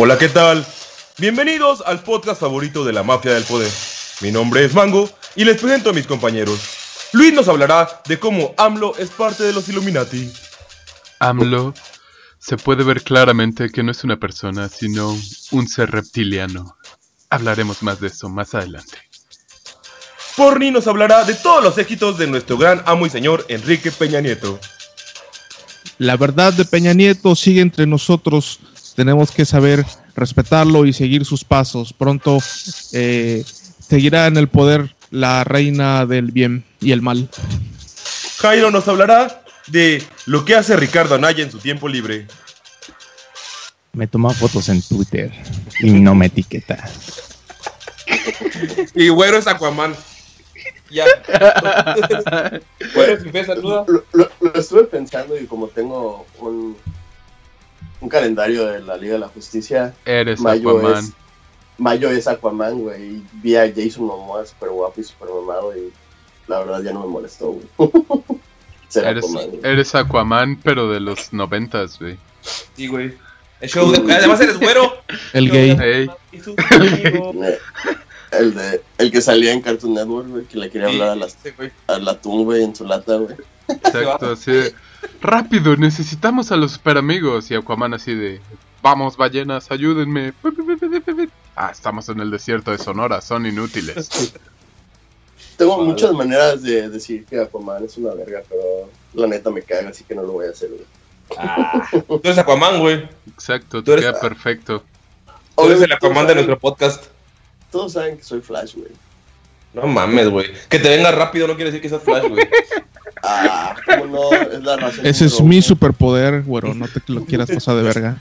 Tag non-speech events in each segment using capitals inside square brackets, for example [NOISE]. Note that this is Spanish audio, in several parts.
Hola, ¿qué tal? Bienvenidos al podcast favorito de la mafia del poder. Mi nombre es Mango y les presento a mis compañeros. Luis nos hablará de cómo AMLO es parte de los Illuminati. AMLO se puede ver claramente que no es una persona, sino un ser reptiliano. Hablaremos más de eso más adelante. Porni nos hablará de todos los éxitos de nuestro gran amo y señor Enrique Peña Nieto. La verdad de Peña Nieto sigue entre nosotros. Tenemos que saber respetarlo y seguir sus pasos. Pronto eh, seguirá en el poder la reina del bien y el mal. Jairo nos hablará de lo que hace Ricardo Anaya en su tiempo libre. Me toma fotos en Twitter y no me etiqueta. Y güero es Aquaman. Ya. güero, si fe, saluda. Lo, lo- lo estuve pensando y como tengo un, un calendario de la Liga de la Justicia, Eres mayo Aquaman. es, mayo es Aquaman, güey. Y vi a Jason Momoa súper guapo y súper mamado y la verdad ya no me molestó, güey. [LAUGHS] Eres, Aquaman, güey. eres Aquaman, pero de los noventas, güey. Sí, güey. El show de... Además eres güero. El gay. Ey, Y sus [LAUGHS] amigos. Eh, El, de, el que salía en Cartoon Network, güey, que le quería hablar a las, Sí, güey. al atún, güey, en su lata, güey. exacto, así de, Rápido, necesitamos a los super amigos. Y Aquaman así de... Vamos, ballenas, ayúdenme. Ah, estamos en el desierto de Sonora, son inútiles. [LAUGHS] Tengo muchas maneras de decir que Aquaman es una verga, pero la neta me caga, así que no lo voy a hacer, güey. [LAUGHS] Tú eres Aquaman, güey. Exacto, Tú te eres- queda perfecto. Tú eres el Aquaman de todos saben- nuestro podcast. Todos saben que soy Flash, güey. No mames, güey. Que te venga rápido no quiere decir que seas Flash, güey. [LAUGHS] Ah. Es la razón. Ese es mi superpoder, güero. No te lo quieras pasar de verga.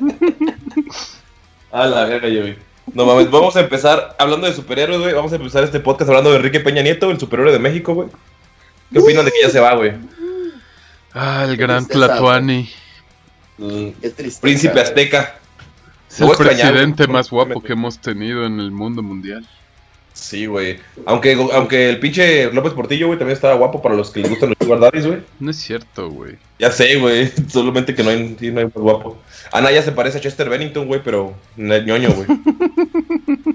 [LAUGHS] A la verga, yo, güey. No mames, vamos a empezar hablando de superhéroes, güey. Vamos a empezar este podcast hablando de Enrique Peña Nieto, el superhéroe de México, güey. ¿Qué opinan de que ya se va, güey? Ah, el gran Tlatuani. Triste. príncipe azteca. Es el presidente más guapo que hemos tenido en el mundo mundial. Sí, güey. Aunque, aunque el pinche López Portillo, güey, también estaba guapo para los que les gustan los sugar daddies, güey. No es cierto, güey. Ya sé, güey. [LAUGHS] Solamente que no hay, sí, no hay más guapo. Ana ya se parece a Chester Bennington, güey, pero no es ñoño, güey. [LAUGHS]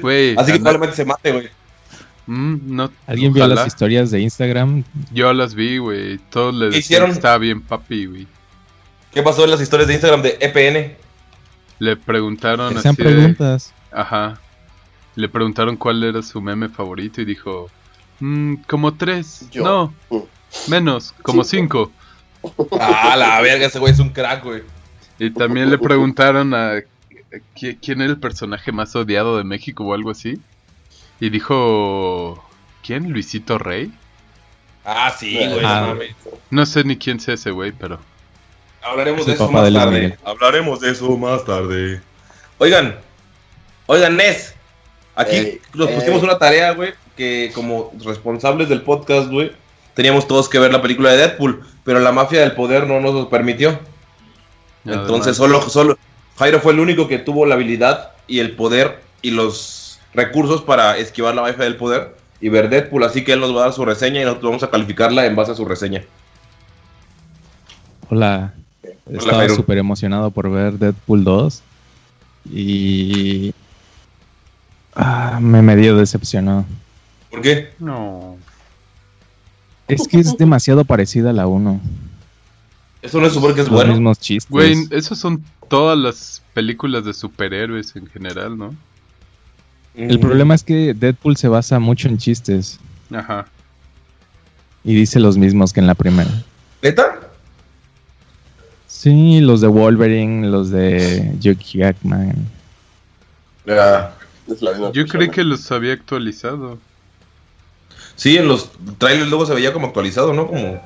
Güey, Así que anda- probablemente se mate, güey. Mm, no, ¿Alguien vio las historias de Instagram? Yo las vi, güey. Todos le ¿Qué decían hicieron? que estaba bien papi, güey. ¿Qué pasó en las historias de Instagram de EPN? Le preguntaron sean así de- preguntas. Ajá. Le preguntaron cuál era su meme favorito y dijo... "Mm, como tres. Yo. No. Menos. Como cinco. Ah, la verga, ese güey es un crack, güey. Y también le preguntaron a... qui- ¿Quién era el personaje más odiado de México o algo así? Y dijo... ¿Quién? ¿Luisito Rey? Ah, sí, güey, Ah. no sé ni quién sea ese güey, pero... Hablaremos Es de eso más de tarde. Miguel. Hablaremos de eso más tarde. Oigan, oigan, Nes. Aquí Ey, nos ey. pusimos una tarea, güey, que como responsables del podcast, güey, teníamos todos que ver la película de Deadpool, pero la mafia del poder no nos lo permitió. Entonces solo, solo Jairo fue el único que tuvo la habilidad y el poder y los recursos para esquivar la mafia del poder y ver Deadpool, así que él nos va a dar su reseña y nosotros vamos a calificarla en base a su reseña. Hola. Estaba Jairo. súper emocionado por ver Deadpool 2. Y. Ah, me medio decepcionó. ¿Por qué? No. Es que es demasiado parecida a la 1. Eso no es supone que es Los bueno. mismos chistes. Güey, esas son todas las películas de superhéroes en general, ¿no? El problema es que Deadpool se basa mucho en chistes. Ajá. Y dice los mismos que en la primera. ¿Neta? Sí, los de Wolverine, los de Hugh Jackman. Ya. Es la misma Yo persona. creí que los había actualizado. Sí, en los trailers luego se veía como actualizado, ¿no? Como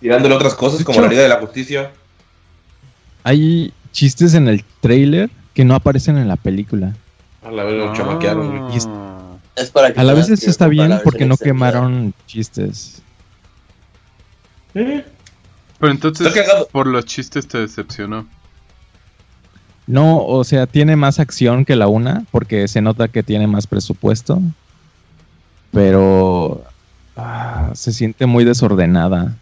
tirándole otras cosas, como la Liga de la Justicia. Hay chistes en el trailer que no aparecen en la película. A la vez lo chamaquearon, güey. Y es- Ah. Es para que A la vez que está bien porque no quemaron chistes. Pero entonces, por los chistes te decepcionó. No, o sea, tiene más acción que la una porque se nota que tiene más presupuesto. Pero ah, se siente muy desordenada.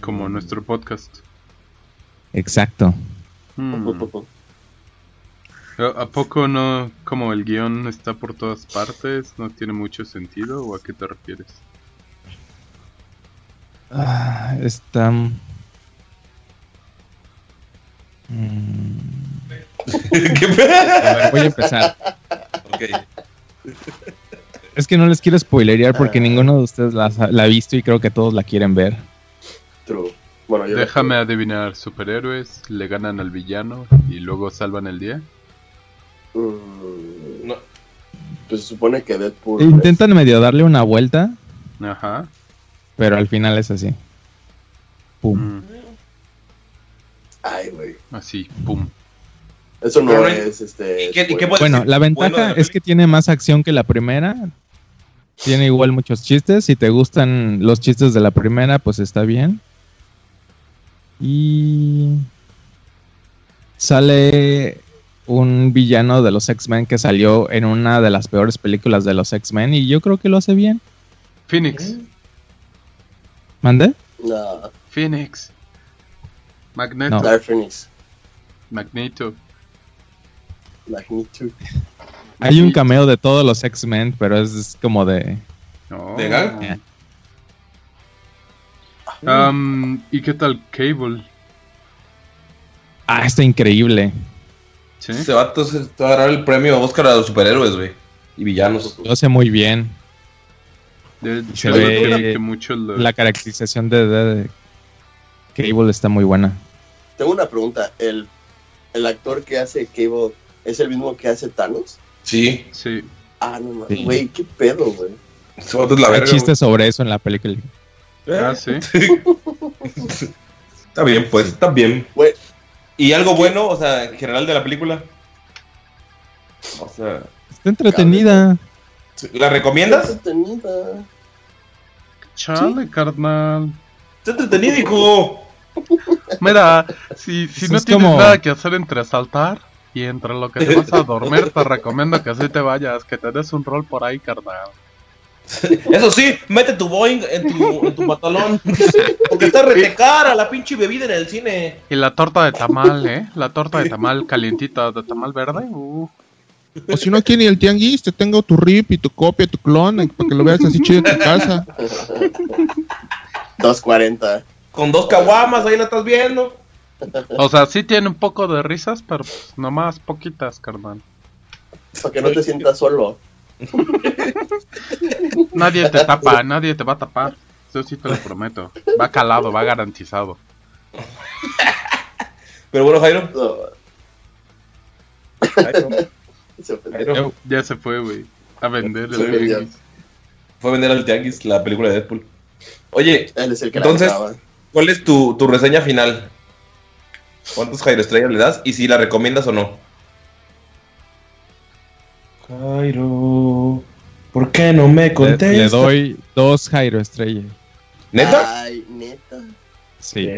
Como nuestro podcast. Exacto. Hmm. ¿A poco no, como el guion está por todas partes, no tiene mucho sentido o a qué te refieres? Ah, está. Mm, [LAUGHS] ¿Qué a pe- ver, voy a empezar. Ok. Es que no les quiero spoilerear porque Ah. ninguno de ustedes la, la ha visto y creo que todos la quieren ver. True. Bueno, yo Déjame adivinar, superhéroes le ganan al villano y luego salvan el día. Mm, No. Pues se supone que Deadpool. Intentan medio darle una vuelta, Ajá. pero al final es así. Pum. Mm, Ay, güey. así, pum. Eso no es este. ¿Y qué, y qué spoiler. puedes Bueno, decir la ventaja bueno de la es que tiene más acción que la primera. Tiene igual muchos chistes. Si te gustan los chistes de la primera, pues está bien. Y sale un villano de los X-Men que salió en una de las peores películas de los X-Men y yo creo que lo hace bien. Phoenix, ¿Mande? No, Phoenix. Magneto, No. Dark Phoenix. Magneto. Magnitude. Hay un cameo de todos los X-Men, pero es como de... No. ¿De Gag? Am, ¿Y qué tal Cable? Ah, está increíble. ¿Sí? Este se va a dar el premio Oscar a los superhéroes, güey. Y villanos. Lo hace muy bien. De Se ve que mucho lo- La caracterización de, de- de Cable está muy buena. Tengo una pregunta. ¿El, ¿El actor que hace Cable es el mismo que hace Thanos? Sí. Sí. Ah, no mames. Sí. Güey, qué pedo, güey. Hay chistes sobre eso en la película. Ah, sí. [LAUGHS] Está bien, pues, está bien. Güey, ¿Y algo bueno, o sea, en general de la película? O sea, Está entretenida. ¿la recomiendas? entretenida. Chale, carnal. Está entretenido, hijo. Mira, si, si no es tienes como- nada que hacer entre saltar y entre lo que te vas a dormir, te recomiendo que así te vayas, que te des un rol por ahí, carnal. [LAUGHS] Eso sí, mete tu Boeing en tu, en tu pantalón. Porque está rete cara la pinche bebida en el cine. Y la torta de tamal, ¿eh? La torta de tamal calientita, de tamal verde. Uh. O si no, aquí en el tianguis te tengo tu rip y tu copia, tu clon, para que lo veas así chido en tu casa. 240. Con dos caguamas, ahí la estás viendo. O sea, sí tiene un poco de risas, pero pues, nomás poquitas, carnal. Para que no te sientas solo. Nadie te tapa, nadie te va a tapar. Eso sí te lo prometo. Va calado, va garantizado. Pero bueno, Jairo. No, Jairo, se. Jairo, Ya se fue, güey. A vender el. Fue a vender al tianguis la película de Deadpool. Oye, Él es el que Entonces- la. ¿Cuál es tu, tu reseña final? ¿Cuántos Jairo estrellas le das? Y si la recomiendas o no. Jairo, ¿por qué no me contestas? le doy dos Jairo Estrella. ¿Neta? Ay, neta. Sí,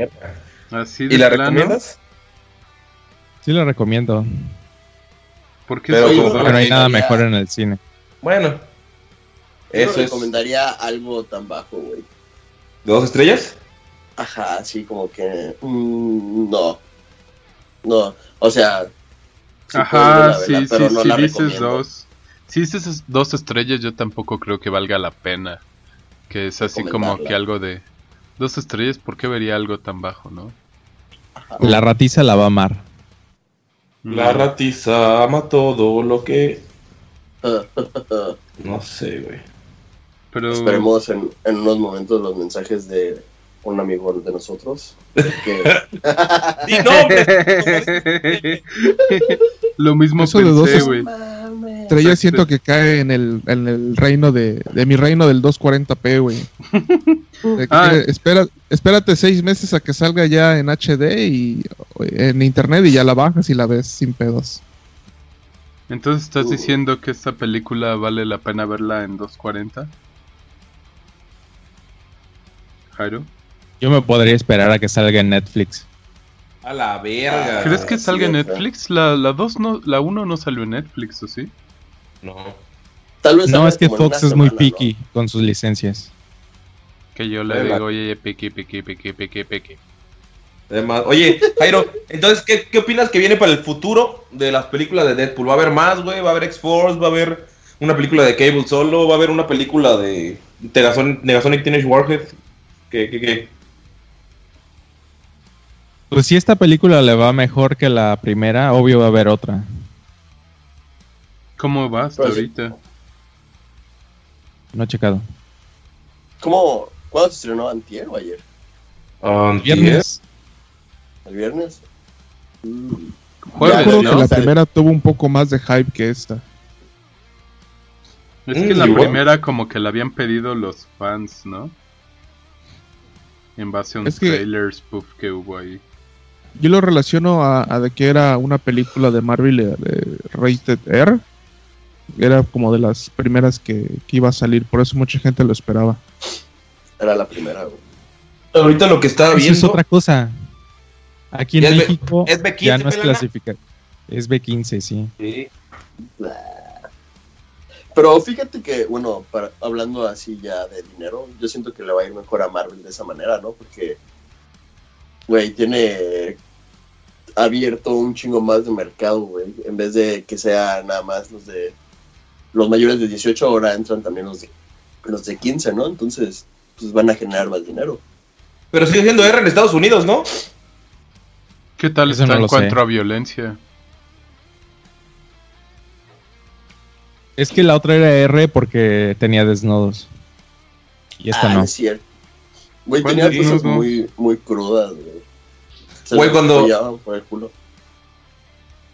Así de ¿Y la plano. recomiendas? sí lo recomiendo. ¿Por qué Pero como- no hay nada mejor en el cine. Bueno. Yo Eso no es. recomendaría algo tan bajo, güey. ¿De dos estrellas? Ajá, así como que. mm, no. No. O sea. sí Ajá, sí, sí, pero no si la dices recomiendo. dos. Si dices dos estrellas, yo tampoco creo que valga la pena. Que es así como que algo de dos estrellas, ¿por qué vería algo tan bajo, no? La ratiza la va a amar. La Mm. ratiza ama todo lo que. [LAUGHS] No sé, güey. Pero Esperemos en, en unos momentos los mensajes de un amigo de nosotros. Que, [LAUGHS] ¡Di nombres! [LAUGHS] lo mismo Eso pensé, güey. Estrella siento que cae en el, en el reino de, de mi reino del 240p, güey. [LAUGHS] De que Ah. espera, espérate seis meses a que salga ya en HD y en internet y ya la bajas y la ves sin pedos. Entonces estás Uh. diciendo que esta película vale la pena verla en 240? Jairo, Yo me podría esperar a que salga en Netflix. A la verga. ¿crees que sí, salga en. Netflix? La la 2 no, la 1 no salió en Netflix, ¿o sí? No. tal vez No, es que Fox es muy picky con sus licencias. Que yo le digo, oye, piqui, piqui, piqui, piqui, piqui. Además, oye, Jairo, entonces, ¿qué, ¿qué opinas que viene para el futuro de las películas de Deadpool? ¿Va a haber más, güey? ¿Va a haber X-Force? ¿Va a haber una película de Cable solo? ¿Va a haber una película de Negasonic, Negasonic Teenage Warhead? ¿Qué, qué, qué? Pues si esta película le va mejor que la primera, obvio va a haber otra. ¿Cómo va hasta Pues- ahorita? No he checado. ¿Cómo? ¿Cuándo se estrenó? ¿Antier o ayer? Antier. Viernes. ¿El viernes? Mm. Jueves, Ya, Creo ¿no? que la primera tuvo un poco más de hype que esta. Es Mm, que la igual. primera como que la habían pedido los fans, ¿no? En base a un Es que- trailer spoof que hubo ahí. Yo lo relaciono a, a de que era una película de Marvel eh, de Rated R. Era como de las primeras que, que iba a salir, por eso mucha gente lo esperaba. Era la primera, güey. Ahorita lo que estaba Eso viendo. es otra cosa. Aquí en Ya es B- México es B15, ya no es pelana. clasificado. Es B15, sí. Sí. Pero fíjate que, bueno, para, hablando así ya de dinero, yo siento que le va a ir mejor a Marvel de esa manera, ¿no? Porque, güey, tiene abierto un chingo más de mercado, güey. En vez de que sea nada más los de los mayores de 18, ahora entran también los de, los de 15, ¿no? Entonces, pues van a generar más dinero. Pero sigue siendo R en Estados Unidos, ¿no? ¿Qué tal no en cuanto sé. a violencia? Es que la otra era R porque tenía desnudos. Y esta ah, no. es cierto. Güey, ¿Cuál tenía cosas no? muy, muy crudas, güey. Se Güey, cuando- por el culo.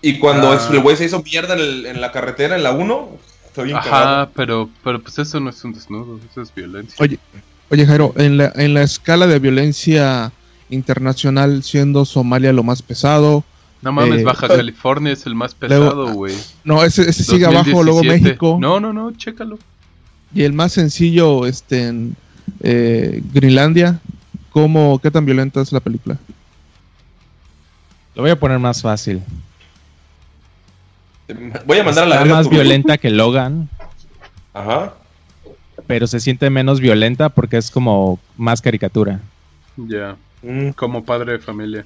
Y cuando Ah. es- el güey se hizo mierda en, el- en la carretera, en la 1, está bien cagado. Ajá, pero, pero pues eso no es un desnudo, eso es violencia. Oye, Oye, Jairo, en la, en la escala de violencia internacional, siendo Somalia lo más pesado, no mames, eh, Baja [LAUGHS] California es el más pesado, güey. no, ese, ese sigue abajo, luego 2017. México, No, no, no, chécalo. y el más sencillo, este, en eh, Greenlandia. ¿Cómo, qué tan violenta es la película? Lo voy a poner más fácil. Voy a mandar a la Está verga más violenta que Logan, Ajá. pero se siente menos violenta porque es como más caricatura. Ya, Mm. como padre de familia.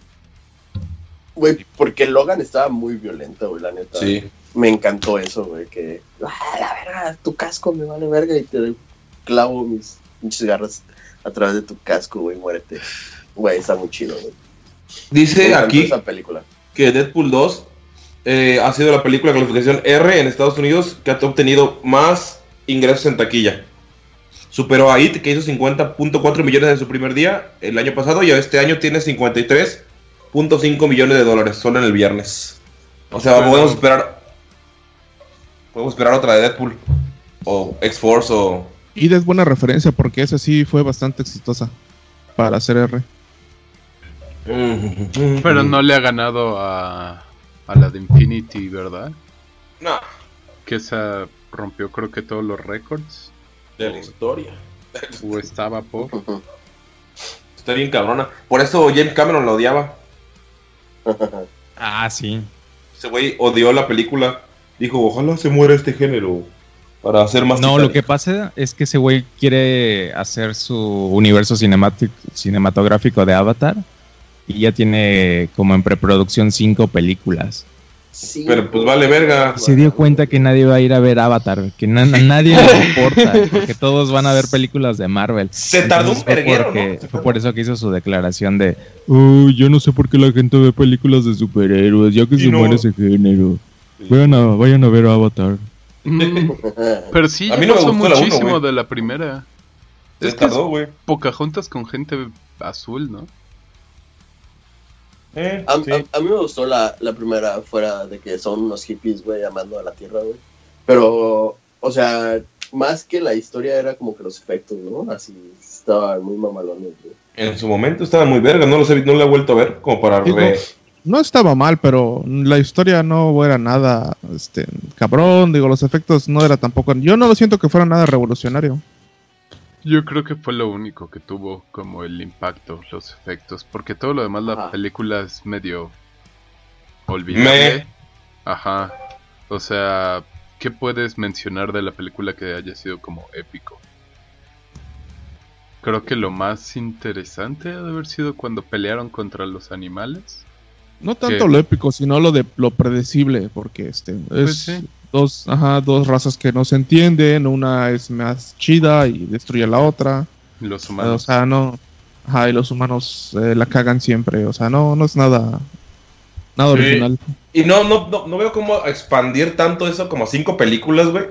Güey, porque Logan estaba muy violenta, güey, la neta. Sí. Me encantó eso, güey, que... Ah, la verga, tu casco me vale verga y te clavo mis pinches garras a través de tu casco, güey, muérete. Güey, está muy chido, güey. Dice aquí esa película. que Deadpool 2 eh, ha sido la película de clasificación R en Estados Unidos que ha obtenido más ingresos en taquilla. Superó a It, que hizo 50.4 millones en su primer día el año pasado, y este año tiene 53.5 millones de dólares solo en el viernes. O sea, podemos esperar. Podemos esperar otra de Deadpool. O X-Force o. Y es buena referencia porque esa sí fue bastante exitosa para hacer R. [LAUGHS] Pero no le ha ganado a, a la de Infinity, ¿verdad? No, Que esa rompió creo que todos los récords. de la historia. O estaba por. Está bien cabrona. Por eso James Cameron la odiaba. [LAUGHS] Ah, sí. Ese güey odió la película. Dijo, ojalá se muera este género. Para hacer más. No, lo Titanic". que pasa es que ese güey quiere hacer su universo cinematográfico de Avatar y ya tiene como en preproducción cinco películas. Sí, Pero pues vale verga. Se dio cuenta que nadie va a ir a ver Avatar, que na- nadie le importa, [LAUGHS] porque todos van a ver películas de Marvel. Se tardó un Entonces porque- ¿no? Fue por eso que hizo su declaración de, "Uy, yo no sé por qué la gente ve películas de superhéroes, ya que Y se no. muere ese género. Vayan a, vayan a ver Avatar. Mm, [LAUGHS] Pero sí, A mí no me gustó la uno, muchísimo de la primera. Se Es que es tardó, güey. Pocahontas con gente azul, ¿no? Eh, A, sí. a- a mí me gustó la, la primera, fuera de que son unos hippies, güey, amando a la tierra, güey. Pero, o sea, más que la historia era como que los efectos, ¿no? Así, estaban muy mamalones, güey. En su momento estaba muy verga. No, los he, no lo he vuelto a ver. Como para re- No estaba mal, pero la historia no era nada este, cabrón. Digo, los efectos no era tampoco. Yo no lo siento que fuera nada revolucionario. Yo creo que fue lo único que tuvo como el impacto, los efectos, porque todo lo demás la Ajá. película es medio olvidable. Me. Ajá. O sea, ¿qué puedes mencionar de la película que haya sido como épico? Creo que lo más interesante ha de haber sido cuando pelearon contra los animales. No tanto lo épico, sino lo de lo predecible, porque este es Pues sí. dos, ajá, dos razas que no se entienden, una es más chida y destruye a la otra. Los O humanos. sea, no, ajá, y los humanos eh, la cagan siempre, o sea, no, no es nada, nada Sí. original. Y no, no, no, no veo cómo expandir tanto eso como a cinco películas, güey.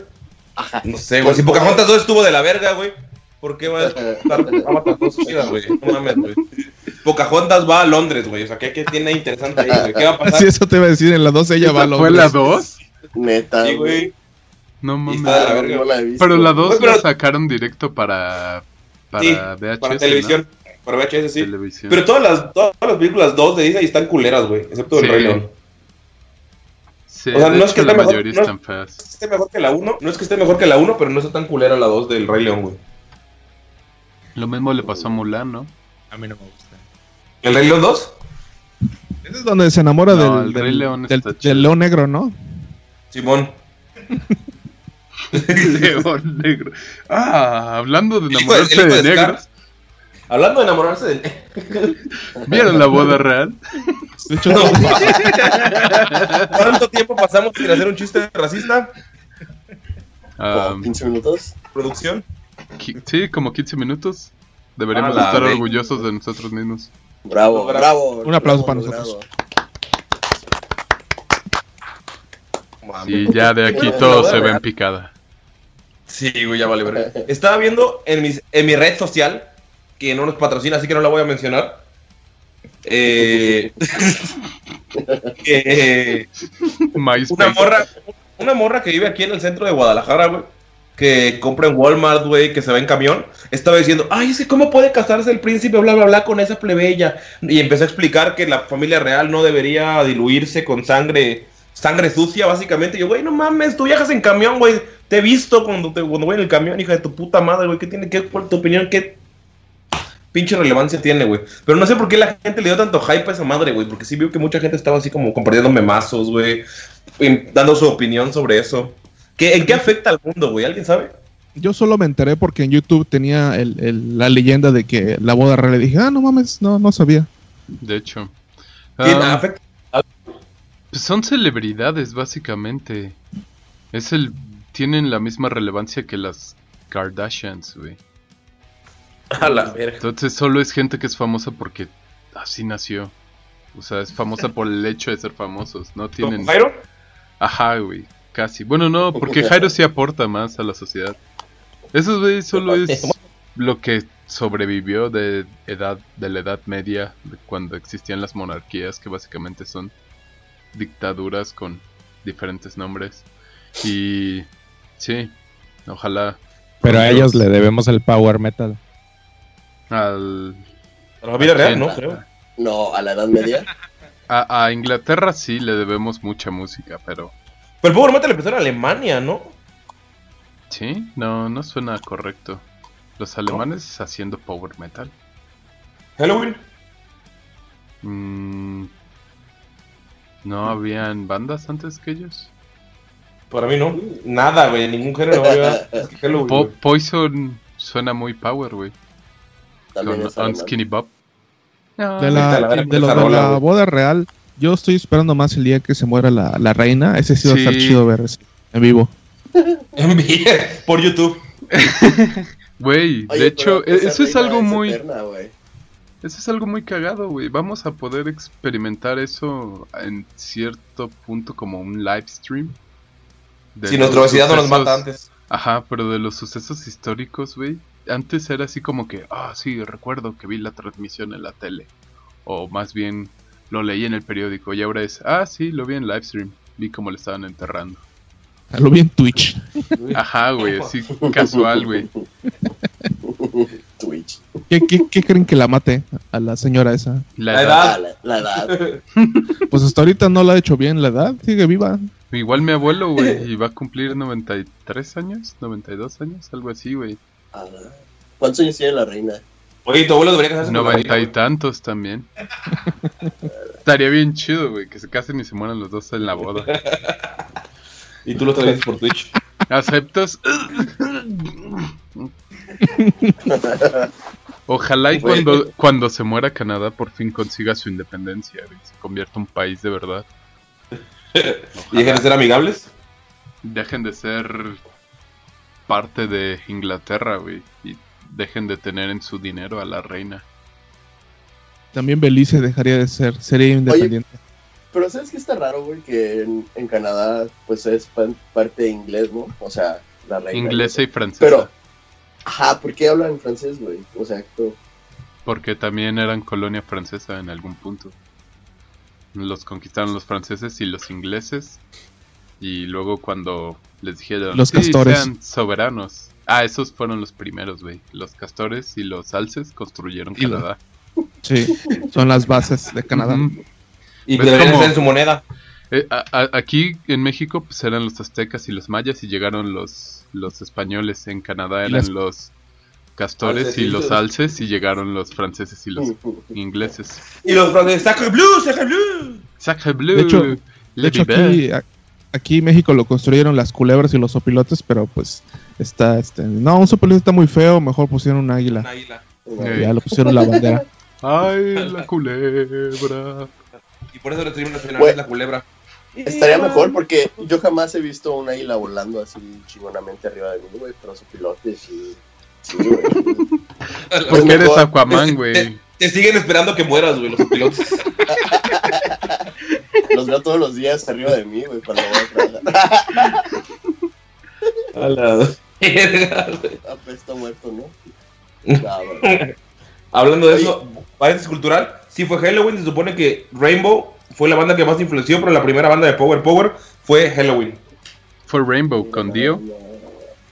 Ajá. No sé, güey. Si Pocahontas 2 estuvo de la verga, güey. ¿Por qué va a estar [LAUGHS] Avatar 2 chida, güey? No mames, güey. Pocahontas va a Londres, güey. O sea, ¿qué, qué tiene interesante ahí, güey? ¿Qué va a [LAUGHS] pasar? Así eso te iba a decir, en la 12 ella va a ¿Esa ¿Fue Londres. la 2? Neta, Sí, güey. No mames. No, verga. no la he visto. Pero la 2 Güey, pero- la sacaron directo para, para Sí, VHS. Para ¿no? televisión. Para VHS, sí. Televisión. Pero todas las, todas las películas 2 de Disney están culeras, güey. Excepto el Sí. Rey León. Sí, o sea, no es que la esté mejor- mayoría no es- están feas. Esté mejor que la 1. No es que esté mejor que la 1, pero no está tan culera la 2 del Rey León, güey. Lo mismo le pasó a Mulan, ¿no? A mí no me gusta. ¿El Rey León 2? Ese es donde se enamora No, del, el del, Rey León del- del león negro, ¿no? Simón. [LAUGHS] León negro. Ah, hablando de de- enamorarse de de Scar. negros. Hablando de enamorarse de. ¿Vieron la boda real? De hecho, No, [LAUGHS] ¿Cuánto tiempo pasamos sin hacer un chiste racista? Ah, Como 15 minutos. Producción. sí, como 15 minutos. Deberíamos A la estar orgullosos de nosotros mismos. Bravo, Bravo. bravo. Un aplauso para nosotros. Y ya de aquí todo se ve en picada. Sí, güey, ya vale, verga. Estaba viendo en, mis, en mi red social, que no nos patrocina, así que no la voy a mencionar. Eh, [LAUGHS] [LAUGHS] MySpace. una morra, una morra que vive aquí en el centro de Guadalajara, güey, que compra en Walmart, güey, que se va en camión, estaba diciendo, ay, cómo puede casarse el príncipe, bla, bla, bla, con esa plebeya. Y empezó a explicar que la familia real no debería diluirse con sangre, sangre sucia, básicamente. Y yo, güey, no mames, tú viajas en camión, güey, te he visto cuando, te, cuando voy en el camión, hija de tu puta madre, güey, ¿qué tiene que, cuál tu opinión, qué pinche relevancia tiene, güey? Pero no sé por qué la gente le dio tanto hype a esa madre, güey, porque sí vio que mucha gente estaba así como compartiendo memazos, güey, dando su opinión sobre eso. ¿Qué, ¿En qué afecta al mundo, güey? ¿Alguien sabe? yo solo me enteré porque en YouTube tenía el, el- la leyenda de que la boda real. Y dije, ah, no mames, no, no sabía. De hecho. ¿Quién Ah, afecta? pues son celebridades, básicamente. Es el. Tienen la misma relevancia que las Kardashians, güey. A la verga. Entonces solo es gente que es famosa porque así nació. O sea, es famosa por el hecho de ser famosos. No tienen. ¿Como Jairo? Ajá, güey. Casi. Bueno, no, porque Jairo sí aporta más a la sociedad. Eso, solo es lo que sobrevivió de edad, de la Edad Media, de cuando existían las monarquías, que básicamente son dictaduras con diferentes nombres. Y sí, ojalá Pero a ellos le debemos el power metal. al, A la vida real. ¿no? Creo. No, a la Edad Media. [LAUGHS] a, a Inglaterra sí le debemos mucha música, pero Pero el Power Metal empezó en Alemania, ¿no? sí, no, no suena correcto. Los alemanes haciendo power metal. Halloween. Mm, ¿No habían bandas antes que ellos? Para mí no. Nada, güey. Ningún género Halloween. Po-. Poison suena muy power, güey. Con. Unskinny Bob. De la, de la boda real, yo estoy esperando más el día que se muera la, la reina. Ese sí va a estar chido ver ese, en vivo. [LAUGHS] En vida, Por YouTube. [LAUGHS] Güey, de hecho, e- eso es algo muy... eterna. Eso es algo muy cagado, güey. Vamos a poder experimentar eso en cierto punto como un live stream. de Si nuestra obesidad no nos mata antes. Ajá, pero de los sucesos históricos, güey. Antes era así como que, ah, sí, recuerdo que vi la transmisión en la tele. O más bien, lo leí en el periódico. Y ahora es, ah, sí, lo vi en live stream. Vi cómo le estaban enterrando. Lo vi en Twitch. Ajá, güey, así casual, güey. Twitch. ¿Qué, qué, qué creen que la mate a la señora esa? La La edad. Ah, la, la edad. [LAUGHS] Pues hasta ahorita no la ha hecho bien la edad, sigue viva. Igual mi abuelo, güey, y va a cumplir 93 años, 92 años, algo así, güey. Ah, ¿Cuántos años tiene la reina? Oye, tu abuelo debería casarse Noventa y tantos también. [LAUGHS] Estaría bien chido, güey, que se casen y se mueran los dos en la boda. [LAUGHS] Y tú lo transmites por Twitch. ¿Aceptas? Ojalá y cuando, cuando se muera Canadá por fin consiga su independencia y se convierta en un país de verdad. [LAUGHS] ¿Y dejen de ser amigables? Dejen de ser parte de Inglaterra, güey. Y dejen de tener en su dinero a la reina. También Belice dejaría de ser, sería independiente. Pero ¿sabes qué está raro, güey? Que en, en Canadá, pues es pan- parte inglés, ¿no? O sea, la reina. Inglesa y francesa. Pero, ajá, ¿por qué hablan francés, güey? O sea, esto- Porque también eran colonia francesa en algún punto. Los conquistaron los franceses y los ingleses. Y luego cuando les dijeron Los "Sí, castores. sean soberanos. Ah, esos fueron los primeros, güey. Los castores y los alces construyeron Y lo- Canadá. Sí, son las bases de Canadá. Y Pues deberían como- ser en su moneda. Eh, a- a- aquí en México pues eran los aztecas y los mayas y llegaron los, los españoles. En Canadá eran las- los castores Alces y los alces y llegaron los franceses y los ingleses. Y los franceses, Sacre Bleu, Sacre Bleu. Sacre bleu, De hecho- le De hecho, aquí, aquí en México lo construyeron las culebras y los opilotes, pero pues está, este, no, un sopilote está muy feo, mejor pusieron un águila. Un águila. Ya lo pusieron la bandera. [LAUGHS] Ay, la [LAUGHS] culebra. Y por eso le tuvimos nacional es la culebra. Estaría mejor porque yo jamás he visto un águila volando así chingonamente arriba de mí, güey, pero su pilotes y... Sí, güey. [LAUGHS] Porque eres. Aquaman, güey. Te siguen esperando que mueras, güey, los pilotos. Los veo todos los días arriba de mí, güey, cuando voy a. A la verga, güey. Apesta muerto, ¿no? Ah, [LAUGHS] bueno. Hablando de eso, paréntesis cultural, sí fue Halloween, se supone que Rainbow fue la banda que más influenció, pero la primera banda de Power Power fue Halloween. Fue Rainbow con Dio.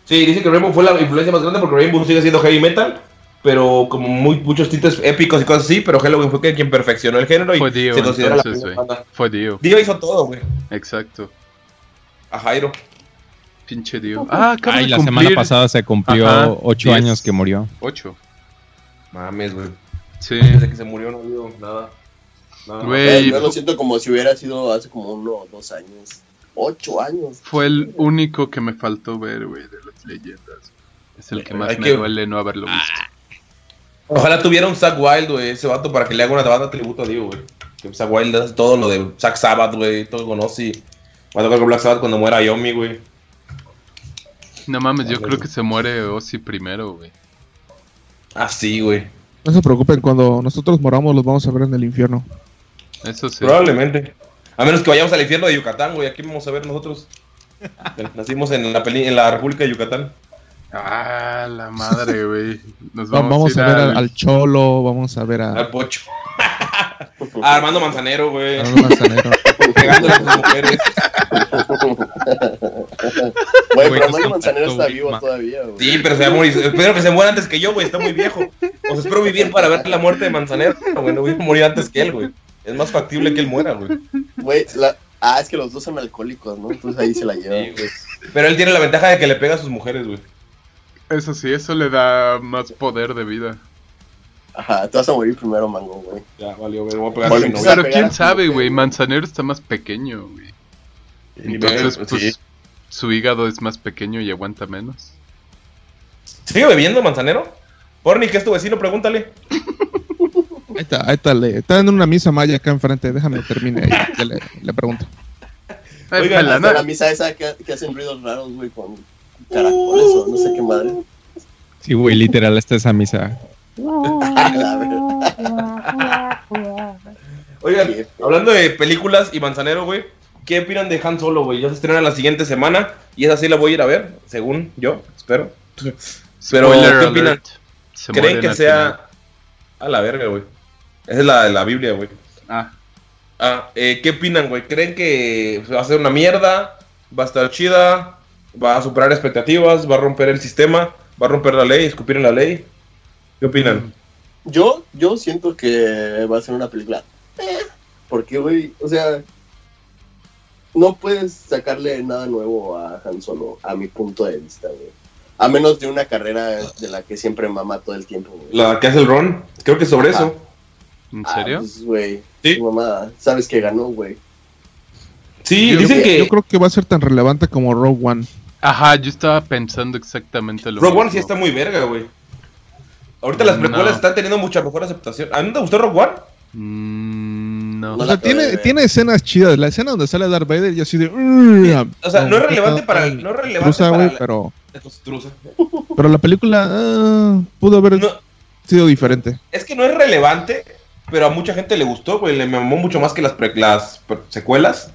Sí, dice que Rainbow fue la influencia más grande porque Rainbow sigue siendo heavy metal, pero como muy, muchos tintes épicos y cosas así, pero Halloween fue quien perfeccionó el género y Fue Dio, se considera entonces, la banda. Fue Dio. Dio hizo todo, güey. Exacto. A Jairo. Pinche Dio. Ah, Ay, de la cumplir semana pasada se cumplió Ajá, ocho diez. años que murió. Ocho. Mames, güey. Sí. Desde que se murió no habido nada. Nada más. Güey. Eh, yo lo siento como si hubiera sido hace como uno o dos años. Ocho años. Fue el único que me faltó ver, güey, de las leyendas. Es el que más Hay me que- duele no haberlo visto. Ojalá tuviera un Zack Wild, güey, ese vato para que le haga una banda tributo a Dio, güey. Que Zack Wild hace todo lo de Zack Sabbath, güey, todo conoce y va a tocar con Black Sabbath cuando muera Yomi, güey. No mames, yo Vale, creo que se muere Ozzy primero, güey. Ah, sí, güey. No se preocupen, cuando nosotros moramos los vamos a ver en el infierno. Eso sí. Probablemente. A menos que vayamos al infierno de Yucatán, güey. Aquí vamos a ver nosotros. [LAUGHS] Nacimos en la, peli- en la República de Yucatán. Ah, la madre, güey. Nos vamos, Vamos, a ver al... Cholo, vamos a ver a, Al Pocho. A [LAUGHS] Armando Manzanero, güey. a Arnold Manzanero. [LAUGHS] Pegándole a sus mujeres. [LAUGHS] Güey, pero Armando Manzanero está vivo todavía, güey. Sí, pero se va a morir. Espero que se muera antes que yo, güey. Está muy viejo. O sea, espero vivir para ver la muerte de Manzanero, güey. No voy a morir antes que él, güey. Es más factible que él muera, güey. Güey, la... Ah, es que los dos son alcohólicos, ¿no? Entonces ahí se la llevan. Sí, güey. Pero él tiene la ventaja de que le pega a sus mujeres, güey. Eso sí, eso le da más poder de vida. Ajá, te vas a morir primero, mango, güey. Ya, valió, güey. Voy a pegar Bueno. Pero a quién sabe, güey. Manzanero está más pequeño, güey. Entonces, Sí. pues, su hígado es más pequeño y aguanta menos. ¿Sigue bebiendo Manzanero? Porni, que es tu vecino, pregúntale. [LAUGHS] Ahí está, ahí está, le, está en una misa maya acá enfrente, déjame termine ahí, ya le, le pregunto. Oigan, pelana. Hasta la misa esa que, que hacen ruidos raros, güey, con caracoles o no sé qué madre. Sí, güey, literal, esta es esa misa. A ver. Oigan, hablando de películas y Manzanero, güey. ¿Qué opinan de Han Solo, güey? Ya se estrena la siguiente semana y esa sí la voy a ir a ver, según yo, espero. Pero, Spoiler ¿qué opinan? alert. Se ¿Creen que sea final. a la verga, güey? Esa es la, la Biblia, güey. Ah, Ah, eh, ¿qué opinan, güey? ¿Creen que va a ser una mierda? ¿Va a estar chida? ¿Va a superar expectativas? ¿Va a romper el sistema? ¿Va a romper la ley? ¿Escupir en la ley? ¿Qué opinan? Yo, yo siento que va a ser una película. Eh, porque, güey, o sea, no puedes sacarle nada nuevo a Han Solo, a mi punto de vista, güey. A menos de una carrera de la que siempre mama todo el tiempo, güey. La que hace el Ron, creo que sobre Ajá. eso. ¿en Ah, serio? pues, güey, Sí. tu mamá, sabes que ganó, güey. Sí, Yo dicen que Yo creo que va a ser tan relevante como Rogue One. Ajá, yo estaba pensando exactamente lo Rogue mismo. One sí está muy verga, güey. Ahorita las precuelas No. están teniendo mucha mejor aceptación. ¿A mí te gustó Rogue One? Mm, no. O sea, tiene, tiene escenas chidas. La escena donde sale Darth Vader y así de. "Ugh", O sea, no es relevante para está no es relevante truza, para güey, la- pero, [LAUGHS] pero la película ah, pudo haber No, sido diferente. es que no es relevante, pero a mucha gente le gustó, güey. Le mamó mucho más que las, pre- las pre- secuelas.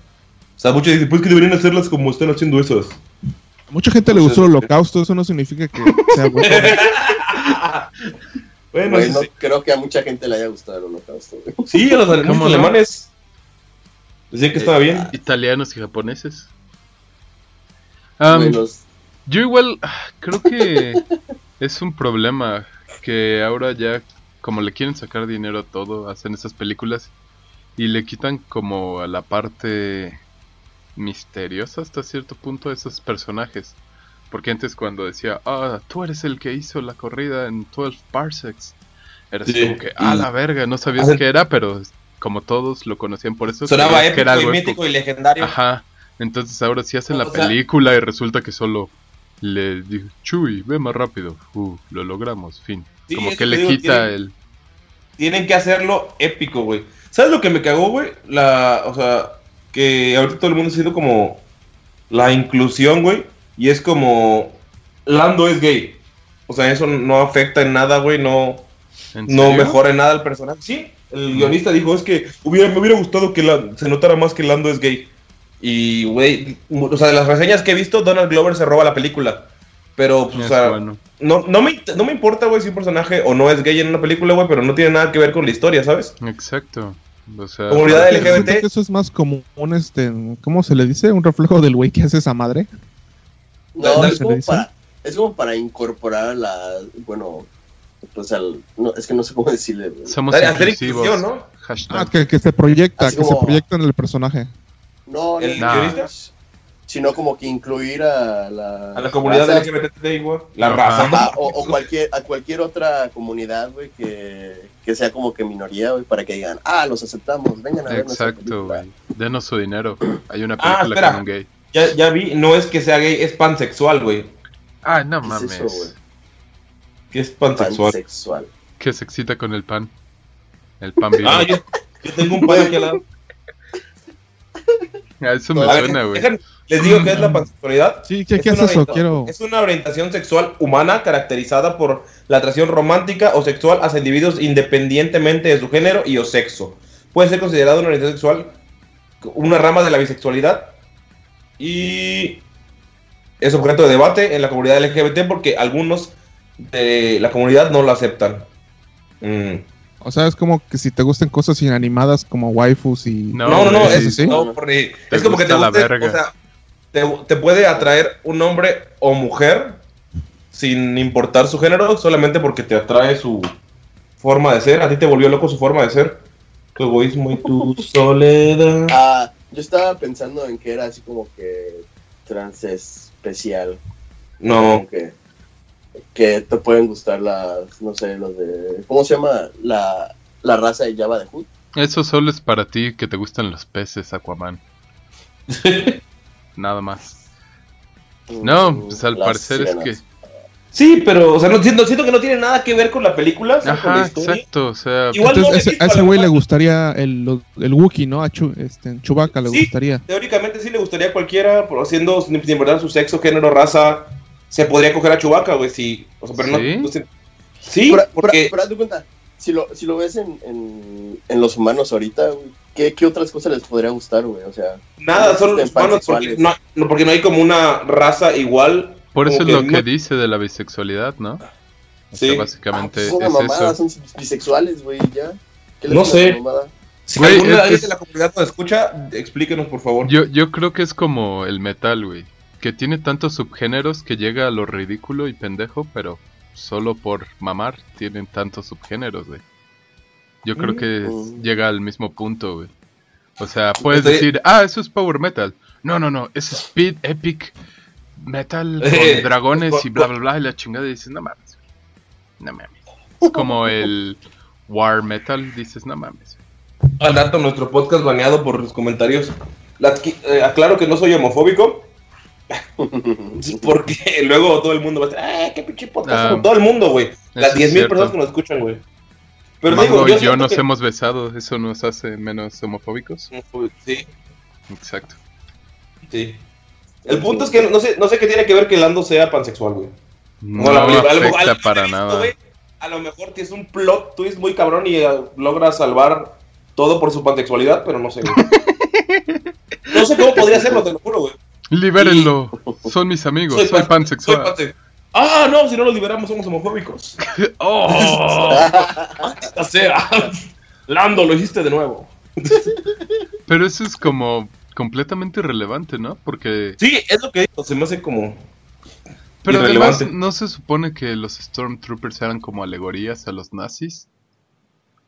O sea, muchos dicen, pues que deberían hacerlas como están haciendo esas. Mucha gente le gustó el holocausto, eso no significa que sea [LAUGHS] bueno. Bueno, sí, creo que a mucha gente le haya gustado el holocausto, güey. Sí, a los alemanes decían que estaba bien. Italianos y japoneses. Güey, los- yo igual ah, creo que es un problema que ahora ya como le quieren sacar dinero a todo, hacen esas películas y le quitan como a la parte misteriosa hasta cierto punto esos personajes. Porque antes cuando decía, ah, tú eres el que hizo la corrida en 12 parsecs, era Sí. como que, ah, la verga, no sabías qué era, pero como todos lo conocían por eso, Sonaba que era épico y algo mítico épico. y legendario. Ajá. Entonces ahora sí hacen la O sea- película y resulta que solo le dijo, Chuy, ve más rápido. Uh, lo logramos, fin. Sí, Como que le digo, quita tienen- el... Tienen que hacerlo épico, güey. ¿Sabes lo que me cagó, güey? La, o sea, que ahorita todo el mundo está haciendo como la inclusión, güey. Y es como, Lando es gay. O sea, eso no afecta en nada, güey. No, ¿En no mejora en nada el personaje. Sí, el guionista dijo, es que hubiera, me hubiera gustado que la- se notara más que Lando es gay. Y, güey, o sea, de las reseñas que he visto, Donald Glover se roba la película. Pero, pues, o sea, bueno. no, no, me, no me importa, güey, si un personaje o no es gay en una película, güey, pero no tiene nada que ver con la historia, ¿sabes? Exacto. O sea, Comunidad Siento LGBT. que eso es más como un, este, ¿cómo se le dice? Un reflejo del güey que hace esa madre. No, ¿Dónde es se como, para, es como para incorporar a la. Bueno, pues al. No, es que no sé cómo decirle. somos Hacer inclusivos. inclusión, ¿no? Hashtag. Ah, que, que se proyecta, Así que se como- proyecta en el personaje. No, ¿El no, guionista? Sino como que incluir a la. A la comunidad raza, LGBT, güey. La raza. ajá, o, o cualquier, a cualquier otra comunidad, güey, que, que sea como que minoría, güey, para que digan, ah, los aceptamos, vengan a ver Exacto, película". güey. Denos su dinero. Hay una Ah, película espera. con un gay. Ya, ya vi, no es que sea gay, es pansexual, güey. Ah, no ¿Qué es mames. eso, güey? Que es pansexual. Pansexual. que se excita con el pan. El pan vivo. Ah, yo, yo tengo un pan aquí al lado. [LAUGHS] Ah, eso me A ver, suena, güey. les digo que es la pansexualidad. Sí, ¿qué, qué Es eso? Quiero... Es una orientación sexual humana caracterizada por la atracción romántica o sexual hacia individuos independientemente de su género y o sexo. Puede ser considerado una orientación sexual una rama de la bisexualidad y es objeto de debate en la comunidad LGBT porque algunos de la comunidad no lo aceptan. Mm. O sea, es como que si te gusten cosas inanimadas como waifus y... No, No, no, es, sí, no, porque es como que te gusta la guste, verga. o sea, te, te puede atraer un hombre o mujer sin importar su género, solamente porque te atrae su forma de ser. A ti te volvió loco su forma de ser. Tu egoísmo y tu [LAUGHS] soledad. Ah, yo estaba pensando en que era así como que trans especial. No, Como que, que te pueden gustar las, no sé, los de. ¿Cómo se llama? La, la raza de Java de Hood. Eso solo es para ti que te gustan los peces, Aquaman. [LAUGHS] Nada más. No, Mm, pues al las parecer es que... sí, pero, o sea, no, siento, siento que no tiene nada que ver con la película. o sea, con la Ajá, historia. exacto, o sea... Igual no Entonces, ese- a ese güey le verdad. gustaría el, lo- el Wookiee, ¿no? A Chu, este, Chewbacca le Sí. gustaría. Teóricamente sí le gustaría a cualquiera, pero haciendo sin sin importar su sexo, género, raza, se podría coger a Chewbacca, güey, sí. O sea, pero no- ¿Sí? no. Sí, Pero, porque pero, pero haz de cuenta, si lo, si lo ves en, en, en los humanos ahorita, güey, ¿qué, ¿qué otras cosas les podría gustar, güey? O sea, nada, son los humanos, porque no, no, porque no hay como una raza igual. Por eso es lo que no- dice de la bisexualidad, ¿no? O Sí. sea, ah, básicamente pues es una es mamada, eso. son bisexuales, güey, ya. ¿Qué No sé. Si Güey, alguna es- de la comunidad nos escucha, explíquenos, por favor. Yo, yo creo que es como el metal, güey. Que tiene tantos subgéneros que llega a lo ridículo y pendejo, pero solo por mamar tienen tantos subgéneros, güey. Yo creo que Mm. llega al mismo punto, güey. O sea, puedes Estoy- decir, ah, eso es power metal. No, no, no, es speed epic metal [LAUGHS] con dragones y bla, bla, bla. Y la chingada y dices, no mames, güey. No mames. Es como el war metal, dices, no mames. Al dato, nuestro podcast baneado por los comentarios. La- eh, aclaro que no soy homofóbico. [LAUGHS] Porque [LAUGHS] luego todo el mundo va a decir, ¡ay, qué pinche podcast! Ah, todo el mundo, güey. Las eso es 10.000 cierto. personas que nos escuchan, güey. Pero Mango digo, y yo nos que- hemos besado, ¿eso nos hace menos homofóbicos? Sí, Exacto. sí. El punto es que no sé, no sé qué tiene que ver que Lando sea pansexual, güey. No la película, a lo mejor- a lo afecta para visto, nada. A lo mejor tienes un plot twist muy cabrón y eh, logra salvar todo por su pansexualidad, pero no sé, güey. [LAUGHS] No sé cómo podría hacerlo, te lo juro, güey. Libérenlo, son mis amigos, soy, pan- pansexual. soy panse- Ah, no, si no los liberamos somos homofóbicos. [LAUGHS] Oh, [LAUGHS] sea, Lando, lo hiciste de nuevo. pero eso es como completamente irrelevante, ¿no? Porque... Sí, es lo que digo, se me hace como... Pero además. ¿no se supone que los Stormtroopers eran como alegorías a los nazis?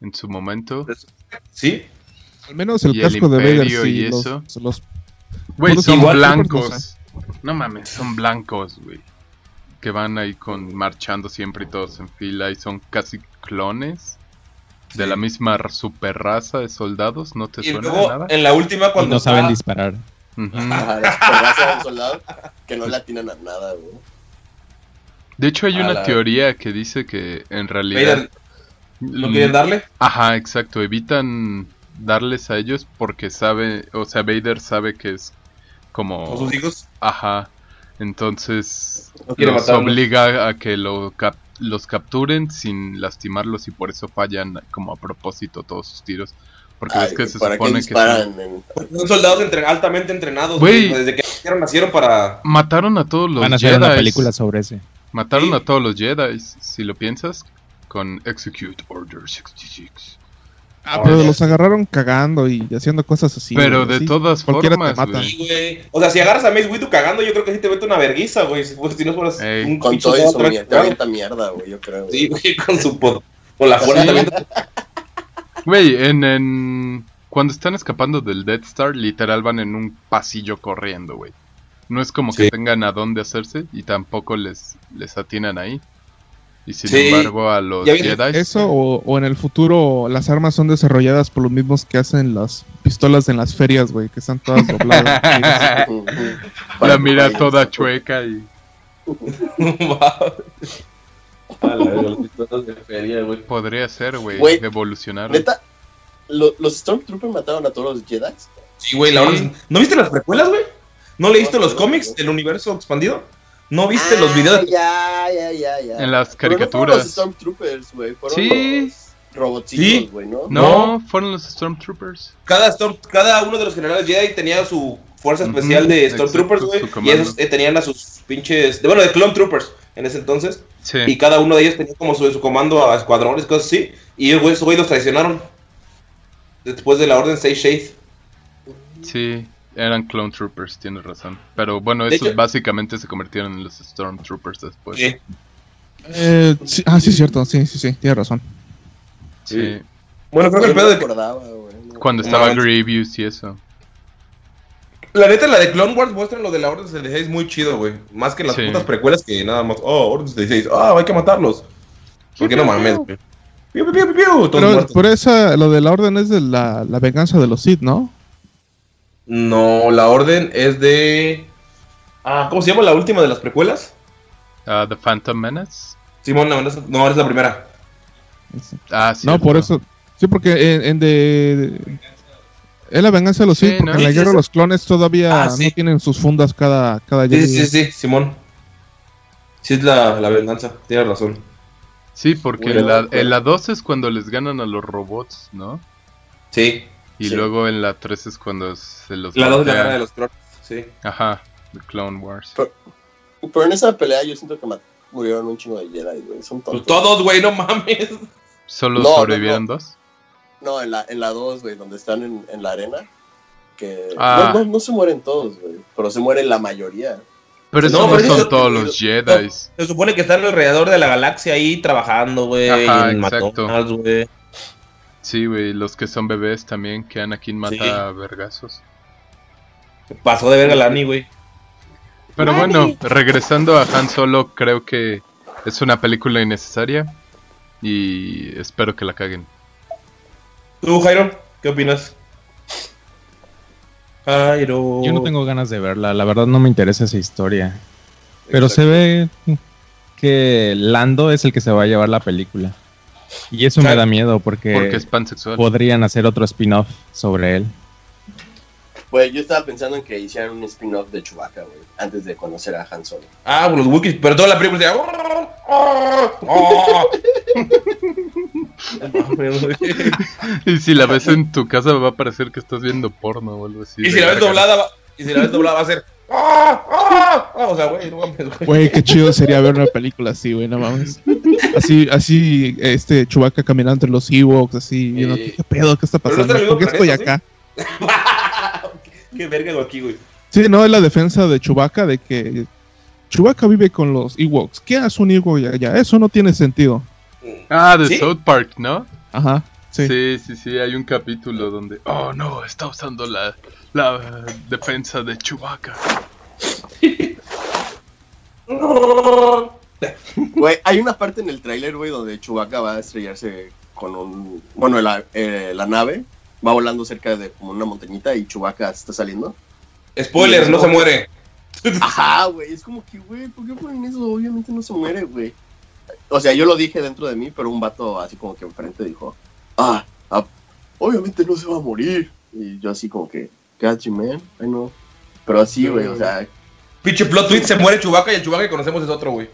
En su momento. Sí, Al menos el Y el casco de Vader sí. y los- eso. los- Güey, son igual, blancos. No mames, son blancos, güey. Que van ahí con marchando siempre y todos en fila y son casi clones de Sí. la misma super raza de soldados. ¿No te y suena de luego nada? en la última Y cuando no saben disparar. Ajá, la superraza del soldado que no le atinan a nada, güey. De hecho, hay A una la- teoría que dice que en realidad. Vader, ¿no quieren darle? Ajá, exacto. Evitan darles a ellos porque sabe, o sea, Vader sabe que es como, sus hijos. ajá. Entonces No quiere los matarlos. obliga a que lo cap- los capturen sin lastimarlos y por eso fallan como a propósito todos sus tiros. Porque ves Ay, que se ¿Para qué supone que son- en- Son soldados entre- altamente entrenados. Güey. güey, Desde que nacieron, nacieron para... mataron a todos los Van a hacer una Jedis. película sobre ese. Mataron Sí. a todos los Jedi, si lo piensas, con Execute Order 66. Ah, pero los agarraron cagando y haciendo cosas así. Pero güey, de así. todas cualquiera formas, te mata. güey. Sí, güey. O sea, si agarras a Mace Windu cagando, yo creo que sí te mete una verguiza, güey. Si, pues, si no fueras Ey. un Con todo eso, te avienta mierda, güey, yo creo. güey. Sí, güey, con su... Con la fuerza también. Güey, en, en- Cuando están escapando del Death Star, literal van en un pasillo corriendo, güey. No es como que tengan a dónde hacerse y tampoco les, les atinan ahí. Y sin Sí. embargo a los Jedi... Eso o, o en el futuro las armas son desarrolladas por los mismos que hacen las pistolas en las ferias, güey, que están todas dobladas. [LAUGHS] [LAUGHS] La mira toda chueca y... [LAUGHS] A la verga, los pistolas de feria, güey. Podría ser, güey, Güey, evolucionar. Neta, lo- los Stormtroopers mataron a todos los Jedi. Sí, güey, la Sí. ¿No viste las precuelas, güey? ¿No leíste No, los no, cómics no. del universo expandido? ¿No viste los Ah, videos? Ya, ya, ya, ya. En las Pero no fueron caricaturas. los Stormtroopers, güey. Fueron Sí. los robotitos, Sí. güey, ¿no? No, fueron los Stormtroopers. Cada, Storm- cada uno de los generales Jedi tenía su fuerza especial de Stormtroopers, güey. Y esos eh, tenían a sus pinches. de- bueno, de Clone Troopers en ese entonces. Sí. Y cada uno de ellos tenía como su, su comando a escuadrones, cosas así. Y ellos, güey, esos güey los traicionaron. Después de la orden 6 Shade. Sí, eran Clone Troopers, tienes razón. Pero bueno, esos hecho- básicamente se convirtieron en los Stormtroopers después. Sí. Eh, sí, ah, sí, es cierto, sí, sí, sí, tienes razón. Sí. Bueno, creo que el pedo de acordaba. Cuando estaba. Grievous y eso. La neta, la de Clone Wars muestra lo de la Orden 66 muy chido, güey. Más que las Sí. putas precuelas que nada más. Oh, Orden 66. Ah, hay que matarlos. ¿Por qué no mames, güey? Pero, muertos. pero esa, lo de la orden es de la, la venganza de los Sith, ¿no? No, la Orden es de. Ah, ¿cómo se llama la última de las precuelas? Ah, The Phantom Menace. Simón, no, no es, no, es la primera. Ah, sí. No, por eso. Sí, porque en, en de. Es la venganza de los Sí, porque ¿no? en la Sí, guerra de los clones todavía Ah, sí. no tienen sus fundas cada, cada Sí, Jedi. sí, sí, sí, Simón. Sí, es la, la venganza. Tienes razón. Sí, porque la, en la 2 es cuando les ganan a los robots, ¿no? Sí. Y Sí. luego en la 3 es cuando se los La 2 es la guerra de los clones. Sí. Ajá, The Clone Wars. Pero- Pero en esa pelea yo siento que murieron un chingo de Jedi, güey. Son Pues tontos. todos, güey, no mames. ¿Solo No, sobrevivieron no. dos? No, en la, en la 2, güey, donde están en, en la arena. Que Ah. no, no, no se mueren todos, güey. Pero se muere la mayoría. Pero No, eso no, pero son eso- todos los Jedi. Se supone que están alrededor de la galaxia ahí trabajando, güey. Ajá, en exacto. McDonald's, güey. Sí, güey, los que son bebés también, que Anakin mata Sí. a vergazos. Pasó de verga la Ani, güey. Pero bueno, regresando a Han Solo, creo que es una película innecesaria y espero que la caguen. ¿Tú, Jairo? ¿Qué opinas? Jairo. Yo no tengo ganas de verla, la verdad no me interesa esa historia. Pero se ve que Lando es el que se va a llevar la película. Y eso me da miedo porque, Porque es pansexual. podrían hacer otro spin-off sobre él. Pues yo estaba pensando en que hicieran un spin-off de Chewbacca, güey, antes de conocer a Han Solo. Ah, los Wookiees, pero toda la película decía. [LAUGHS] [LAUGHS] Y si la ves en tu casa va a parecer que estás viendo porno o algo así. y si de la ves doblada, va, y si la ves doblada va a ser. ¡Ah! ¡Ah! Ah, O sea, güey, no mames, güey. Güey, qué chido sería ver una película así, güey, no mames. Así, así, este Chewbacca caminando entre los Ewoks, así, viendo, Eh, ¿qué pedo? ¿Qué está no pasando? ¿Por qué estoy acá? [LAUGHS] Qué verga hago aquí, güey. Sí, no, es la defensa de Chewbacca de que Chewbacca vive con los Ewoks. ¿Qué hace un Ewok allá? Eso no tiene sentido. Ah, de ¿Sí? South Park, ¿no? Ajá, sí. Sí. sí, sí, hay un capítulo donde, oh no, está usando la, la defensa de Chewbacca. Güey, hay una parte en el tráiler, güey, donde Chewbacca va a estrellarse con un... Bueno, la, eh, la nave va volando cerca de como una montañita y Chewbacca está saliendo. Spoiler, no se muere. Ajá, güey, es como que, güey, ¿por qué ponen eso? Obviamente no se muere, güey. O sea, yo lo dije dentro de mí, pero un vato así como que enfrente dijo, ah, ah, obviamente no se va a morir. Y yo así como que, You, man, I know. Pero así, güey, o sea, Pinche plot tweet, se muere Chewbacca y el Chewbacca que conocemos es otro, güey.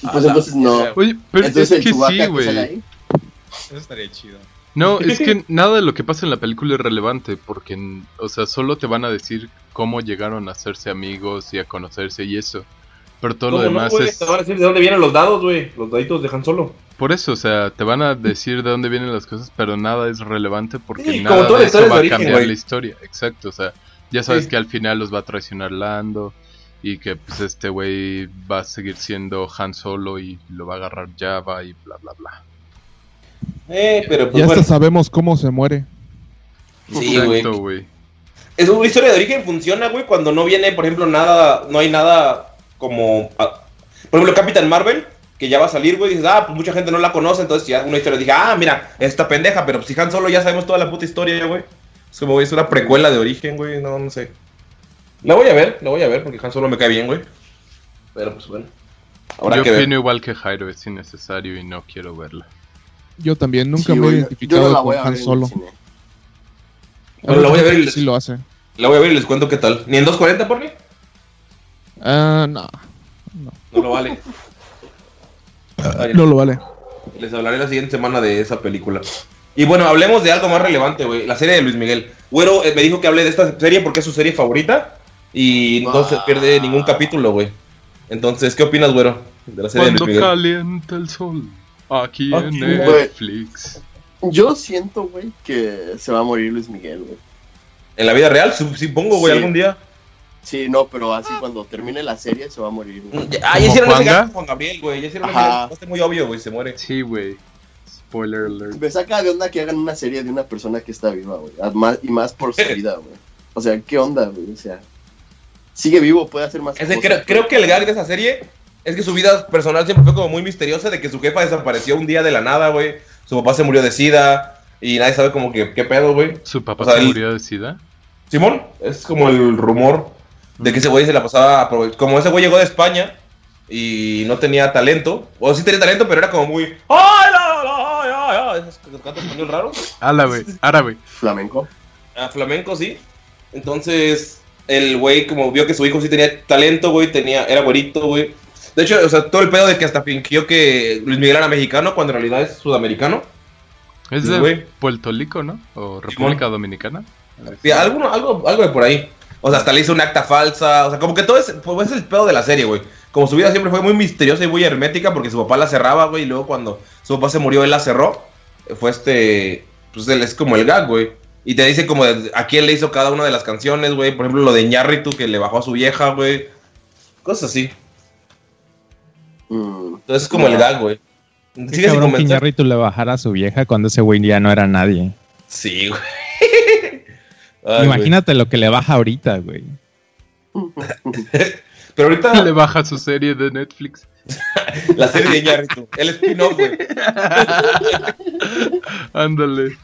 pues Ah, entonces no. Oye, pero Entonces es el que Chewbacca sí, güey. Eso estaría chido. No, [LAUGHS] es que nada de lo que pasa en la película es relevante porque, o sea, solo te van a decir cómo llegaron a hacerse amigos y a conocerse y eso. Pero todo lo ¿Cómo no, demás es... Te van a decir de dónde vienen los dados, güey. Los daditos de Han Solo. Por eso, o sea, te van a decir de dónde vienen las cosas, pero nada es relevante porque Sí, nada de eso va a cambiar la historia. Exacto, o sea, ya sabes Sí. que al final los va a traicionar Lando y que pues este güey va a seguir siendo Han Solo y lo va a agarrar Java y bla bla bla. Eh, pero pues Ya hasta sabemos cómo se muere. Sí, Exacto, güey. güey. Es una historia de origen funciona, güey, cuando no viene, por ejemplo, nada, no hay nada como... ah, Por ejemplo, Capitán Marvel, que ya va a salir, güey, dices, ah, pues mucha gente no la conoce, entonces ya una historia dije, ah, mira, esta pendeja, pero si Han Solo ya sabemos toda la puta historia, güey. Es como, güey, es una precuela de origen, güey, no, no sé. La voy a ver, la voy a ver, porque Han Solo me cae bien, güey. Pero pues bueno. Yo que ver. opino igual que Jairo, es innecesario y no quiero verla. Yo también, nunca Sí, me he identificado no la con voy a ver Han Solo. Bueno, la voy a ver y Sí les, lo hace. la voy a ver y les cuento qué tal. ¿Ni en 2.40, por mí? Ah, no, No lo vale. Ay, no lo vale. Les hablaré la siguiente semana de esa película. Y bueno, hablemos de algo más relevante, güey. La serie de Luis Miguel. Güero eh, me dijo que hable de esta serie porque es su serie favorita. Y no se Ah. pierde ningún capítulo, güey. Entonces, ¿qué opinas, güero? De la serie de Cuando Luis Miguel. calienta el sol, aquí, Aquí, en. Netflix. Yo siento, güey, que se va a morir Luis Miguel, güey. En la vida real, su- supongo, güey, Sí. algún día. Sí, no, pero así cuando termine la serie se va a morir, güey. Ya- Ah, ¿Como ya hicieron gato con Juan Gabriel, güey. Ya hicieron ese Ajá. gato. Está muy obvio, güey, se muere. Sí, güey. Spoiler alert. Me saca de onda que hagan una serie de una persona que está viva, güey. Y más por su [LAUGHS] vida, güey. O sea, ¿qué onda, güey? O sea, sigue vivo, puede hacer más Ese, cosas. creo, creo que el gag de esa serie es que su vida personal siempre fue como muy misteriosa, de que su jefa desapareció un día de la nada, güey. Su papá se murió de sida y nadie sabe como que qué pedo, güey. ¿Su papá O sea, se murió de sida? Simón, es como el rumor de que ese güey se la pasaba, como ese güey llegó de España y no tenía talento, o sí tenía talento, pero era como muy... ¡Ay, la, la, español raros. Árabe, árabe. Flamenco. A flamenco, sí. Entonces, el güey, como vio que su hijo sí tenía talento, güey, tenía, era güerito, güey. De hecho, o sea, todo el pedo de que hasta fingió que Luis Miguel era mexicano cuando en realidad es sudamericano. Es de güey. Puerto Rico, ¿no? O República Dominicana. Sí, algo, algo, algo de por ahí. O sea, hasta le hizo una acta falsa. O sea, como que todo es, pues, es el pedo de la serie, güey. Como su vida siempre fue muy misteriosa y muy hermética porque su papá la cerraba, güey. Y luego cuando su papá se murió, él la cerró. Fue este. Pues él es como el gag, güey. Y te dice como de- a quién le hizo cada una de las canciones, güey. Por ejemplo, lo de Ñarritu que le bajó a su vieja, güey. Cosas así. Mm. Entonces es como el gag, güey. Sigue sin que. Iñárritu le bajara a su vieja cuando ese güey ya no era nadie. Sí, güey. Ay, Imagínate lo que le baja ahorita, güey. [LAUGHS] Pero ahorita [LAUGHS] Le baja su serie de Netflix. [LAUGHS] la serie de Ñarritu. El spin-off, güey. Ándale.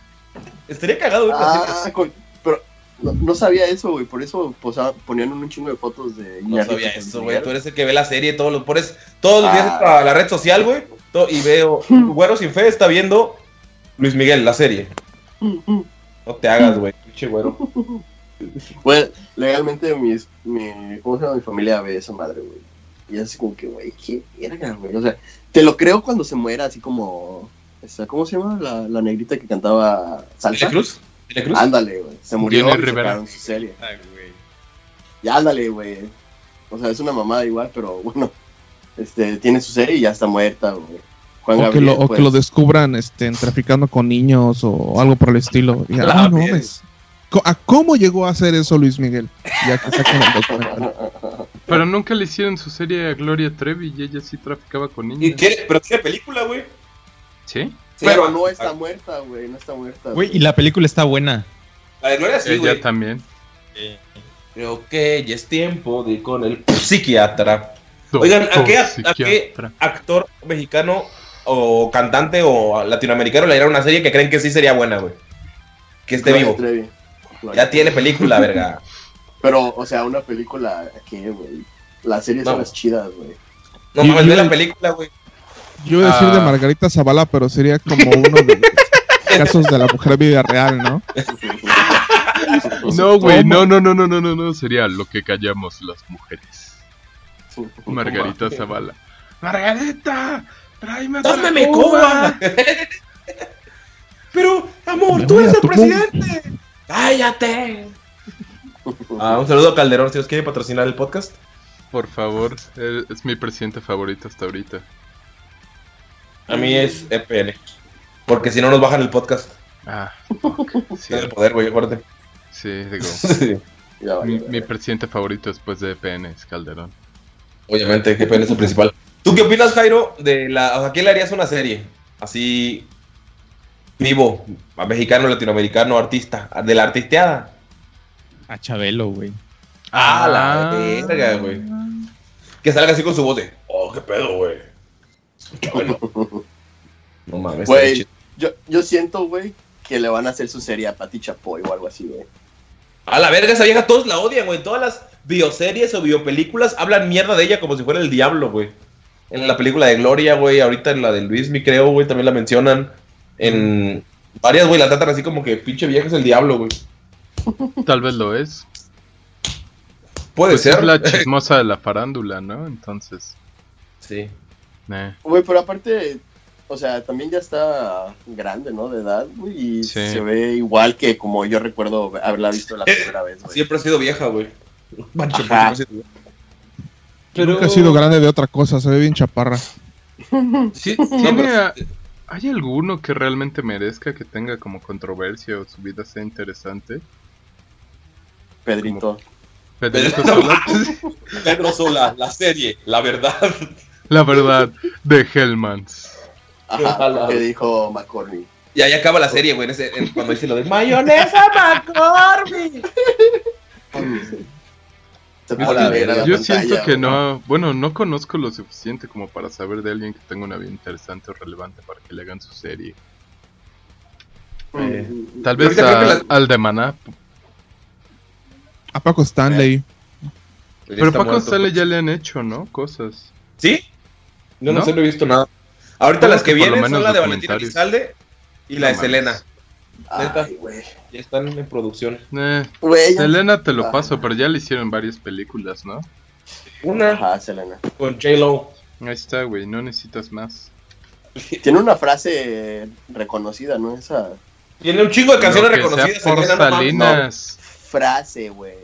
Estaría cagado, güey. Ah, con- pero no, no sabía eso, güey. Por eso posa- ponían un chingo de fotos de No Iñárritu sabía con eso, güey. Tú eres el que ve la serie, todos los pones todos los días Ah. a la red social, güey. Y veo, Güero sin fe está viendo Luis Miguel, la serie. No te hagas, güey, pinche güero. [LAUGHS] Güey, legalmente mis, mi, ¿cómo se llama? mi familia ve esa madre, güey. Y es como que, güey, qué verga, güey. O sea, te lo creo cuando se muera, así como. esa, ¿Cómo se llama? La, la negrita que cantaba salsa. ¿Tele Cruz? ¿Tele Cruz? Ándale, güey. Se murió y Rivera. sacaron su serie. Ay, güey. Y ándale, güey. O sea, es una mamada igual, pero [LAUGHS] bueno. Este, tiene su serie y ya está muerta, güey. Juan O que, lo, o pues, que lo descubran este, traficando con niños o algo por el estilo. Y, ah, no mames. ¿A cómo llegó a hacer eso Luis Miguel? Ya que el documental. [LAUGHS] Pero nunca le hicieron su serie a Gloria Trevi y ella sí traficaba con ¿Y niños. quiere, pero tiene película, güey. ¿Sí? Pero no está muerta, güey. No está muerta. Güey, y la película está buena. La de Gloria sí, ella también. Creo que ya es tiempo de ir con el psiquiatra. Oigan, ¿a qué, a qué actor mexicano o cantante o latinoamericano le dieron una serie que creen que sí sería buena, güey? Que esté Gloria vivo. Trevi. Ya tiene película, verga. [LAUGHS] Pero, o sea, una película, ¿qué, güey? Las series No. son las chidas, güey. No mames, ve la película, güey. Yo iba a decir de Ah. Margarita Zavala, pero sería como uno de los [LAUGHS] casos de la mujer vida real, ¿no? No, güey, no, no, no, no, no, no, no, sería lo que callamos las mujeres. Margarita Zavala. Margarita, tráeme ¡Dame mi cuba. [LAUGHS] Pero, amor, tú eres el presidente. ¡Cállate! Ah, un saludo a Calderón, si os quiere patrocinar el podcast. Por favor, es mi presidente favorito hasta ahorita. A mí es EPN. Porque si no nos bajan el podcast. Ah, sí, el poder, güey, acuérdate. sí, digo. [LAUGHS] Sí. Ya vale, Mi, güey. mi presidente favorito después de EPN es Calderón. Obviamente, EPN es el principal. ¿Tú qué opinas, Jairo, de la... O sea, ¿quién le harías una serie? Así... Vivo, a mexicano, latinoamericano, artista, de la artisteada. A Chabelo, güey. Ah, la verga, güey. Que salga así con su voz de, oh, qué pedo, güey. Bueno. No mames, Güey, yo, yo siento, güey, que le van a hacer su serie a Pati Chapoy o algo así, güey. A la verga, esa vieja todos la odian, güey. Todas las bioseries o biopelículas hablan mierda de ella como si fuera el diablo, güey. En la película de Gloria, güey, ahorita en la de Luis, mi creo, güey, también la mencionan. En varias, güey, la tratan así como que pinche vieja es el diablo, güey. [LAUGHS] Tal vez lo es. Puede Pues ser. es la chismosa de la farándula, ¿no? Entonces, sí. eh. Güey, pero aparte, o sea, también ya está grande, ¿no? De edad, güey, y Sí. se ve igual que como yo recuerdo haberla visto la primera vez, güey. Siempre ha sido vieja, güey. Siempre Ajá. ha sido vieja. Nunca ha sido grande de otra cosa, se ve bien chaparra. [LAUGHS] Sí, No, tiene pero- a- ¿Hay alguno que realmente merezca que tenga como controversia o su vida sea interesante? Pedrito. Pedrito Pedro- Sola. [LAUGHS] Pedro Sola, la serie, la verdad. La verdad, de Hellmans. Ajá, Ojalá. que dijo McCormick. Y ahí acaba la serie, güey, en ese- en- cuando dice lo de mayonesa McCormick. [LAUGHS] A ver a la Yo pantalla, siento que no, bueno, no conozco lo suficiente como para saber de alguien que tenga una vida interesante o relevante para que le hagan su serie. Mm. Tal Pero vez creo a- que la- al de Maná. A Paco Stanley. Pero Está Paco muerto. Stanley ya le han hecho, ¿no? Cosas. ¿Sí? Yo no, ¿No? sé, no he visto nada. Ahorita las que vienen son la de Valentina. Elizalde y la No de. Selena. Neta. Ay, güey. Ya están en producción. Eh, ya- Selena te lo Ah. paso, pero ya le hicieron varias películas, ¿no? Una Ajá, Selena. con J-Lo. Ahí está, güey, no necesitas más. Tiene una frase reconocida, ¿no? Esa Tiene un chingo de canciones Lo que sea reconocidas. por Selena, no mames. Salinas. frase, güey.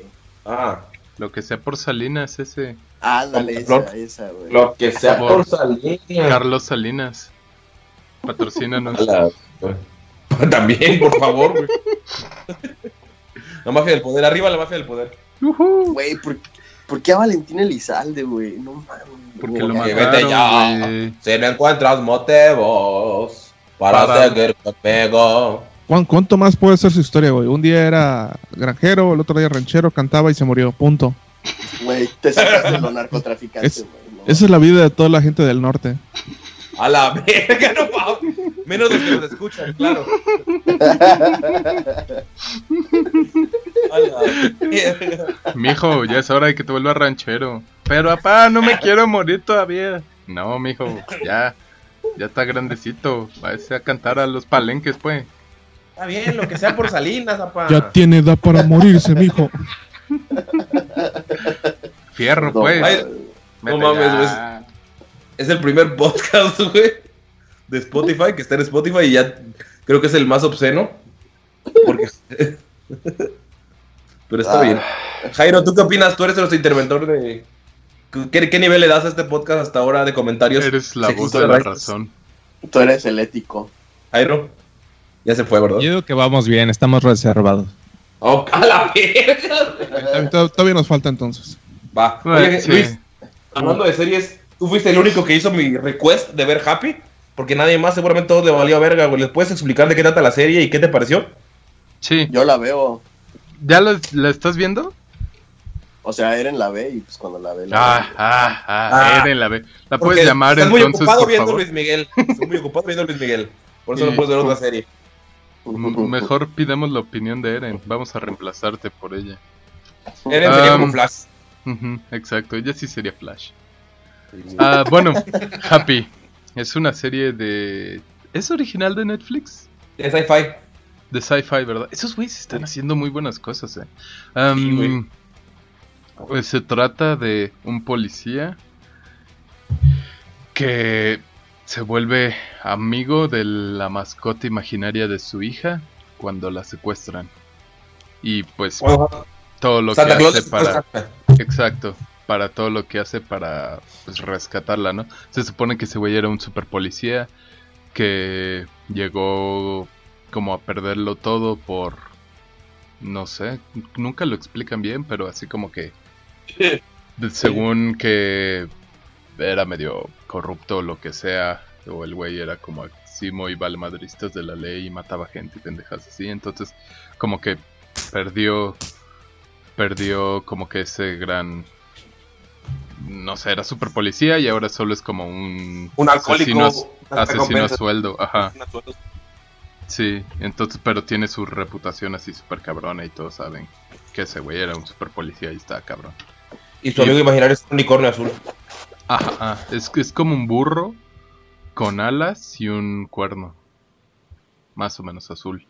Ah, Lo que sea por Salinas, ese. Ándale, esa, esa, güey. lo que sea Por- por Salinas. Carlos Salinas. Patrocínanos. [LAUGHS] [LAUGHS] También, por favor, güey. [LAUGHS] La mafia del poder, arriba la mafia del poder. Güey, ¿por, por qué a Valentín Elizalde, güey? No mames. Porque güey. lo Que mataron, vete ya. Si no encuentras motivos para, Para- seguir conmigo. ¿Cuán- ¿Cuánto más puede ser su historia, güey? Un día era granjero, el otro día ranchero, cantaba y se murió. Punto. Güey, te sacaste [LAUGHS] de los narcotraficantes, Es- güey. no. Esa es la vida de toda la gente del norte. A la verga, no mames. Menos de que nos escuchan, claro. A la verga. Mijo, ya es hora de que te vuelvas ranchero. Pero papá, no me quiero morir todavía. No, mijo, ya. Ya está grandecito. Váyase a cantar a los palenques, pues. Está bien, lo que sea por Salinas, papá. Ya tiene edad para morirse, mijo. Fierro, No, pues. Ay, no mames, ya. Es el primer [LAUGHS] podcast, güey, de Spotify, que está en Spotify y ya creo que es el más obsceno. Porque... [LAUGHS] Pero está Ah. bien. Jairo, ¿tú qué opinas? Tú eres nuestro interventor de... ¿Qué, qué nivel le das a este podcast hasta ahora de comentarios? Eres la voz de la razón. Tú eres el ético. Jairo, ya se fue, ¿verdad? Yo digo que vamos bien, estamos reservados. Oh, [LAUGHS] a la verga. Todavía- nos falta entonces. Va. Bueno, Oye, sí. Luis, hablando de series, tú fuiste el único que hizo mi request de ver Happy, porque nadie más seguramente todos le valió verga, güey. ¿Les puedes explicar de qué trata la serie y qué te pareció? Sí. Yo la veo. ¿Ya lo- la estás viendo? O sea, Eren la ve y pues cuando la ve. La Ah, ve. ah, ah, Ah. Eren la ve. La puedes llamar estás muy entonces, ocupado por viendo favor. Luis Miguel. [LAUGHS] Estás muy ocupado viendo Luis Miguel. Por eso Sí. no puedes ver otra serie. Mejor pidamos la opinión de Eren. Vamos a reemplazarte por ella. Eren sería Um, como Flash. Exacto, ella sí sería Flash. Ah, bueno, [LAUGHS] Happy. Es una serie de... ¿Es original de Netflix? Es sci-fi. De sci-fi, ¿verdad? Esos güeyes están haciendo muy buenas cosas, eh. Sí, pues se trata de un policía que se vuelve amigo de la mascota imaginaria de su hija cuando la secuestran. Y pues todo lo Santa que Claus hace para... Exacto, para todo lo que hace para pues, rescatarla, ¿no? Se supone que ese güey era un super policía que llegó como a perderlo todo por, no sé, nunca lo explican bien, pero así como que, [LAUGHS] según que era medio corrupto o lo que sea, o el güey era como así muy valemadristas de la ley y mataba gente y pendejas así, entonces como que perdió perdió como que ese gran no sé, era super policía y ahora solo es como un Un alcohólico. asesino, a sueldo, ajá. Sí, entonces pero tiene su reputación así super cabrona y todos saben que ese güey era un super policía y está cabrón. Y su amigo imaginario es un unicornio azul. Ajá, ajá, es, es como un burro con alas y un cuerno. Más o menos azul.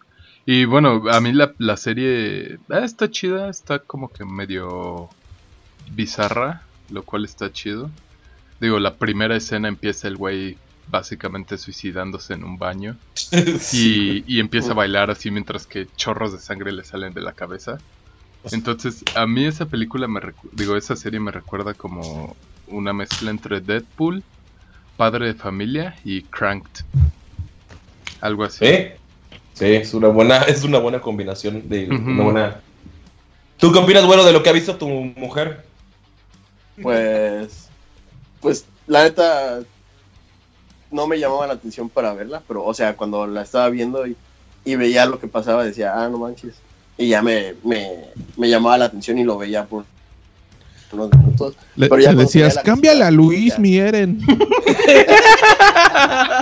Y bueno, a mí la, la serie ah, está chida, está como que medio bizarra, lo cual está chido. Digo, la primera escena empieza el güey básicamente suicidándose en un baño [LAUGHS] y, y empieza a bailar así mientras que chorros de sangre le salen de la cabeza. Entonces, a mí esa película me digo, esa serie me recuerda como una mezcla entre Deadpool, Padre de Familia y Cranked. Algo así. ¿Sí? Sí, es una buena, [LAUGHS] es una buena combinación de una buena. ¿Tú qué opinas, bueno, de lo que ha visto tu mujer? Pues. Pues la neta. No me llamaba la atención para verla, pero, o sea, cuando la estaba viendo y, y veía lo que pasaba, decía, ah, no manches. Y ya me, me, me llamaba la atención y lo veía por unos minutos. Le, Pero ya le decías, la cámbiale a Luis, ya". mi Eren. [LAUGHS]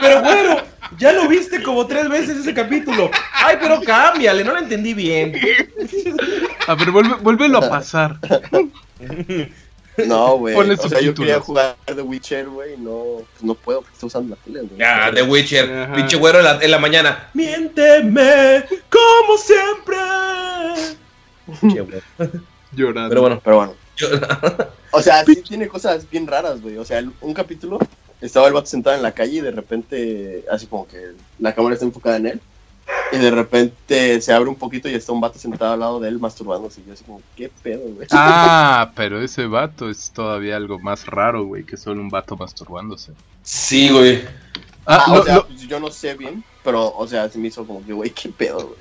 Pero bueno, ya lo viste como tres veces ese capítulo. Ay, pero cámbiale, no lo entendí bien. A ver, vuelve, vuélvelo a [LAUGHS] pasar. [LAUGHS] No, güey. Ponle O sea, yo quería jugar The Witcher, güey, no, pues no puedo porque estoy usando la tele, güey. Ya, The Witcher, Ajá. pinche güero en la, en la mañana. Miénteme, como siempre. [LAUGHS] Llorando. Pero bueno, Pero bueno. yo- O sea, sí tiene cosas bien raras, güey. O sea, el- un capítulo estaba el vato sentado en la calle y de repente, así como que la cámara está enfocada en él. Y de repente se abre un poquito y está un vato sentado al lado de él masturbándose. Y yo así como, ¿qué pedo, güey? Ah, pero ese vato es todavía algo más raro, güey, que solo un vato masturbándose. sí, güey. Ah, Ah, o sea, lo- pues, yo no sé bien, pero, o sea, se me hizo como que, güey, ¿qué pedo, güey?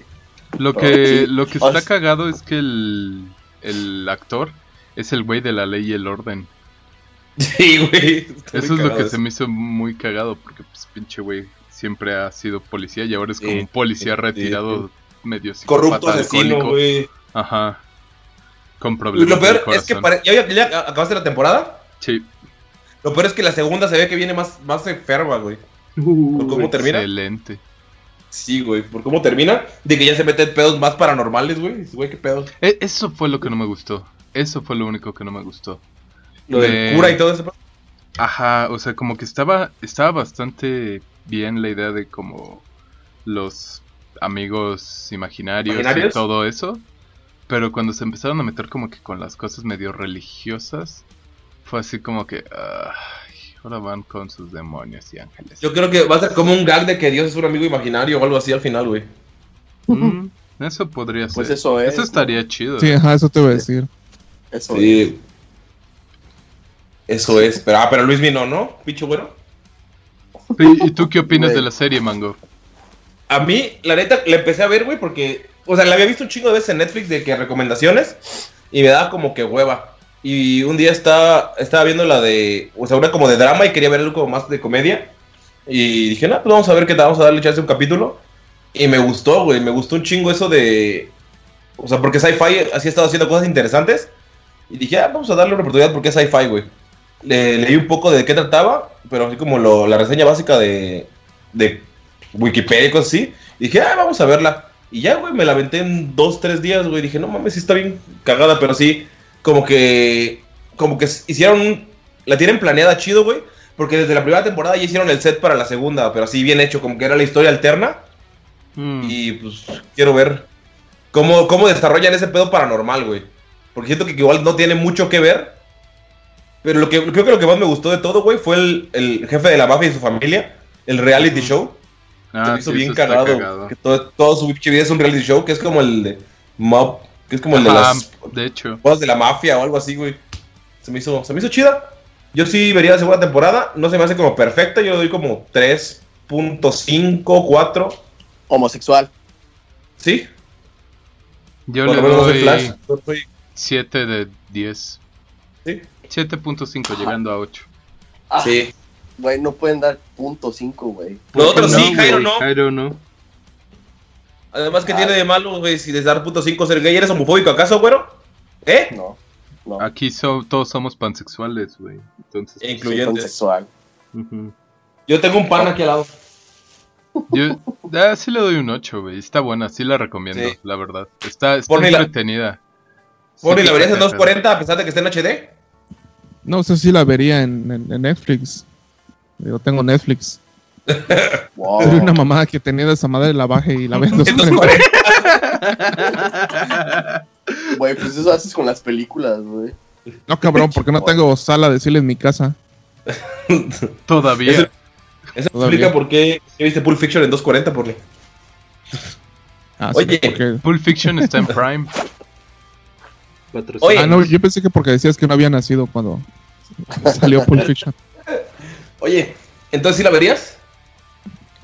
lo que, sí. lo que O está sea- cagado es que el, el actor es el güey de la ley y el orden. [LAUGHS] Sí, güey. Eso es lo que se me hizo muy cagado, porque pues pinche güey siempre ha sido policía y ahora es como un policía retirado medio Corrupto asesino, güey. Ajá. Con problemas lo peor del es que pare- ¿Ya, ya- ya acabaste la temporada. Sí. Lo peor es que la segunda se ve que viene más, más enferma, güey. ¿Por cómo termina? Excelente. Sí, güey, por cómo termina, de que ya se meten pedos más paranormales, güey. Güey, qué pedos. E- eso fue lo que no me gustó. Eso fue lo único que no me gustó. Lo del De- cura y todo eso. Ajá, o sea, como que estaba, estaba bastante bien la idea de como los amigos imaginarios, y todo eso. Pero cuando se empezaron a meter como que con las cosas medio religiosas, fue así como que... ahora van con sus demonios y ángeles. Yo creo que va a ser como un gag de que Dios es un amigo imaginario o algo así al final, güey. Mm, eso podría ser. Pues eso es, Eso estaría chido. Sí, ajá, eso te iba a decir. Eso es. Eso es. Pero, ah, pero Luis vino, ¿no? Picho bueno. ¿Y, tú qué opinas Güey. de la serie, Mango? A mí, la neta, la empecé a ver, güey, porque. O sea, la había visto un chingo de veces en Netflix de que recomendaciones. Y me daba como que hueva. Y un día estaba, estaba viendo la de. O sea, una como de drama y quería ver algo como más de comedia. Y dije, no, pues vamos a ver qué tal, vamos a darle chance a un capítulo. Y me gustó, güey, me gustó un chingo eso de. O sea, porque Sci-Fi así ha estado haciendo cosas interesantes. Y dije, ah, vamos a darle una oportunidad porque es Sci-Fi, güey. Le, leí un poco de qué trataba, pero así como lo- la reseña básica de, de Wikipedia y cosas así. Y dije, ah, vamos a verla. Y ya, güey, me la aventé en dos, tres días, güey. Dije, no mames, sí está bien cagada, pero sí, como que. Como que hicieron. La tienen planeada chido, güey. Porque desde la primera temporada ya hicieron el set para la segunda, pero así bien hecho, como que era la historia alterna. Mm, Y pues quiero ver cómo, cómo desarrollan ese pedo paranormal, güey. Porque siento que igual no tiene mucho que ver. Pero lo que, creo que lo que más me gustó de todo, güey, fue el, el jefe de la mafia y su familia. El reality show. Se ah, me hizo sí, bien cagado. Que todo, todo su vida es un reality show, que es como el de Mob, que es como el de Ajá, las de hecho. cosas de la mafia o algo así, güey. Se me hizo, se me hizo chida. Yo sí vería la segunda temporada. No se me hace como perfecta. Yo le doy como 3.5, 4. Homosexual. Sí. Yo Por le doy Flash. Yo soy- 7 de 10. Sí. 7.5 llegando a 8. Ah, Sí. Güey, no pueden dar punto cinco, güey. Nosotros No, sí, Jairo no. Jairo no. Además, ¿qué Ah. tiene de malo, güey? Si les dar punto 5 ser gay, ¿eres homofóbico acaso, güero? ¿Eh? No, no. Aquí so- todos somos pansexuales, güey. Entonces, E Soy incluyentes. homosexual. ujú. Yo tengo un pan aquí al lado. [LAUGHS] yo ah, sí le doy un 8, güey. Está buena, sí la recomiendo, Sí. la verdad. Está, está la- entretenida. Bueno, ¿y Sí, la verías en pero- 240 a pesar de que esté en HD? No sé si la vería en, en- en Netflix. Yo tengo Netflix. [LAUGHS] Wow. Una mamá que tenía de esa madre la baje y la vendo. [LAUGHS] En 240. [LAUGHS] Güey, pues eso haces con las películas, güey. No, cabrón, porque no tengo sala de cine en mi casa. Todavía. Eso- Eso Todavía. explica por qué viste Pulp Fiction en 240, por Ah, sí, Oye. porque- Pulp Fiction está en Prime. Oye. Ah, no, yo pensé que porque decías que no había nacido cuando salió Pulp Fiction. [LAUGHS] Oye, ¿entonces sí la verías?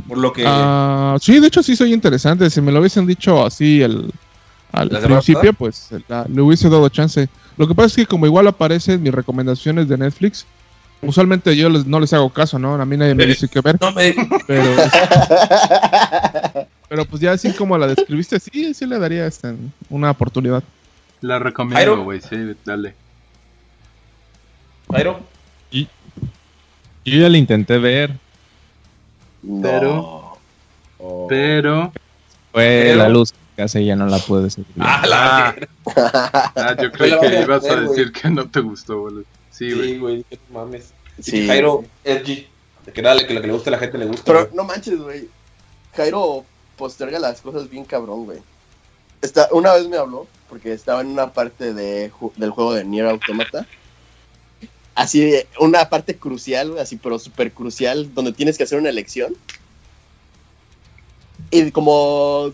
Por lo que... Ah, sí, de hecho sí soy interesante. Si me lo hubiesen dicho así el, al ¿La semana principio, pues la- le hubiese dado chance. Lo que pasa es que como igual aparece en mis recomendaciones de Netflix, usualmente yo les- no les hago caso, ¿no? A mí nadie me Sí. dice qué ver, No me... pero, [LAUGHS] pero pues ya así como la describiste, sí, sí le daría este, una oportunidad. La recomiendo, güey. Sí, dale. Jairo. Yo ya la intenté ver. No. Pero- Oh. Pero. Fue Pero- la luz que hace ya no la pude seguir. Ah, la... Ah, ah, yo voy que a ibas a decir que no te gustó, boludo. Sí, güey. Sí, güey, que mames. Sí. Jairo, edgy. Que dale, que lo que le guste a la gente le gusta. Pero no manches, güey. Jairo posterga las cosas bien cabrón, güey. Está, una vez me habló, porque estaba en una parte de, del juego de Nier Automata. Así, una parte crucial, así, pero súper crucial, donde tienes que hacer una elección. Y como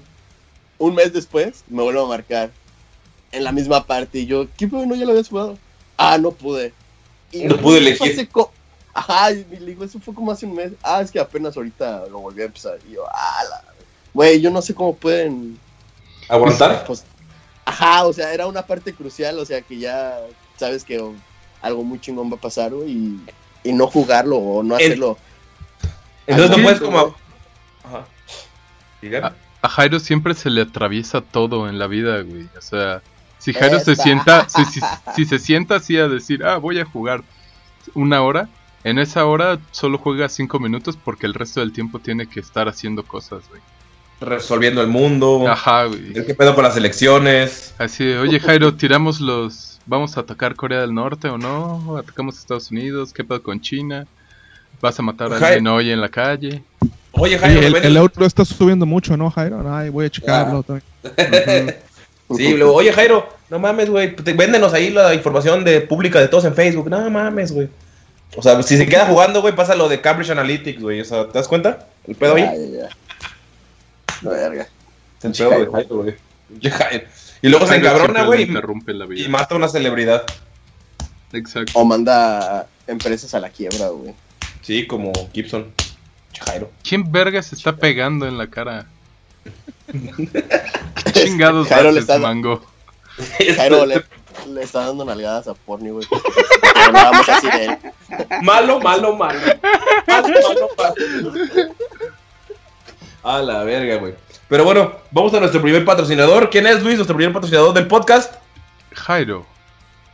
un mes después, me vuelvo a marcar en la misma parte. Y yo, ¿qué pedo? ¿No ya lo habías jugado? Ah, no pude. Y No pude elegir. Ajá, y le digo, eso fue como hace un mes. Ah, es que apenas ahorita lo volví a empezar. Y yo, ah, la... Güey, yo no sé cómo pueden... ¿Aguantar? [LAUGHS] Pues, ajá, o sea, era una parte crucial, o sea, que ya sabes que oh, algo muy chingón va a pasar, y, y no jugarlo o no El- hacerlo. Entonces no puedes como... Ajá. A Jairo siempre se le atraviesa todo en la vida, güey. O sea, si Jairo se sienta, si, si- [LAUGHS] si se sienta así a decir, ah, voy a jugar una hora, En esa hora solo juega 5 minutos porque el resto del tiempo tiene que estar haciendo cosas, güey. Resolviendo el mundo. Ajá, güey. ¿Qué pedo con las elecciones? Así de, oye Jairo, tiramos los... ¿Vamos a atacar Corea del Norte o no? ¿Atacamos Estados Unidos? ¿Qué pedo con China? ¿Vas a matar a alguien hoy en la calle? Oye, Jairo, el, el euro está subiendo mucho, ¿no, Jairo? Ay, voy a checarlo. también. [LAUGHS] Sí, luego, oye Jairo, no mames, güey, véndenos ahí la información de pública de todos en Facebook. No mames, güey. O sea, si se queda jugando, güey, pasa lo de Cambridge Analytics, güey. O sea, ¿te das cuenta? El pedo ahí. La verga. El pedo de Jairo, güey. Y luego se encabrona, güey, y- mata a una celebridad. Exacto. O manda empresas a la quiebra, güey. Sí, como Gibson. Jairo. ¿Quién verga se está pegando en la cara? [LAUGHS] ¿Qué chingados Jairo le está- mango? Jairo le, le está dando nalgadas a Porni, güey. porque Hablábamos así de él. Malo, malo, malo. [LAUGHS] Malo, malo, malo. A la verga, güey. Pero bueno, vamos a nuestro primer patrocinador. ¿Quién es Luis, nuestro primer patrocinador del podcast? Jairo,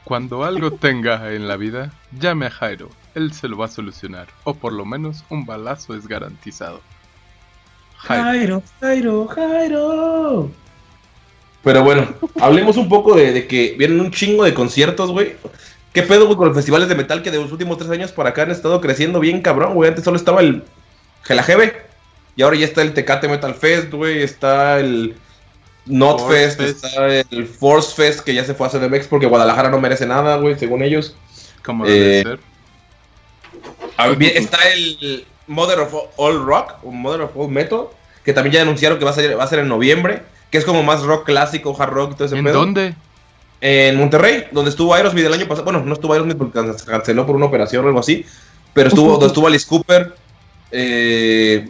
cuando algo [LAUGHS] tenga en la vida, llame a Jairo. Él se lo va a solucionar. O por lo menos un balazo es garantizado. Jairo. Jairo, Jairo. Pero bueno, hablemos un poco de, de que vienen un chingo de conciertos, güey. ¿Qué pedo, güey, con los festivales de metal que de los últimos tres años para acá han estado creciendo bien cabrón, güey? Antes solo estaba el Gelajebe y ahora ya está el Tecate Metal Fest, güey. Está el Not Fest, Fest. está el Force Fest que ya se fue a CDMX porque Guadalajara no merece nada, güey, según ellos. Como debe Eh, ser. Ah, bien, Está el Mother of All Rock, o Mother of All Metal, que también ya anunciaron que va a ser, va a ser en noviembre, que es como más rock clásico, hard rock y todo ese ¿En pedo. dónde? En Monterrey, donde estuvo Aerosmith el año pasado. Bueno, no estuvo Aerosmith porque se canceló por una operación o algo así, pero estuvo, [LAUGHS] donde estuvo Alice Cooper. eh,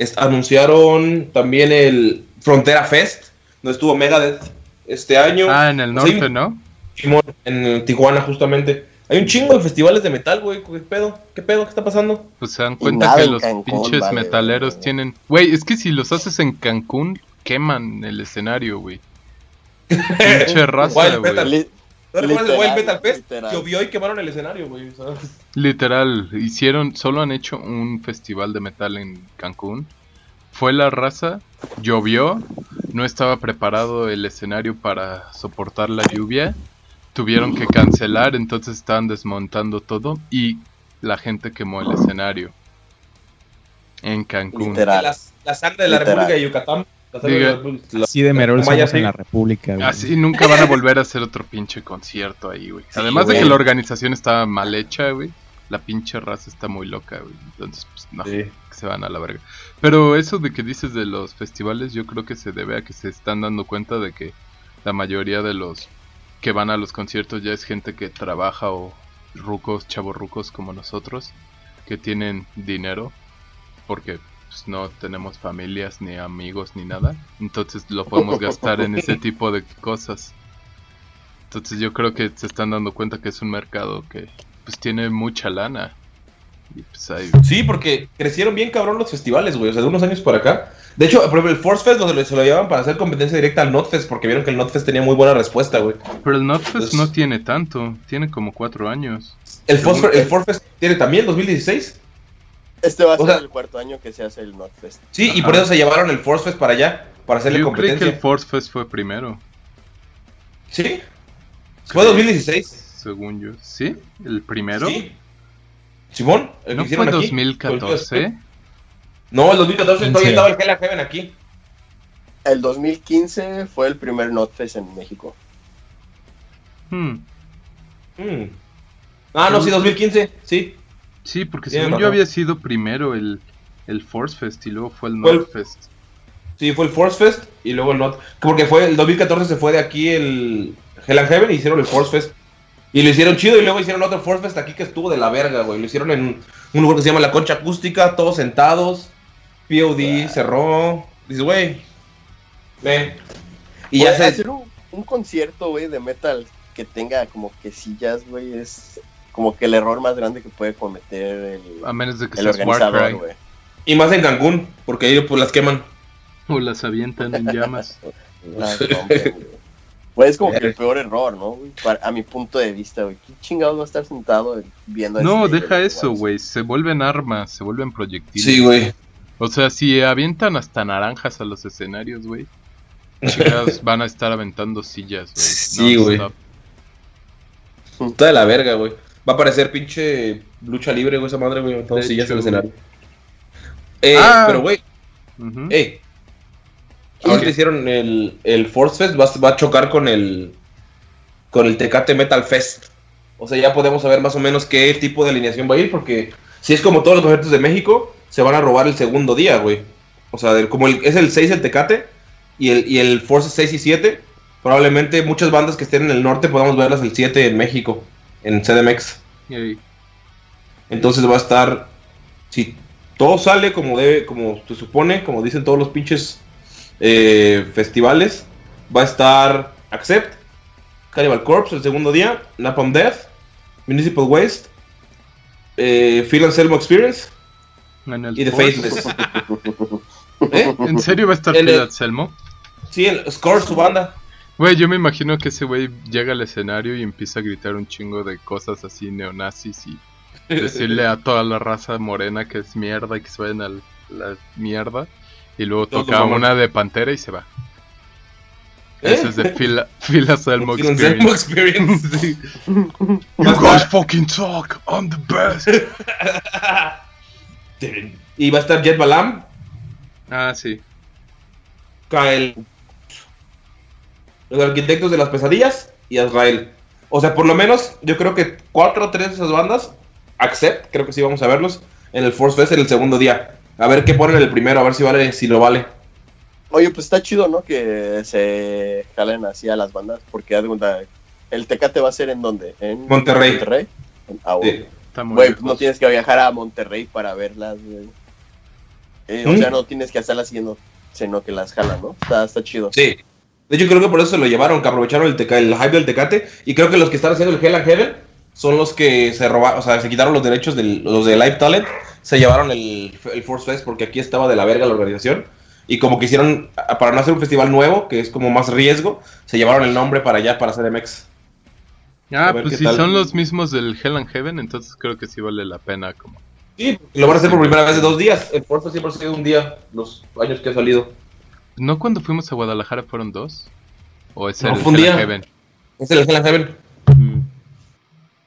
es- anunciaron también el Frontera Fest, donde estuvo Megadeth este año. Ah, en el Sí. norte, ¿no? Simón, en Tijuana justamente. Hay un chingo de festivales de metal, güey. ¿Qué pedo? ¿Qué pedo? ¿Qué está pasando? Pues se dan cuenta que los Cancún, pinches vale, metaleros tienen... Güey, es que si los haces en Cancún, queman el escenario, güey. [LAUGHS] Pinche raza, güey. Metal. Li- ¿No recuerdas el Wild Metal Fest? literal. Llovió y quemaron el escenario, güey. Literal, hicieron, solo han hecho un festival de metal en Cancún. Fue la raza, llovió, no estaba preparado el escenario para soportar la lluvia. Tuvieron que cancelar, entonces estaban desmontando todo y la gente quemó el escenario. En Cancún. Literal. La, la sangre de la Literal. República de Yucatán. Diga- la Así de Merol Como ya somos en la República, güey. Así nunca van a volver a hacer otro pinche concierto ahí, güey. Sí, Además de que la organización está mal hecha, güey. La pinche raza está muy loca, güey. Entonces, pues no. Sí. que se van a la verga. Pero eso de que dices de los festivales, yo creo que se debe a que se están dando cuenta de que la mayoría de los que van a los conciertos ya es gente que trabaja o rucos, chavos rucos como nosotros, que tienen dinero, porque pues, no tenemos familias ni amigos ni nada, entonces lo podemos gastar en ese [LAUGHS] tipo de cosas. Entonces yo creo que se están dando cuenta que es un mercado que pues tiene mucha lana. Y pues hay Sí, porque crecieron bien cabrón los festivales, güey. O sea, de unos años por acá. De hecho, por ejemplo, el Force Fest lo- se lo llevaban para hacer competencia directa al Notfest porque vieron que el Notfest tenía muy buena respuesta, güey. Pero el Notfest no tiene tanto, tiene como cuatro años. El Force, el Force Fest tiene también 2016. Este va a O ser sea- el cuarto año que se hace el Notfest. Sí, y por eso se llevaron el Force Fest para allá, para hacerle Yo creí que competencia. el Force Fest fue primero, Sí. Fue 2016. según yo. ¿Sí? ¿El primero? Sí. Simón, el que ¿No fue hicieron aquí. 2014? No, el 2014 todavía estaba el Hell Heaven aquí. El 2015 fue el primer Notfest en México. Hmm. Mm. Ah, no, sí, 2015, sí. Sí, porque según yo razón. había sido primero el, el Force Fest y luego fue el Fue el- Notfest. Sí, fue el Force Fest y luego el Not. Porque fue el 2014 se fue de aquí el Hell and Heaven y hicieron el Force Fest. Y lo hicieron chido y luego hicieron otro Force Fest aquí que estuvo de la verga, güey. Lo hicieron en un lugar que se llama La Concha Acústica, todos sentados. POD cerró. Dices, güey, ve. Y ya se. hacer un, un concierto, güey, de metal que tenga como que sillas, güey, es como que el error más grande que puede cometer el, A menos de que el organizador, güey. Y más en Cancún, porque ahí pues las queman. O las avientan en llamas. Las rompen. Pues es como que el peor error, ¿no? Para- a mi punto de vista, güey. ¿Qué chingados va a estar sentado viendo No, este- deja eso, güey. Se vuelven armas, se vuelven proyectiles. Sí, güey. O sea, si avientan hasta naranjas a los escenarios, güey. Chicas [LAUGHS] van a estar aventando sillas, güey. Sí, güey. Está de la verga, güey. Va a parecer pinche lucha libre, güey, esa madre, güey. Todos sillas en el escenario. Eh, Ah. pero, güey, Ujú. eh. Ahorita hicieron el, el Force Fest, va, a- va a chocar con el con el Tecate Metal Fest. O sea, ya podemos saber más o menos qué tipo de alineación va a ir, porque si es como todos los conciertos de México, se van a robar el segundo día, güey. O sea, del- como el- es el 6 el Tecate y el, y el Force 6 y 7, probablemente muchas bandas que estén en el norte podamos verlas el 7 en México, en CDMX. Entonces va a estar, si todo sale como debe, como se supone, como dicen todos los pinches eh, festivales, va a estar Accept, Cannibal Corpse el segundo día, Napalm Death, Municipal Waste, eh, Phil Anselmo Experience y The Force. Faithless. [LAUGHS] ¿Eh? ¿En serio va a estar Phil el- Anselmo? Sí, el Score, su banda. Güey, yo me imagino que ese güey llega al escenario y empieza a gritar un chingo de cosas así neonazis y decirle a [LAUGHS] toda la raza morena que es mierda y que se vayan a la mierda. Y luego toca una de Pantera y se va. ¿Eh? Ese es de Phil, Phil [LAUGHS] Anselmo Experience. Experience. Sí. [LAUGHS] You guys fucking suck. I'm the best. y va a estar Jet Balam, Ah, sí. Kael, los arquitectos de las pesadillas y Azrael. O sea, por lo menos yo creo que cuatro o tres de esas bandas, Accept, creo que sí vamos a verlos en el Force Fest en el segundo día. A ver qué ponen en el primero, a ver si vale, si lo vale. Oye, pues está chido, ¿no? Que se jalen así a las bandas. Porque el Tecate va a ser en dónde? En Monterrey. Monterrey. Ah, Sí. Güey, lejos. no tienes que viajar a Monterrey para verlas, güey. Eh, O ¿Mm? sea, no tienes que estarlas siguiendo, sino que las jalan, ¿no? Está, está chido. Sí. De hecho, creo que por eso se lo llevaron, que aprovecharon el, teca- el hype del Tecate. Y creo que los que están haciendo el Hell and Heaven son los que se robaron, o sea, se quitaron los derechos de los de Live Talent. Se llevaron el, el Force Fest porque aquí estaba de la verga la organización. Y como a- para no hacer un festival nuevo, que es como más riesgo, se llevaron el nombre para allá, para CDMX. Ah, A ver pues si tal. son los mismos del Hell and Heaven, entonces creo que sí vale la pena como... Sí, lo van a hacer por primera vez de dos días. El Force siempre ha sido un día, los años que ha salido. ¿No cuando fuimos a Guadalajara fueron dos? ¿O es No, el fue un día. Heaven? Es el Hell and Heaven. Mm.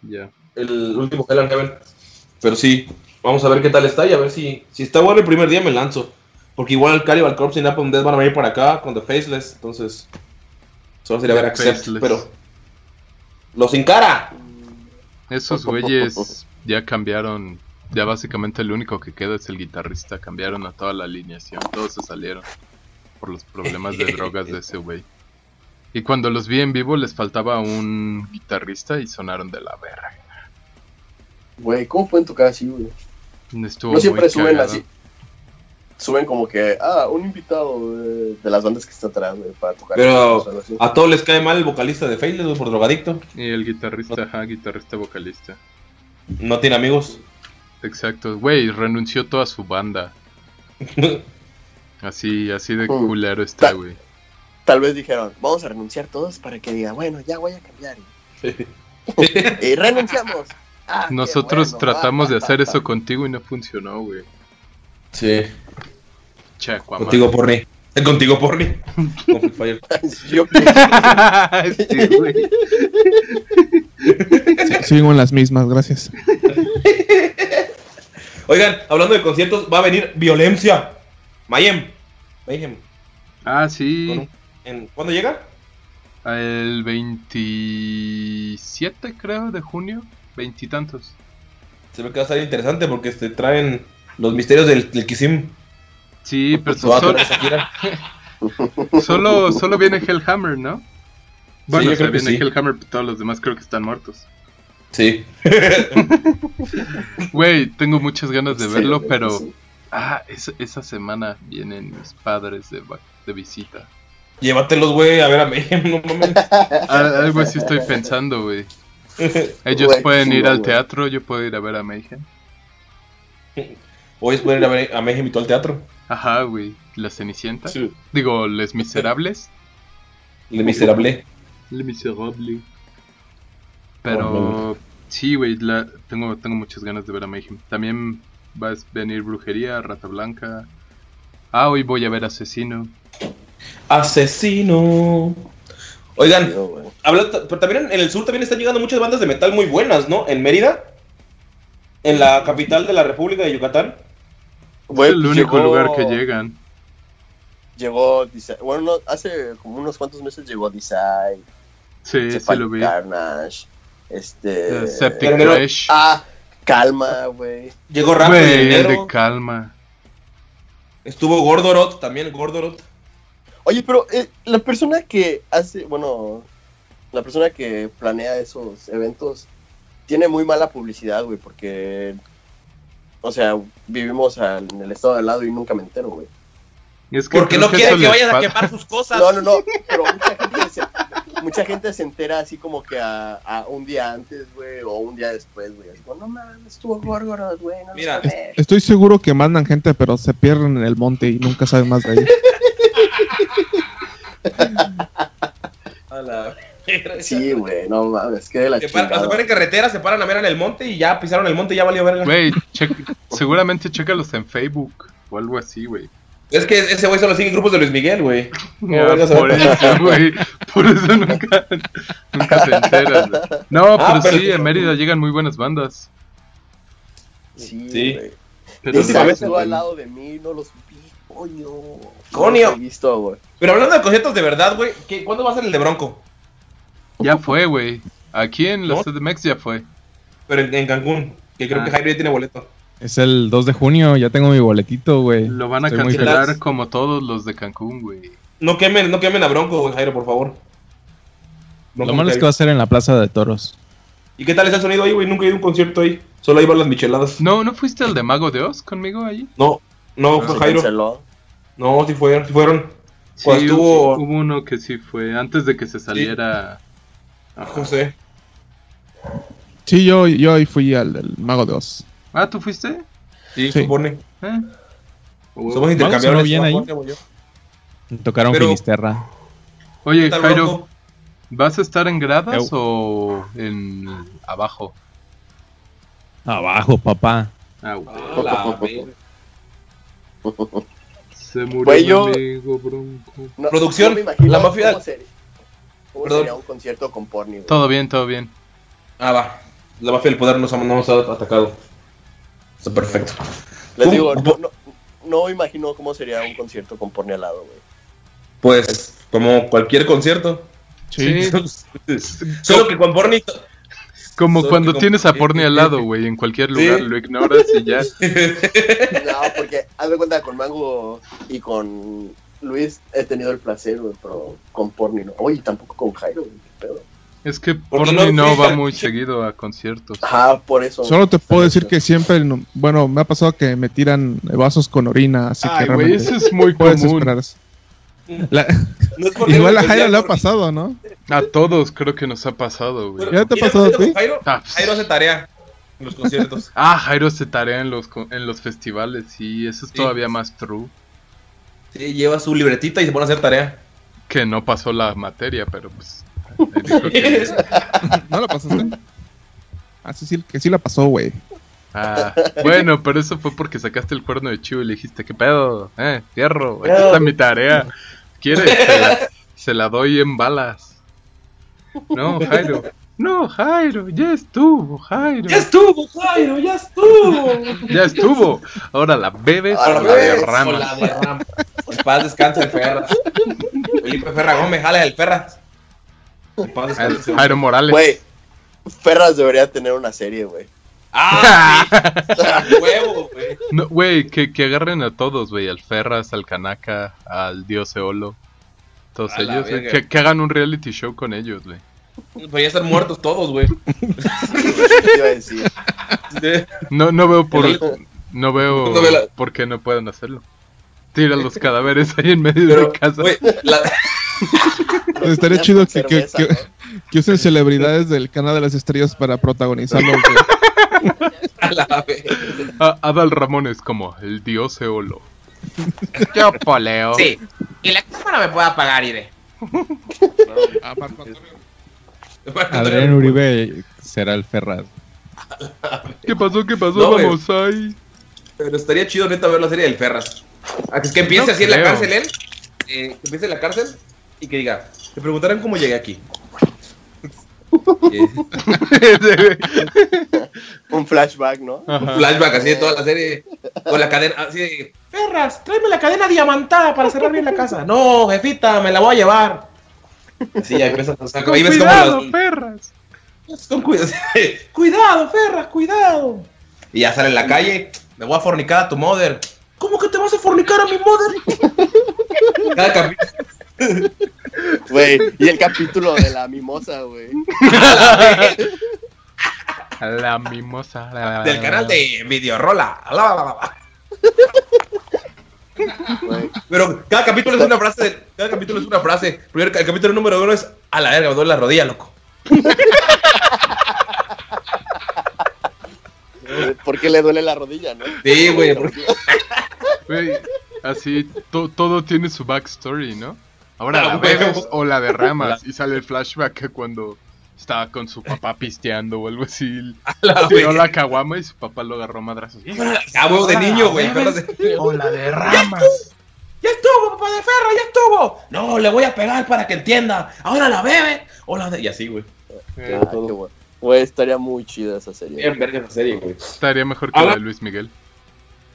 Ya. el último Hell and Heaven. Pero sí, vamos a ver qué tal está y a ver si, si está bueno el primer día me lanzo. Porque igual el Cannibal Corpse y Napalm Death van a venir para acá con The Faceless. Entonces, solo sería ver Accept. Faceless. Pero, los encara. Esos [LAUGHS] güeyes ya cambiaron. Ya básicamente el único que queda es el guitarrista. Cambiaron a toda la alineación. Todos se salieron por los problemas de drogas de ese güey. Y cuando los vi en vivo les faltaba un guitarrista y sonaron de la verga. Güey, ¿cómo pueden tocar así, güey? Estuvo No siempre muy suben cagado. así. Suben como que, ah, un invitado de las bandas que está atrás, güey, para tocar. Pero así. a todos les cae mal el vocalista de güey, por drogadicto. Y el guitarrista, ajá, guitarrista vocalista. No tiene amigos. Exacto, güey, renunció toda su banda. [LAUGHS] Así, así de Mm. culero está, Ta- güey. Tal vez dijeron, vamos a renunciar todos para que diga, bueno, ya voy a cambiar. [LAUGHS] Y renunciamos. Ah, Nosotros bueno. tratamos de hacer eso contigo y no funcionó, güey. sí. Aquaman. Contigo porni. Eh, contigo Fire. [LAUGHS] ah. Yo- [LAUGHS] Sí, güey. Sí, sigo en las mismas, gracias. Oigan, hablando de conciertos, va a venir Violencia. Mayhem. Mayhem. Ah, sí. En- ¿Cuándo llega? El 27, creo, de junio. Veintitantos. Se ve que va a estar interesante porque se traen los misterios del, del Kisim. Sí, pero solo, [LAUGHS] solo, solo viene Hellhammer, ¿no? Bueno, yo o sea, creo que viene sí. Hellhammer, pero todos los demás creo que están muertos. Sí. [LAUGHS] Güey, tengo muchas ganas de Sí, verlo, pero... Ah, esa, esa semana vienen mis padres de, de visita. Llévatelos, güey, a ver a Mayhem, no mames. [LAUGHS] Ah, Algo así estoy pensando, güey. [LAUGHS] Ellos pueden ir al teatro, yo puedo ir a ver a Mayhem. Hoy es poder ir a ver a Mayhem y todo al teatro. Ajá, güey. La Cenicienta. Sí. Digo, Les Miserables. Le miserable. Le Miserable. Pero sí, güey, la- tengo, tengo muchas ganas de ver a Mayhem. También va a venir Brujería, Rata Blanca. Ah, hoy voy a ver Asesino. Asesino. Oigan, pero también en el sur también están llegando muchas bandas de metal muy buenas, ¿no? En Mérida, en la capital de la República de Yucatán. Güey, es el único llegó- lugar que llegan. Llegó, bueno, no, hace como unos cuantos meses llegó Design, Sí, sí lo vi. Carnage, este... Eh, Septic Crash. Ah, calma, güey. Llegó Rápido Güey, el de calma. Estuvo Gordorot, también Gordorot. Oye, pero eh, la persona que hace, bueno, la persona que planea esos eventos tiene muy mala publicidad, güey, porque, o sea, vivimos al- en el estado de al lado y nunca me entero, güey. Es que Porque no que quiere que vayas a quemar sus cosas. No, no, no, pero mucha gente mucha gente se entera así como que a, a un día antes, güey, o un día después, güey. Así como, no mames, estuvo Gorgoros, güey, no Mira, lo sabes". Estoy seguro que mandan gente, pero se pierden en el monte y nunca saben más de ellos. A la- Sí, güey, no mames, que de la Se paran, chingada. se paran en carretera, se paran a ver en el monte y ya pisaron el monte y ya valió verga. Güey, che- seguramente chécalos en Facebook o algo así, güey. Es que ese güey solo sigue grupos de Luis Miguel, güey. ¿Cómo [LAUGHS] Ya, verga se va por eso, güey. Por eso nunca, nunca se enteran. güey. No, Ah, pero, pero- sí, en Mérida llegan muy buenas bandas. Sí, Sí. güey. Pero Ese últimamente, al lado de mí, no los vi, coño. Coño. No visto, güey. Pero hablando de conciertos de verdad, güey, ¿qué- ¿cuándo va a ser el de Bronco? ya fue, güey. Aquí en la ¿No? CDMX ya fue. Pero en, en Cancún, que creo Ah. que Jairo ya tiene boleto. Es el 2 de junio, ya tengo mi boletito, güey. Lo van a Estoy cancelar como todos los de Cancún, güey. No quemen, no quemen a Bronco, güey, Jairo, por favor. No, Lo malo es que va a ser en la Plaza de Toros. ¿Y qué tal está el sonido ahí, güey? Nunca he ido a un concierto ahí. Solo ahí van las micheladas. No, ¿no fuiste al de Mago de Oz conmigo allí? No, no, fue Jairo. canceló. No, sí fueron, sí fueron. Sí, Cuando estuvo- hubo uno que sí fue, antes de que se saliera... Ajá. José. Sí, yo, yo ahí fui al, del Mago de Oz. Ah, ¿tú fuiste? Sí, Sí. supone. ¿Eh? Somos intercambiables. bien ahí. Tocaron Pero- Finisterra. Oye, ¿Qué tal, Jairo? ¿vas a estar en gradas Eu. o en abajo? Abajo, papá. Ah. Se murió yo- amigo Bronco. No, Producción, no la mafia- ¿Cómo, sería, cómo Perdón. sería un concierto con porni, güey? Todo bien, todo bien. Ah, va. La mafia del poder nos ha, no nos ha atacado. Está perfecto. Les ¿Cómo? digo, no, no, no me imagino cómo sería un concierto con porni al lado, güey. Pues, como cualquier concierto. Sí. [LAUGHS] Solo que con Borny. Como Solo cuando tienes a Porni al lado, güey, en cualquier Sí. lugar lo ignoras y ya. [LAUGHS] No, porque haz de cuenta con Mango y con Luis he tenido el placer, güey, pero con porni no. Oye, tampoco con Jairo, güey, qué pedo. Es que Porque Porni no no va muy seguido a conciertos. Ajá, por eso. Solo te puedo decir que siempre, no- bueno, me ha pasado que me tiran vasos con orina, así que Ay, güey, realmente eso es muy puedes común. esperar eso. La- No es [LAUGHS] igual a Jairo le ha pasado, ¿no? A todos creo que nos ha pasado, güey. ¿Ya te ha ¿y no pasado a ti? Jairo? Ah, pues. Jairo hace tarea en los conciertos. [LAUGHS] Ah, Jairo se tarea en los, co- en los festivales, sí, eso es Sí. todavía más true. Sí, lleva su libretita y se pone a hacer tarea. Que no pasó la materia, pero pues... [LAUGHS] ¿No la pasaste? Ah, sí, sí, que sí la pasó, güey. Ah, bueno, pero eso fue porque sacaste el cuerno de chivo y le dijiste, ¿qué pedo? Eh, fierro, aquí está mi tarea. ¿Quieres? Se la, se la doy en balas. No, Jairo. No, Jairo, ya estuvo, Jairo. ¡Ya estuvo, Jairo! ¡Ya estuvo! Ya estuvo. Ahora la bebes Ahora o la derramas. O la derrama. En paz descanse el. Felipe Ferra Gómez, jale el Ferra. Jairo Morales. Güey, Ferras debería tener una serie, güey. ¡Ah! [LAUGHS] huevo, güey! No, güey, que, que agarren a todos, güey. Al Ferras, al Kanaka, al Dios Eolo. Todos A la ellos. güey, verga. Que, que hagan un reality show con ellos, güey. Pero ya están muertos todos, güey. [LAUGHS] No, no veo por no veo No veo la- por qué no pueden hacerlo. Tira los [LAUGHS] cadáveres ahí en medio Pero, de casa. güey, la... [LAUGHS] Estaría chido que, que, cerveza, que- ¿no? que usen celebridades del canal de las estrellas para protagonizarlo. [LAUGHS] a la vez. A- Adal Ramón es como el dios Eolo. [LAUGHS] Yo poleo. Sí. Y la cámara me puede apagar, iré. Ah. Adrián Uribe será el Ferraz. ¿Qué pasó? ¿Qué pasó? No. Vamos ahí. Pero estaría chido neta ver la serie del Ferras. Ah, que empiece No así en la cárcel él. eh, que empiece en la cárcel y que diga, te preguntarán cómo llegué aquí. [LAUGHS] Un flashback, ¿no? un flashback así de toda la serie. Con la cadena, así de, Ferras, tráeme la cadena diamantada para cerrar bien la casa. No, jefita, me la voy a llevar. Así ya empiezan a sacar. Con Ahí ves como cuidado, los- perras. Con cuidado. cuidado, Ferras, cuidado. Y ya sale en la calle. Me voy a fornicar a tu mother. ¿Cómo que te vas a fornicar a mi mother? Cada capítulo. Güey, y el capítulo de la mimosa, güey. La mimosa. la- Del canal de Videorola. La, la, la, la. güey. Pero cada capítulo es una frase. cada capítulo es una frase. Primero, el capítulo número uno es a la verga, me duele la rodilla, loco. ¿Por qué le duele la rodilla, no? Sí, güey. porque- así to- todo tiene su backstory, ¿no? Ahora Ah, la bebes o la derramas y sale el flashback cuando estaba con su papá pisteando o algo así. [LAUGHS] la Tiró la caguama y su papá lo agarró madrazos. Ah, huevo de niño, güey. O la derramas. ¡Ya estuvo, papá de ferro! ¡Ya estuvo! No, le voy a pegar para que entienda. Ahora la bebe. O la de... Y así, güey. Eh, Ah, bueno. Güey, estaría muy chida esa serie. Bien verga esa serie, güey. estaría mejor que la de Luis Miguel.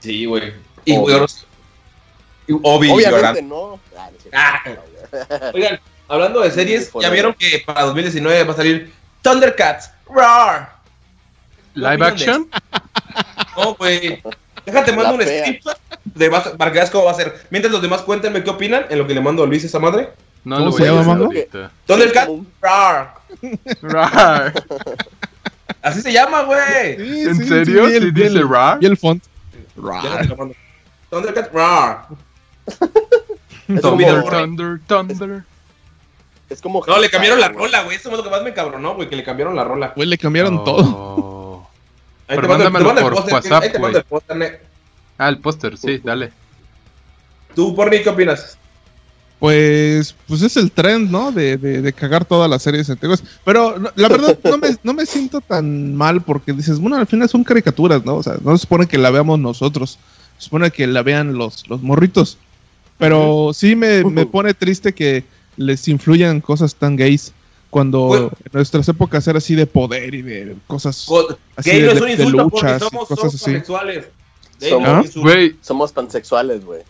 Sí, güey. Y, Obvio. güey, Obi Obviamente llorando. no. Ah, no. Ah. [LAUGHS] Oigan, hablando de series, ¿ya vieron que para 2019 va a salir Thundercats? ¡Roar! ¿Qué ¿Live action? [LAUGHS] No, güey. Déjate, mando un script de para que veas cómo va a ser. Mientras los demás cuéntenme qué opinan en lo que le mando a Luis esa madre. No ¿Cómo lo voy a hacer. Thundercats, ¡Roar! [LAUGHS] Rar. Así se llama, güey. Sí, ¿En sí, serio? sí, ¿Sí el- dice el- Rar? Y el font. Ya te lo mando. Thundercats, ¡Roar! Es Thunder, como, Thunder, Thunder. es como No, le cambiaron la rola, güey. Eso es lo que más me cabronó, güey, que le cambiaron la rola. Güey, le cambiaron Oh. todo. Ahí Pero te mando- te mando el por póster, WhatsApp, Ahí te mando güey. el póster, ne- Ah, el póster, sí, dale. ¿Tú, Porni, qué opinas? Pues, pues es el trend, ¿no? De, de, de cagar todas las series antiguas. Pero la verdad no me, no me siento tan mal porque dices, bueno, al final son caricaturas, ¿no? O sea, no se supone que la veamos nosotros. Se supone que la vean los, los morritos. Pero sí me, me pone triste que les influyan cosas tan gays cuando Bueno. en nuestras épocas era así de poder y de cosas Co- así Gay de, no es un insulto porque luchas y somos, cosas somos así. Gay Somos- Somos pansexuales, güey.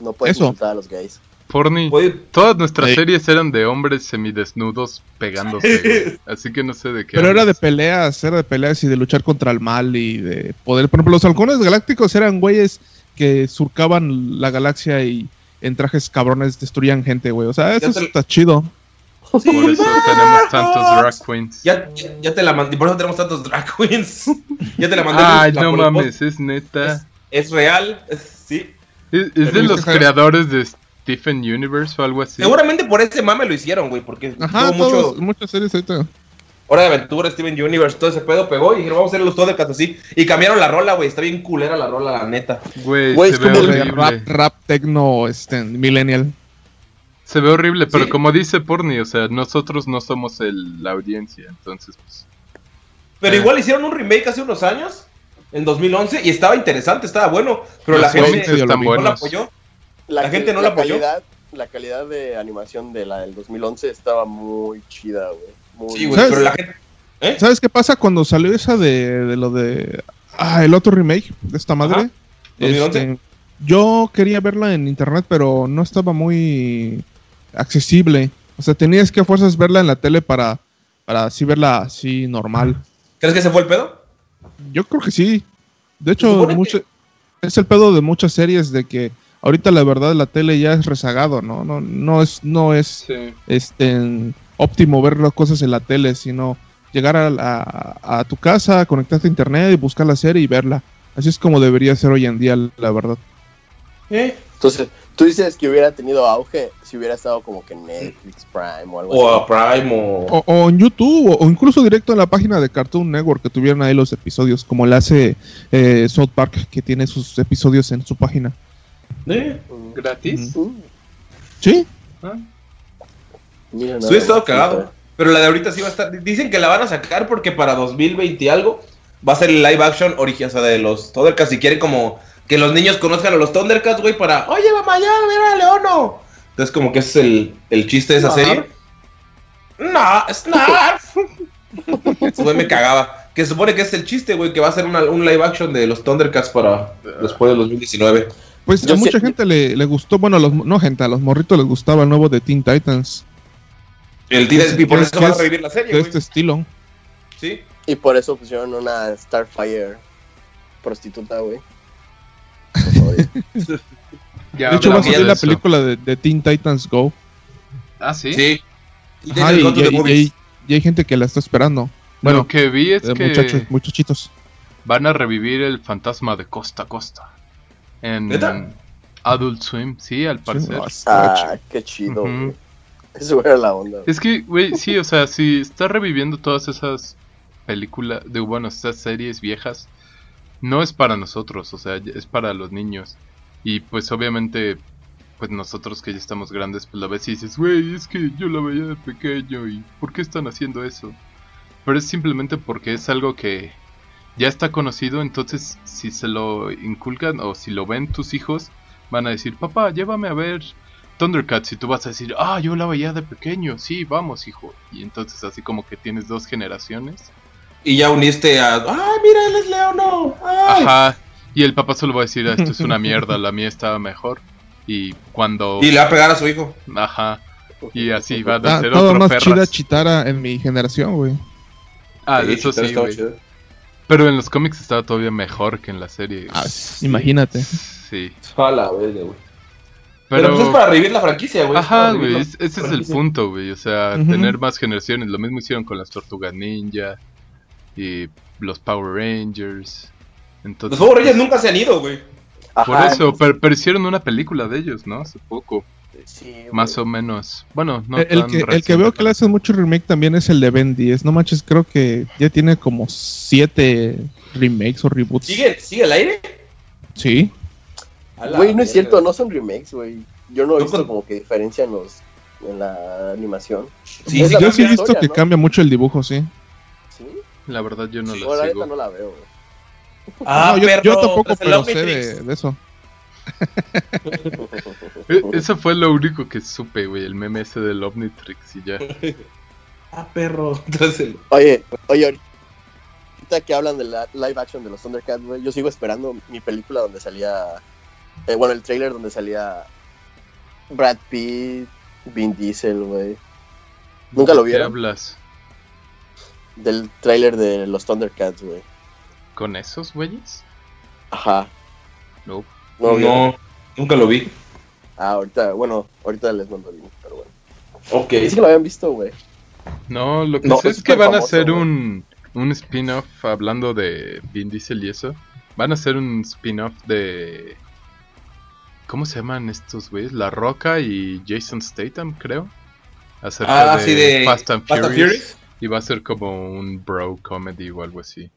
No puedes Eso. insultar a los gays. Porni. Todas nuestras Sí. series eran de hombres semidesnudos pegándose, [LAUGHS] güey. Así que no sé de qué. Pero era de peleas, era de peleas y de luchar contra el mal y de poder. Por ejemplo, los halcones galácticos eran güeyes que surcaban la galaxia y en trajes cabrones destruían gente, güey. O sea, eso te- está chido. Por eso tenemos tantos drag queens. Ya, ya, ya te la mandé, por eso tenemos [LAUGHS] tantos drag queens. ya te la mandé. Ay, la- no mames, es neta. Es, es real, es- sí. ¿Es, es de los creadores de Stephen Universe o algo así? Seguramente por ese mame lo hicieron, güey, porque Ajá, tuvo todos- mucho muchas series ahorita. Hora de Aventura, Steven Universe, todo ese pedo pegó y dijeron, vamos a hacer los Thundercats así. Y cambiaron la rola, güey, está bien culera la rola, la neta. Güey, es ve como el rap, rap, tecno, este, millennial. Se ve horrible, pero Sí. como dice Porni, o sea, nosotros no somos el, la audiencia, entonces pues... Pero Ah. igual hicieron un remake hace unos años, en 2011, y estaba interesante, estaba bueno. Pero Los la gente no la apoyó. La, gente no la apoyó. calidad, la calidad de animación de la del 2011 estaba muy chida, güey. Muy Sí, pero la gente... ¿Eh? ¿Sabes qué pasa cuando salió esa de, de lo de. Ah, el otro remake de esta madre? Ajá, 2011. Este, yo quería verla en internet, pero no estaba muy accesible. O sea, tenías que a fuerzas verla en la tele para, para así verla así normal. ¿Crees que ese fue el pedo? Yo creo que sí. De Se hecho, es el pedo de muchas series de que ahorita la verdad la tele ya es rezagado, ¿no? No, no es, no es este óptimo ver las cosas en la tele, sino llegar a, la- a tu casa, conectarte a internet y buscar la serie y verla. Así es como debería ser hoy en día, la verdad. ¿Eh? Entonces, tú dices que hubiera tenido auge si hubiera estado como que en Netflix Prime o algo O así. a Prime o... O, o en YouTube, o, o incluso directo en la página de Cartoon Network, que tuvieran ahí los episodios, como le hace eh, South Park, que tiene sus episodios en su página. ¿Eh? ¿Gratis? Mm, ¿Sí? Mira, Sí, estado cagado. Pero la de ahorita sí va a estar. Dicen que la van a sacar porque para 2020 y algo va a ser el live action original de los Thundercats. Si quieren como que los niños conozcan a los Thundercats, güey, para. Oye, mamá, ya, mira a Leono. Entonces, como que ese es el, el chiste de esa serie. No, Snarf. [LAUGHS] Güey, me cagaba. Que se supone que es el chiste, güey, que va a ser una- un live action de los Thundercats para después del 2019. Pues Yo a mucha sé- gente le, le gustó, bueno, a los, no gente, a los morritos les gustaba el nuevo de Teen Titans, El Teenage- y por ¿Qué eso es- va a revivir la serie, de güey. este estilo. Sí. Y por eso pusieron una Starfire prostituta, güey. [LAUGHS] Ya de hecho, va a salir de la película de, de Teen Titans Go. Ah, sí. Sí. Y Ajá, hay gente que la está esperando. Bueno, Lo que vi es eh, que muchachos, muchachitos. van a revivir el fantasma de Costa a Costa. En ¿Neta? Adult Swim, sí, al parecer. Ah, qué chido, güey. [LAUGHS] Eso era la onda. Es que, güey, sí, o sea, si está reviviendo todas esas películas, de bueno, esas series viejas, no es para nosotros, o sea, es para los niños. Y pues obviamente, pues nosotros que ya estamos grandes, pues la ves y dices, güey, es que yo la veía de pequeño y ¿por qué están haciendo eso? Pero es simplemente porque es algo que ya está conocido, entonces si se lo inculcan o si lo ven tus hijos, van a decir, papá, llévame a ver Thundercats y tú vas a decir, ah, yo la veía de pequeño, sí, vamos, hijo. Y entonces así como que tienes dos generaciones. Y ya uniste a. ¡Ay, mira, él es Leono! ¡Ay! Ajá. Y el papá solo va a decir, "Ah, esto es una mierda, la mía estaba mejor. Y cuando... Y le va a pegar a su hijo. Ajá. Y así van a Ah, hacer todo otro más perras. chida Chitara en mi generación, güey. Ah, Sí, eso Chitara sí, güey. chido. Pero en los cómics estaba todavía mejor que en la serie. Ah, imagínate. Sí. Güey, güey. Pero... Pero, pues es para revivir la franquicia, güey. Ajá, güey, ese es el punto, güey. O sea, tener más generaciones. Lo mismo hicieron con las Tortugas Ninja y los Power Rangers. Entonces, Los Power Rangers nunca se han ido, güey. Por Ajá, eso, pero, pero hicieron una película de ellos, ¿no? Hace poco. sí, güey. Más o menos. Bueno, no el, el tan que, el que veo que le hacen mucho remake también es el de Ben 10. No manches, creo que ya tiene como siete remakes o reboots. ¿Sigue, ¿Sigue el aire? Sí. Güey, no es cierto, no son remakes, güey. Yo no he visto con- como que diferencia en los en la animación. Sí, sí, la Yo sí he visto historia, que ¿no? cambia mucho el dibujo, sí. ¿Sí? La verdad yo no Sí, la sigo. neta no la veo, güey. [LAUGHS] Ah, No, yo, perro, yo tampoco, es el pero sé de, de eso. [LAUGHS] E- Eso fue lo único que supe, güey. El meme ese del Omnitrix y ya. [LAUGHS] Ah, perro. Entonces, Oye, oye, ahorita que hablan de la live action de los Thundercats, güey, yo sigo esperando mi película donde salía, eh, bueno, el trailer donde salía Brad Pitt, Vin Diesel, güey. ¿Nunca lo ¿De qué vieron? hablas? Del trailer de los Thundercats, güey. ¿Con esos güeyes? Ajá. No. No, no, vieron? nunca lo vi. Ah, ahorita, bueno, ahorita les mando el link, pero bueno. Ok. Sí que lo habían visto, güey. No, lo que No, sé es es que van a hacer un, un spin-off hablando de Vin Diesel y eso. Van a hacer un spin-off de... ¿Cómo se llaman estos güeyes? La Roca y Jason Statham, creo. Acerca Ah, sí, de Fast and Fast and Furious. Y va a ser como un bro comedy o algo así.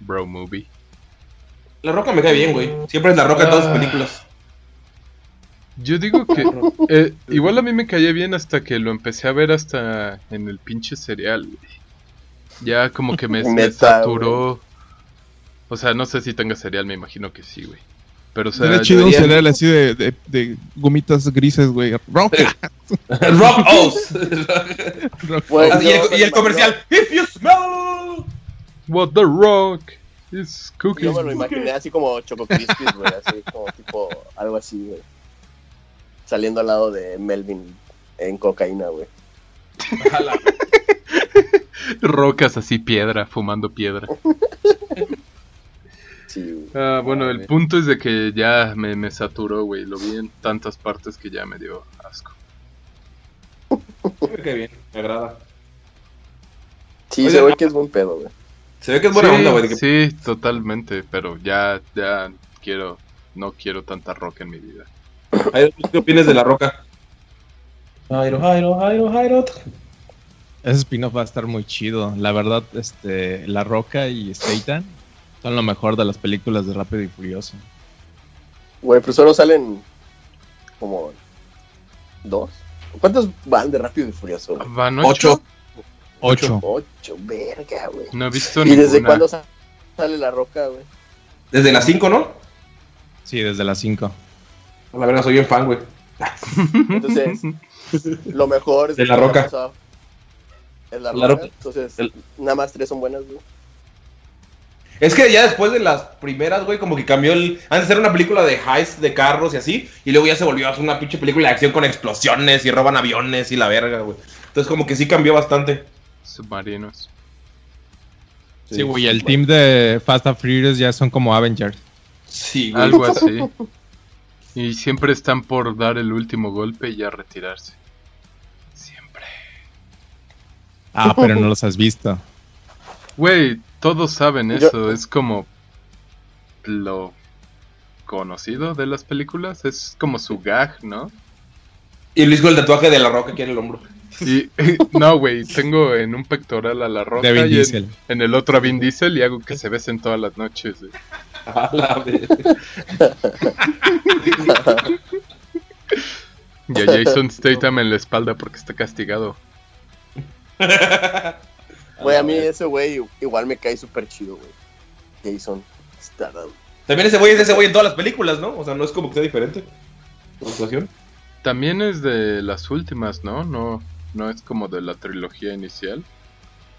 Bro movie. La Roca me cae bien, güey. Siempre es La Roca en todas sus Ah. películas. Yo digo que [LAUGHS] eh, igual a mí me caía bien hasta que lo empecé a ver hasta en el pinche cereal. güey. Ya como que me, [LAUGHS] saturó. O sea, no sé si tenga cereal, me imagino que sí, güey. Pero o sea, Sería chido un deberían- cereal así de, de, de gomitas grises, güey. Roca. Rock O's. [LAUGHS] Ah, [LAUGHS] y, el, y comercial. If you smell. What the Rock is cooking. Yo me lo imaginé así como Choco Crispies, güey, así como tipo algo así, güey. Saliendo al lado de Melvin en cocaína, güey. [LAUGHS] Rocas así, piedra, fumando piedra. Sí, güey. Ah, bueno, Ah, el punto es de que ya me, me saturó, güey. Lo vi en tantas partes que ya me dio asco. Cae bien, me agrada. Sí, Oye, se ve no. que es buen pedo, güey. Se ve que es buena sí, onda, güey. que- Sí, totalmente, pero ya, ya quiero, no quiero tanta roca en mi vida. Jairo, ¿tú ¿Qué opinas de La Roca? Jairo, Jairo, Jairo, Jairo. Ese spin-off va a estar muy chido. La verdad, este, La Roca y Statham son lo mejor de las películas de Rápido y Furioso. Güey, pero solo salen como dos. ¿Cuántos van de Rápido y Furioso? güey? ¿Van Ocho. ocho? Ocho. Ocho, verga, güey. No he visto ¿Y desde cuándo sa- sale la roca, güey? Desde las 5, ¿no? Sí, desde las 5. A la verdad, soy bien fan, güey. Entonces, lo mejor es De La Roca. Es la, La roca. Roca. Entonces, El- nada más tres son buenas, güey. Es que ya después de las primeras, güey, como que cambió el. Antes era una película de heist de carros y así. Y luego ya se volvió a hacer una pinche película de acción con explosiones y roban aviones y la verga, güey. Entonces, como que sí cambió bastante. Submarinos. Sí, güey, el team de Fast and Furious ya son como Avengers. Sí, güey. Algo así. Y siempre están por dar el último golpe y ya retirarse. Siempre. Ah, pero no los has visto. Güey, todos saben Yo- eso. Es como lo conocido de las películas. Es como su gag, ¿no? Y Luis con el tatuaje de la roca aquí en el hombro. Y no, güey, tengo en un pectoral a la roca De Vin y en, Diesel. en el otro a Vin Diesel y hago que se besen todas las noches. güey. A la verga. Y a Jason Statham en la espalda porque está castigado. [LAUGHS] Güey, a mí ese güey igual me cae súper chido, güey. Jason Statham. También ese güey es ese güey en todas las películas, ¿no? O sea, no es como que sea diferente. Por actuación. También es de las últimas, ¿no? No, no es como de la trilogía inicial.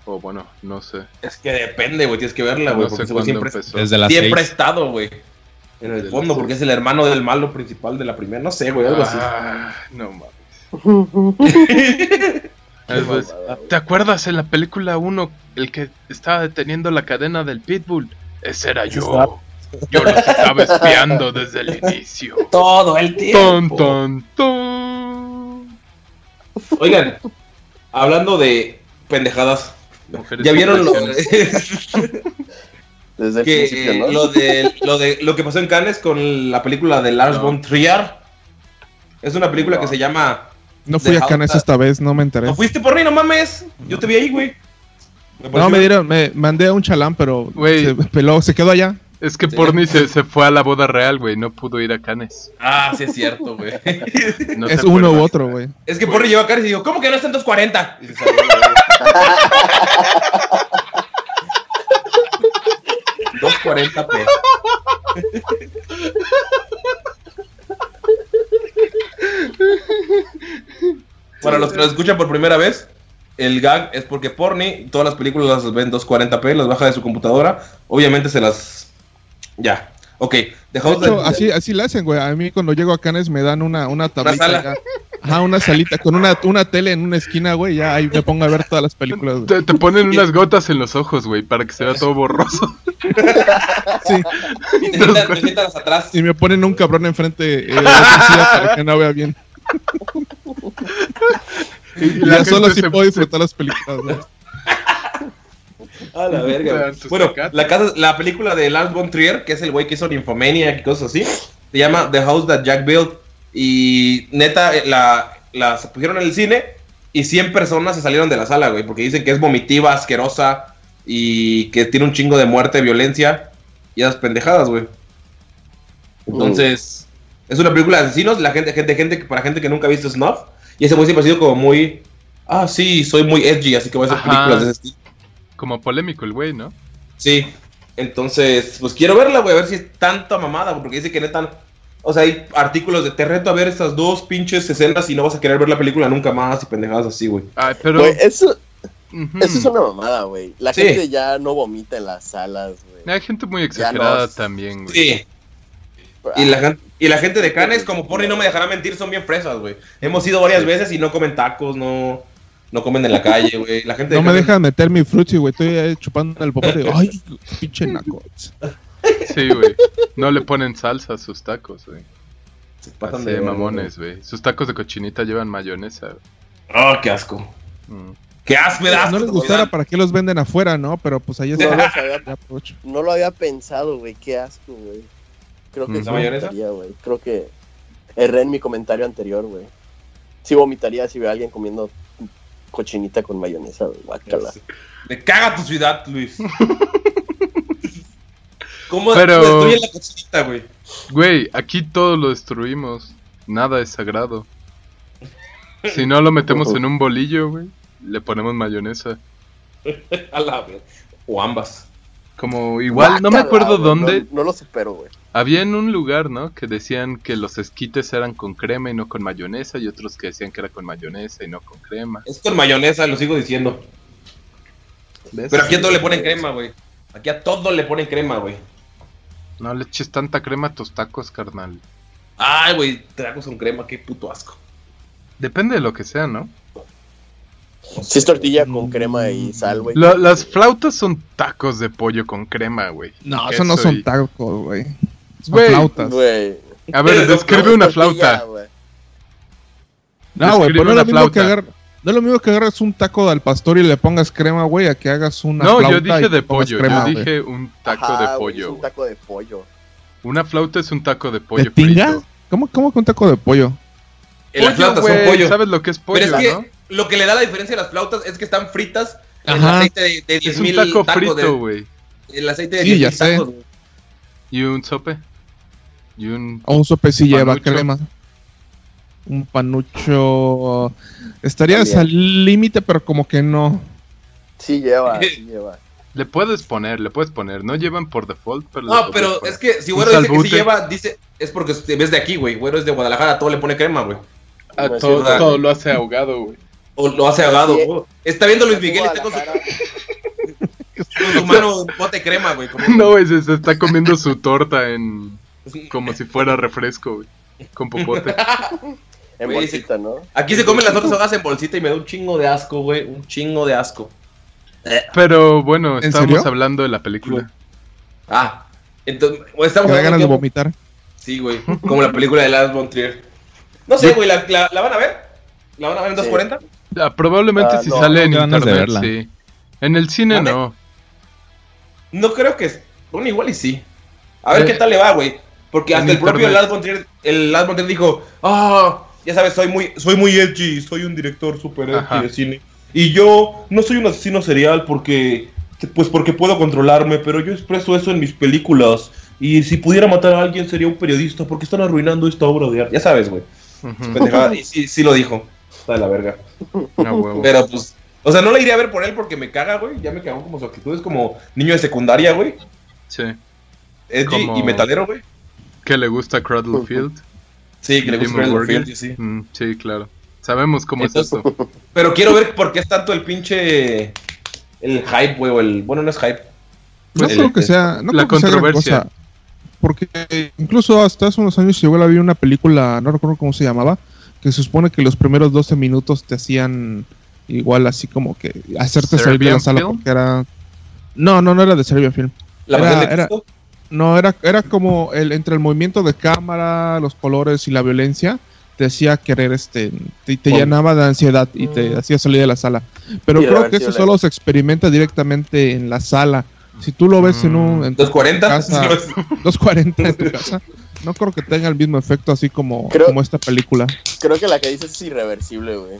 O bueno, no sé. Es que depende, güey. Tienes que verla, güey. No porque sé ese siempre, empezó. Desde las siempre ha 6. estado, güey. En el fondo, porque es el hermano del malo principal de la primera. No sé, güey, algo así. Ah, no mames. [LAUGHS] [LAUGHS] Mamada, güey. ¿Te acuerdas en la película 1 el que estaba deteniendo la cadena del Pitbull? Ese era yo. Yo los estaba espiando desde el inicio. [LAUGHS] Todo el Ton, ton, ton. Oigan, hablando de pendejadas, Mujeres ¿ya vieron lo, impresiones. [LAUGHS] Desde el que, principio, ¿no? lo, de, lo de lo que pasó en Cannes con la película de Lars No. von Trier? Es una película No. que se llama... No fui a Cannes Hauta- esta vez, no me enteré. ¿No fuiste por mí? No mames. Yo te vi ahí, güey. Me No, me dieron, me mandé a un chalán, pero Güey. se peló, se quedó allá. Es que Sí. Porni se, se fue a la boda real, güey. No pudo ir a Cannes. Ah, sí es cierto, güey. No es uno u otro, güey. es que Porri llegó a Cannes y dijo, ¿cómo que no está en 240? Y se salió la verga. 240p. Para los que nos escuchan por primera vez, el gag es porque Porni todas las películas las ve en 240p, las baja de su computadora. Obviamente se las. Ya. Ok, De dejamos hecho, así, así le hacen, güey. A mí cuando llego a Cannes me dan una, una tablita. sala. ya. Ajá, una salita con una, una tele en una esquina, güey. Ya ahí me pongo a ver todas las películas, güey. Te, te ponen unas gotas en los ojos, güey, para que se vea todo borroso. Sí. Y te sientas, te sientas atrás. Y me ponen un cabrón enfrente eh, de la para que no vea bien. Y Y la ya solo se- puedo disfrutar las películas, güey. A la verga. Bueno, la, casa, la película de Lars von Trier, que es el güey que hizo Nymphomaniac y cosas así, se llama The House That Jack Built. Y neta, eh, la, la se pusieron en el cine y 100 personas se salieron de la sala, güey, porque dicen que es vomitiva, asquerosa y que tiene un chingo de muerte, violencia y esas pendejadas, güey. Entonces, es una película de asesinos, la gente, gente, gente, para gente que nunca ha visto Snuff. Y ese güey siempre ha sido como muy. Ah, sí, soy muy edgy, así que voy a hacer Ajá. películas de ese estilo. Como polémico el güey, ¿no? Sí. Entonces, pues quiero verla, güey, a ver si es tanta mamada, porque dice que neta. O sea, hay artículos de te reto a ver estas dos pinches escenas y no vas a querer ver la película nunca más y pendejadas así, güey. Ay, pero. Eso, eso es una mamada, güey. La Sí. gente ya no vomita en las salas, güey. Hay gente muy exagerada no. también, güey. Sí. Y la, gen- y la gente de Canes, [LAUGHS] como Porni no me dejará mentir, son bien fresas, güey. Hemos ido varias veces y no comen tacos, no, no comen en la calle, güey. La gente de No me dejan meter mi frutti, güey. Estoy ahí chupando el popote. [LAUGHS] Ay, pinche naco. Sí, güey. No le ponen salsa a sus tacos, güey. se pasan Así de mamones, güey. Sus tacos de cochinita llevan mayonesa. Oh, qué asco. Mm. Qué asco, me da No asco, les gustara, ¿para qué los venden afuera, no? Pero pues ahí No, [LAUGHS] está. aprovecho. no lo había pensado, güey. Qué asco, güey. Creo que ¿La mayonesa? vomitaría, güey. Creo que erré en mi comentario anterior, güey. Sí vomitaría si veo a alguien comiendo cochinita con mayonesa, güey. Guácala. Me caga tu ciudad, Luis. [LAUGHS] ¿Cómo Pero- destruyen la cochinita, güey? Güey, aquí todo lo destruimos. Nada es sagrado. Si no lo metemos en un bolillo, güey, le ponemos mayonesa. [LAUGHS] A la vez. O ambas. Como igual, no me acuerdo dónde. No, no lo supero, güey. Había en un lugar, ¿no? Que decían que los esquites eran con crema y no con mayonesa, y otros que decían que era con mayonesa y no con crema. Es con mayonesa, lo sigo diciendo. ¿Ves? Pero aquí a todo le ponen crema, güey. Aquí a todo le ponen crema, güey. No le eches tanta crema a tus tacos, carnal. Ay, güey, tragos con crema, qué puto asco. Depende de lo que sea, ¿no? Si es tortilla con crema y sal, güey. La- las flautas son tacos de pollo con crema, güey. No, eso no son y- tacos, güey. Son Güey, flautas. Güey. A ver, [LAUGHS] describe una flauta. No, güey, pero no es una lo mismo que flauta. agarrar. No es lo mismo que agarres un taco al pastor y le pongas crema, güey, a que hagas una No, flauta yo dije de pollo. crema, yo dije un taco Ajá, de pollo. es un taco de pollo. Una flauta es un taco de pollo ¿De tinga? ¿Cómo, ¿Cómo que un taco de pollo? En las flautas son pollo. ¿Sabes lo que es pollo, Pero es que no? lo que le da la diferencia a las flautas es que están fritas en aceite de, de Es un 10.000 taco tacos. frito, de- güey. el aceite de Sí, 10.000 ya sé. tacos, güey. Y un sope. Y un... O un sope sí lleva Panucho. crema. Un panucho. Estarías También. al límite, pero como que no. Sí lleva, [LAUGHS] sí lleva. Le puedes poner, le puedes poner. No llevan por default, pero... le No, pero poner. es que si Güero dice que sí lleva, dice, es porque ves de aquí, güey. Güero es de Guadalajara, todo le pone crema, güey. A No es todo, lo hace ahogado, güey. O lo hace ahogado. Sí. güey. Está viendo Luis Miguel y está con su, [LAUGHS] con su mano un bote de crema, güey. [LAUGHS] No, güey, se, se está comiendo su torta en... Como si fuera refresco, güey. Con popote. [LAUGHS] En Güey, bolsita, ¿no? Aquí se comen las otras hojas en bolsita y me da un chingo de asco, güey. Un chingo de asco. Pero bueno, ¿En estábamos hablando de la película. Ah, entonces, güey, estamos da ganas de hablando vomitar. Sí, güey. Como la película de Lars von Trier. No sé, güey, ¿la, la, la van a ver? ¿La van a ver en Sí. 240? Ah, probablemente Ah, si no, sale en internet, verla. sí. En el cine no. No creo que. es- Bueno, igual y sí. A ver Eh, qué tal le va, güey. Porque hasta el propio. Lars von Trier, el Lars von Trier dijo, ah, ya sabes, soy muy, soy muy edgy, soy un director super edgy de cine. Y yo no soy un asesino serial porque, pues porque puedo controlarme, pero yo expreso eso en mis películas. Y si pudiera matar a alguien sería un periodista porque están arruinando esta obra de arte. Ya sabes, güey. Y sí, sí lo dijo. Está de la verga. Pero pues, o sea, no la iría a ver por él porque me caga, güey. Ya me cagó como su actitud. Es como niño de secundaria, güey. Sí. Edgy Como- y metalero, güey. Que le gusta Cradlefield. [LAUGHS] Sí, que le gusta Dimmu el Borgir. Field, sí. Mm, sí, claro. Sabemos cómo es esto. [LAUGHS] Pero quiero ver por qué es tanto el pinche. El hype, güey. o el Bueno, no es hype. No Pues, creo que sea. No la creo que sea gran controversia. cosa, porque incluso hasta hace unos años igual había una película, no recuerdo cómo se llamaba, que se supone que los primeros 12 minutos te hacían igual así como que hacerte salir de la ¿Serbian sala porque era. No, no, no era de Serbian Film. La Era- de era- Cristo. No, era, era como el, entre el movimiento de cámara, los colores y la violencia, te hacía querer, este, te, te llenaba de ansiedad y te hacía salir de la sala. Pero creo que eso Irreversible. solo se experimenta directamente en la sala. Si tú lo ves en un en tu 240. casa, Sí, pues, 240 en tu casa, no creo que tenga el mismo efecto así como, Creo- como esta película. Creo que la que dices es irreversible, güey.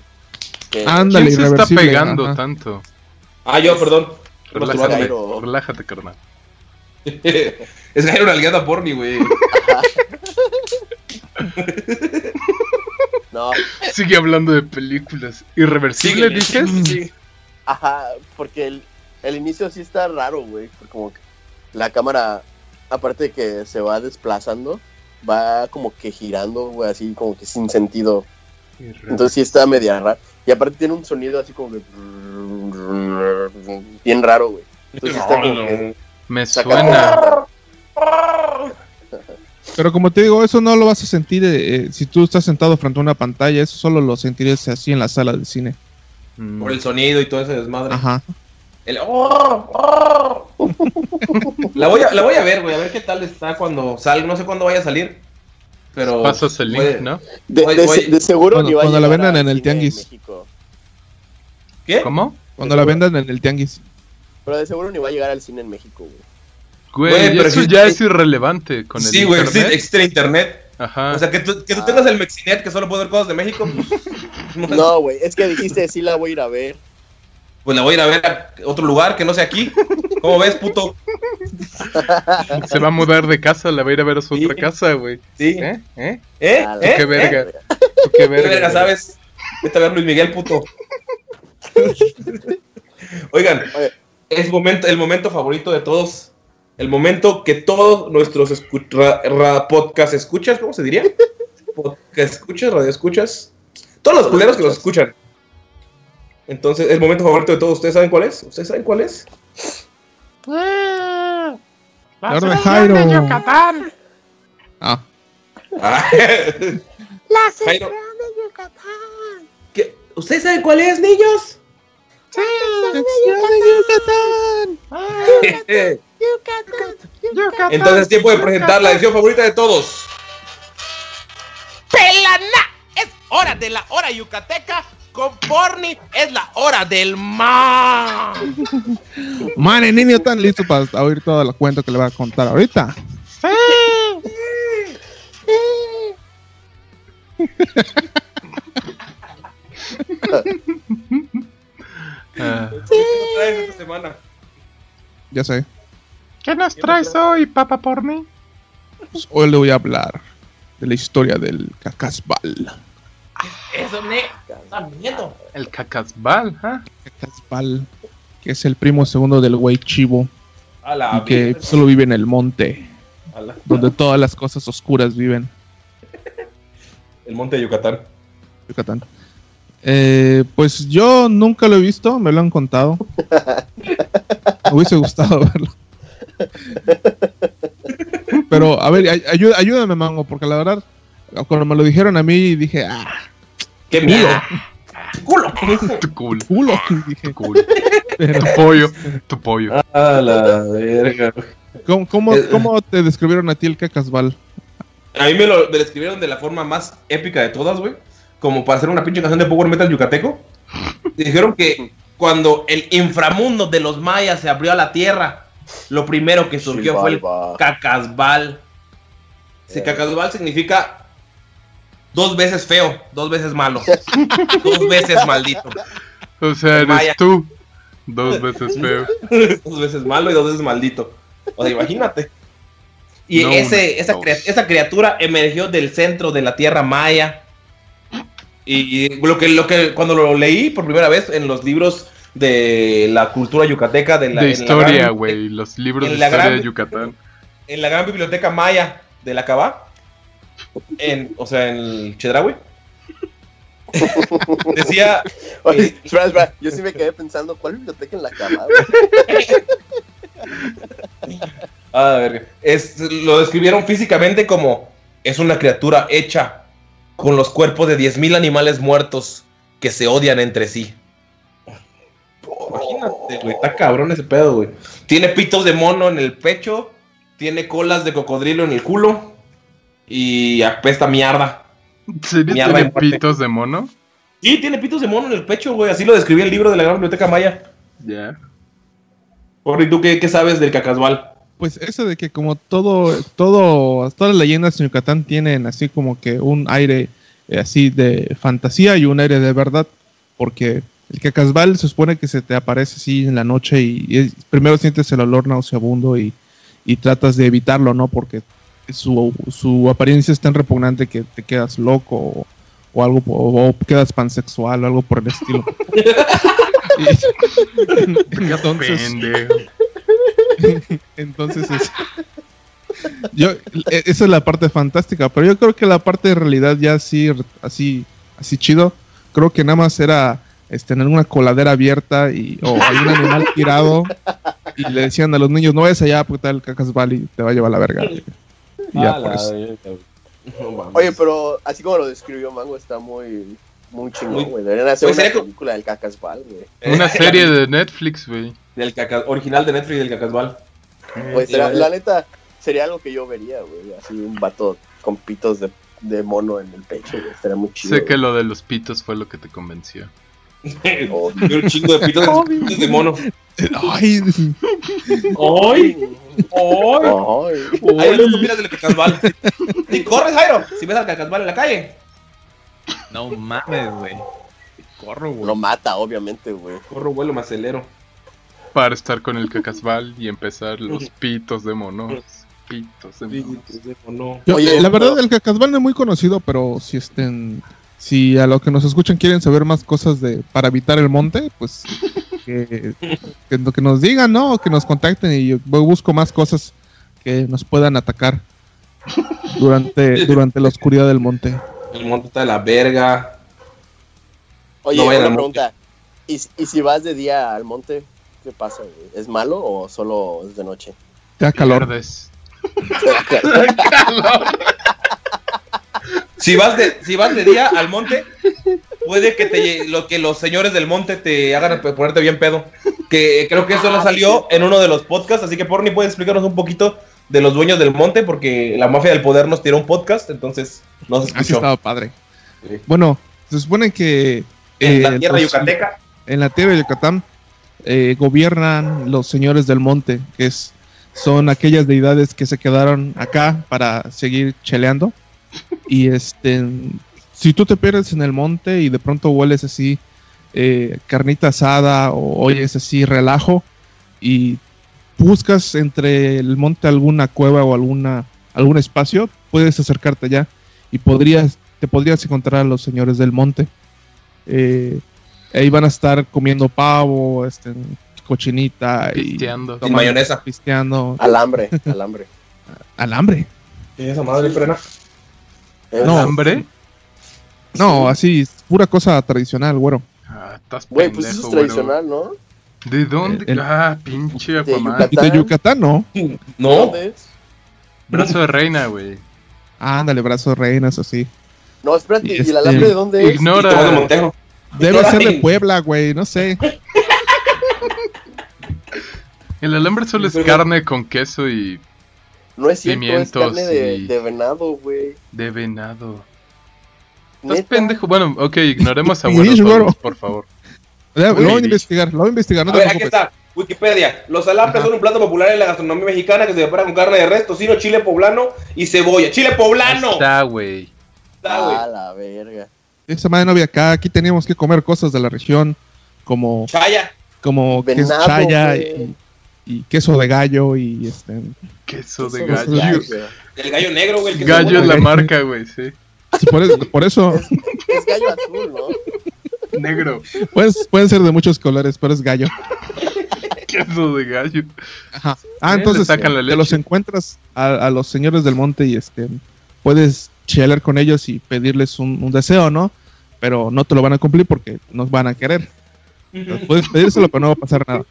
Que- Ándale, ¿Quién se está irreversible, pegando ajá. tanto? Ah, yo, perdón. Relájate, relájate, carnal. Es Jairo nalgueada porni, güey. No, Sigue hablando de películas. ¿Irreversible, Síguele. dices? Sí. ajá, porque el, el inicio sí está raro, güey. porque Como que la cámara, aparte de que se va desplazando, va como que girando, güey, así como que sin sentido. Entonces sí está media raro. Y aparte tiene un sonido así como que... Bien raro, güey. Entonces está como que... Me suena. [LAUGHS] Pero como te digo, eso no lo vas a sentir eh, si tú estás sentado frente a una pantalla, eso solo lo sentirías así en la sala de cine. Mm, Por el sonido y todo ese desmadre. Ajá. El- ¡Oh! ¡Oh! [LAUGHS] la, voy a, la voy a ver, güey, a ver qué tal está cuando salga. No sé cuándo vaya a salir. Pero. Pasas el link, puede- ¿no? De, Voy- de- voy- de seguro Cuando- ni va a cuando la vendan en el tianguis. México. ¿Qué? ¿Cómo? Cuando la vendan en el tianguis. Pero de seguro ni va a llegar al cine en México, güey. Güey, Güey, pero eso ya es irrelevante con el Sí, güey, existe, internet. existe el internet. Ajá. O sea, que tú, que tú Ah. tengas el Mexinet que solo puede ver cosas de México, pues. [LAUGHS] no güey, es que dijiste sí la voy a ir a ver. Pues la voy a ir a ver a otro lugar que no sea aquí. ¿Cómo ves, puto? Se va a mudar de casa, la va a ir a ver a su Sí. otra casa, güey. Sí. ¿Eh? ¿Eh? ¿Eh? La- ¿Eh? ¿Qué ¿Eh? verga? ¿Tú qué ¿Qué verga? verga, güey? sabes? Vete a ver Luis Miguel, puto. [LAUGHS] Oigan, Oye. Es momento, el momento favorito de todos. El momento que todos nuestros escu- ra- ra- podcast escuchas, ¿cómo se diría? [LAUGHS] Podcast escuchas, radio escuchas. Todos los culeros que los escuchan. Entonces, el momento favorito de todos, ¿ustedes saben cuál es? ¿Ustedes saben cuál es? La hora de Jairo. Ah, Ah, La de Yucatán. ¿qué? ¿Ustedes saben cuál es, niños? Sí, Entonces, Yucatán. Yucatán. es tiempo de presentar la edición favorita de todos. ¡Pelana! Es hora de la hora yucateca. Con Porni es la hora del mar. man, el niño tan listo para oír toda la cuenta que le va a contar ahorita. [LAUGHS] [LAUGHS] Ah, ¿Qué nos traes esta semana? Ya sé. ¿Qué nos traes hoy, papá porni? Pues hoy le voy a hablar de la historia del cacasbal. Eso me da miedo. El cacasbal, ¿ah? Cacasbal, que es el primo segundo del güey chivo A la y que solo vive en el monte, A la- donde todas las cosas oscuras viven. El monte de Yucatán. Yucatán. Eh, pues yo nunca lo he visto, me lo han contado. Me hubiese gustado [LAUGHS] verlo. Pero, a ver, ay- ayú- ayúdame, Mango, porque la verdad, cuando me lo dijeron a mí, dije, ah, ¡Qué miedo! [LAUGHS] ¡Culo! [LAUGHS] Tu culo, culo. Dije, tu culo. pero, Tu pollo, tu pollo. A la verga. ¿cómo, cómo, Eh, cómo te describieron a ti el cacasbal? A mí me lo me lo describieron de la forma más épica de todas, güey. Como para hacer una pinche canción de Power Metal yucateco. Dijeron que cuando el inframundo de los mayas se abrió a la tierra, lo primero que surgió fue el cacasbal. Si Eh. cacasbal significa dos veces feo, dos veces malo, [LAUGHS] dos veces maldito, O sea, eres Maya. tú. Dos veces feo. [LAUGHS] dos veces malo y dos veces maldito. O sea, imagínate. Y No ese, esa, crea- esa criatura emergió del centro de la tierra maya. Y, lo que, lo que cuando lo leí por primera vez en los libros de la cultura yucateca, de la, De historia, güey. Los libros de la historia gran- de Yucatán. en la gran biblioteca maya de la Cabá, en, o sea, en el Chedraui, [LAUGHS] decía, Oye, espera, espera. Yo sí me quedé pensando, ¿cuál biblioteca en la güey? [LAUGHS] ah, verga, es, lo describieron físicamente como es una criatura hecha con los cuerpos de 10.000 animales muertos que se odian entre sí. Imagínate, güey, está cabrón ese pedo, güey. Tiene pitos de mono en el pecho, tiene colas de cocodrilo en el culo y apesta mierda. ¿Sería Mierda tiene pitos de mono? Sí, tiene pitos de mono en el pecho, güey. Así lo describí el libro de la Gran Biblioteca Maya. Ya. Por ¿y tú qué, qué sabes del cacasbal? Pues eso de que como todo, todo, todas las leyendas en Yucatán tienen así como que un aire eh, así de fantasía y un aire de verdad, porque el cacasbal se supone que se te aparece así en la noche y, y es- primero sientes el olor nauseabundo y, y tratas de evitarlo, ¿no? Porque su, su apariencia es tan repugnante que te quedas loco o, o algo, o, o quedas pansexual o algo por el estilo. [LAUGHS] Y- [LAUGHS] entonces. [LAUGHS] entonces, es- yo, e- esa es la parte fantástica, pero yo creo que la parte de realidad ya así, así, así chido, creo que nada más era este, tener una coladera abierta y, o algún animal tirado y le decían a los niños, no vayas allá porque tal cacasbal y te va a llevar la verga. Y ya Ah, por la eso. verga, no mames. Oye, pero así como lo describió Mango, está muy, muy chingón, güey. Deberían hacer Pues una película del güey. Una [LAUGHS] serie de Netflix, güey. Del caca- original de Netflix del cacasbal. Pues será- güey. la neta, sería algo que yo vería, güey. Así un vato con pitos de, de mono en el pecho, güey. Estaría muy chido. Sé que güey. lo de los pitos fue lo que te convenció. Oh. Y un chingo de pitos de, de mono. Ay, ¡Ay! ¡Ay! Ay. Ahí luego opinas del cacasbal. Y corres, Jairo, si ves al cacasbal en la calle. No mames, güey. Corro, güey. Lo mata, obviamente, güey. Corro, vuelo, me acelero. Para estar con el cacasbal y empezar los pitos de monos. Pitos de monos. yo- Oye, la verdad el cacasbal no es muy conocido, pero si estén, si a los que nos escuchan quieren saber más cosas de para evitar el monte, pues [LAUGHS] que, que, que nos digan, ¿no? Que nos contacten y yo busco más cosas que nos puedan atacar durante, [LAUGHS] durante la oscuridad del monte. El monte está de la verga. Oye, No una pregunta. ¿Y, y si vas de día al monte, qué pasa? güey? ¿Es malo o solo es de noche? Te da calor. Pierdes. [LAUGHS] Si vas de, si vas de día al monte, puede que te lo que los señores del monte te hagan ponerte bien pedo. Que creo que eso no salió en uno de los podcasts, así que Porni puede explicarnos un poquito de los dueños del monte, porque la mafia del poder nos tiró un podcast, entonces no se Así escuchó. estaba padre. Sí. Bueno, se supone que En eh, la tierra los- yucateca. en la tierra de Yucatán eh, gobiernan los señores del monte, que es, son aquellas deidades que se quedaron acá para seguir cheleando. Y este, si tú te pierdes en el monte y de pronto hueles así eh, carnita asada o oyes así relajo y buscas entre el monte alguna cueva o alguna algún espacio, puedes acercarte allá y podrías te podrías encontrar a los señores del monte. Eh, ahí van a estar comiendo pavo, este, cochinita y Pisteando. Sin mayonesa. pisteando Alambre, alambre. [LAUGHS] alambre. esa madre frena? Es- No. ¿Hambre? No, así, pura cosa tradicional, güero. Ah, estás Güey, pues eso es güero. tradicional, ¿no? ¿De dónde? El- Ah, pinche De Aquaman. Yucatán. Y de Yucatán, ¿no? No, ¿Dónde es? Brazo de reina, güey. Ándale, brazos reinas, así. No, espérate, Y ¿y el este- alambre de dónde es? Ignora. Debe ser de Puebla, güey, no sé. El alambre solo es carne con queso y No es cierto, es Pimientos carne de, y- de venado, güey. de venado. Estás pendejo. Bueno, ok, ignoremos a [LAUGHS] Güero por favor. Lo voy a investigar, lo voy a investigar, no A te ver, aquí está. Wikipedia. Los alambres Ajá. son un plato popular en la gastronomía mexicana que se prepara con carne de res, tocino, chile poblano y cebolla. ¡Chile Ahí poblano! Está, güey. Está, güey. Ah, la verga. Esa madre no había acá, aquí teníamos que comer cosas de la región, como, Chaya. como queso chaya y, y queso de gallo y este... Queso de gallo. El gallo negro, güey. el que Gallo es la marca, güey, sí. sí, por, eso, por eso Es gallo azul, ¿no? Negro. pues, pueden ser de muchos colores, pero es gallo. Queso de gallo. Ajá. Ah, le entonces sacan la te los encuentras a, a los señores del monte y este puedes chelar con ellos y pedirles un, un deseo, ¿no? Pero no te lo van a cumplir porque no van a querer. Entonces, puedes pedírselo, pero no va a pasar nada.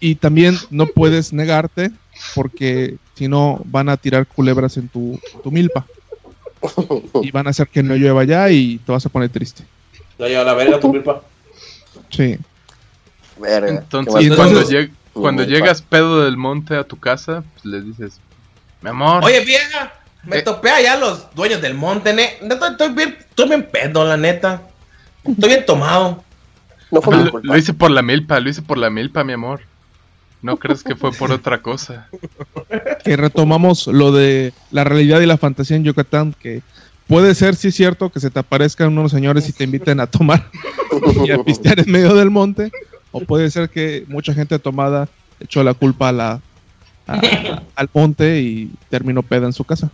Y también no puedes negarte porque si no van a tirar culebras en tu, tu milpa. Y van a hacer que no llueva ya y te vas a poner triste. Ya lleva la verga tu milpa. Sí. Verga. Entonces, cuando, lleg- cuando llegas pedo del monte a tu casa, pues les dices, mi amor, Oye, vieja. Me Eh. topé allá los dueños del monte, ne. Estoy bien, estoy bien pedo, la neta. Estoy bien tomado. No fue lo, culpa. lo hice por la milpa, lo hice por la milpa, mi amor. No crees que fue por otra cosa. que retomamos lo de la realidad y la fantasía en Yucatán, que puede ser, sí es cierto, que se te aparezcan unos señores y te inviten a tomar [LAUGHS] y a pistear en medio del monte, o puede ser que mucha gente tomada echó la culpa a la, a- al monte y terminó peda en su casa.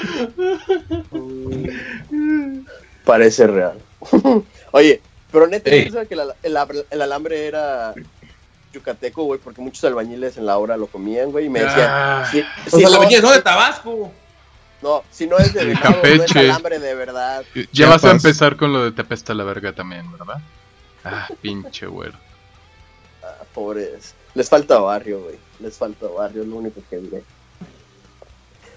[LAUGHS] Parece real. [LAUGHS] Oye, pero neta, yo pensaba que el, alambre era yucateco, güey, porque muchos albañiles en la obra lo comían, güey, y me decían, Ah, si, no, albañiles son de Tabasco. no, si no es de De no es alambre de verdad. ya vas a empezar con lo de te pesta la verga también, ¿verdad? Ah, [LAUGHS] pinche güero. Ah, pobres. Les falta barrio, güey. Les falta barrio, es lo único que diré.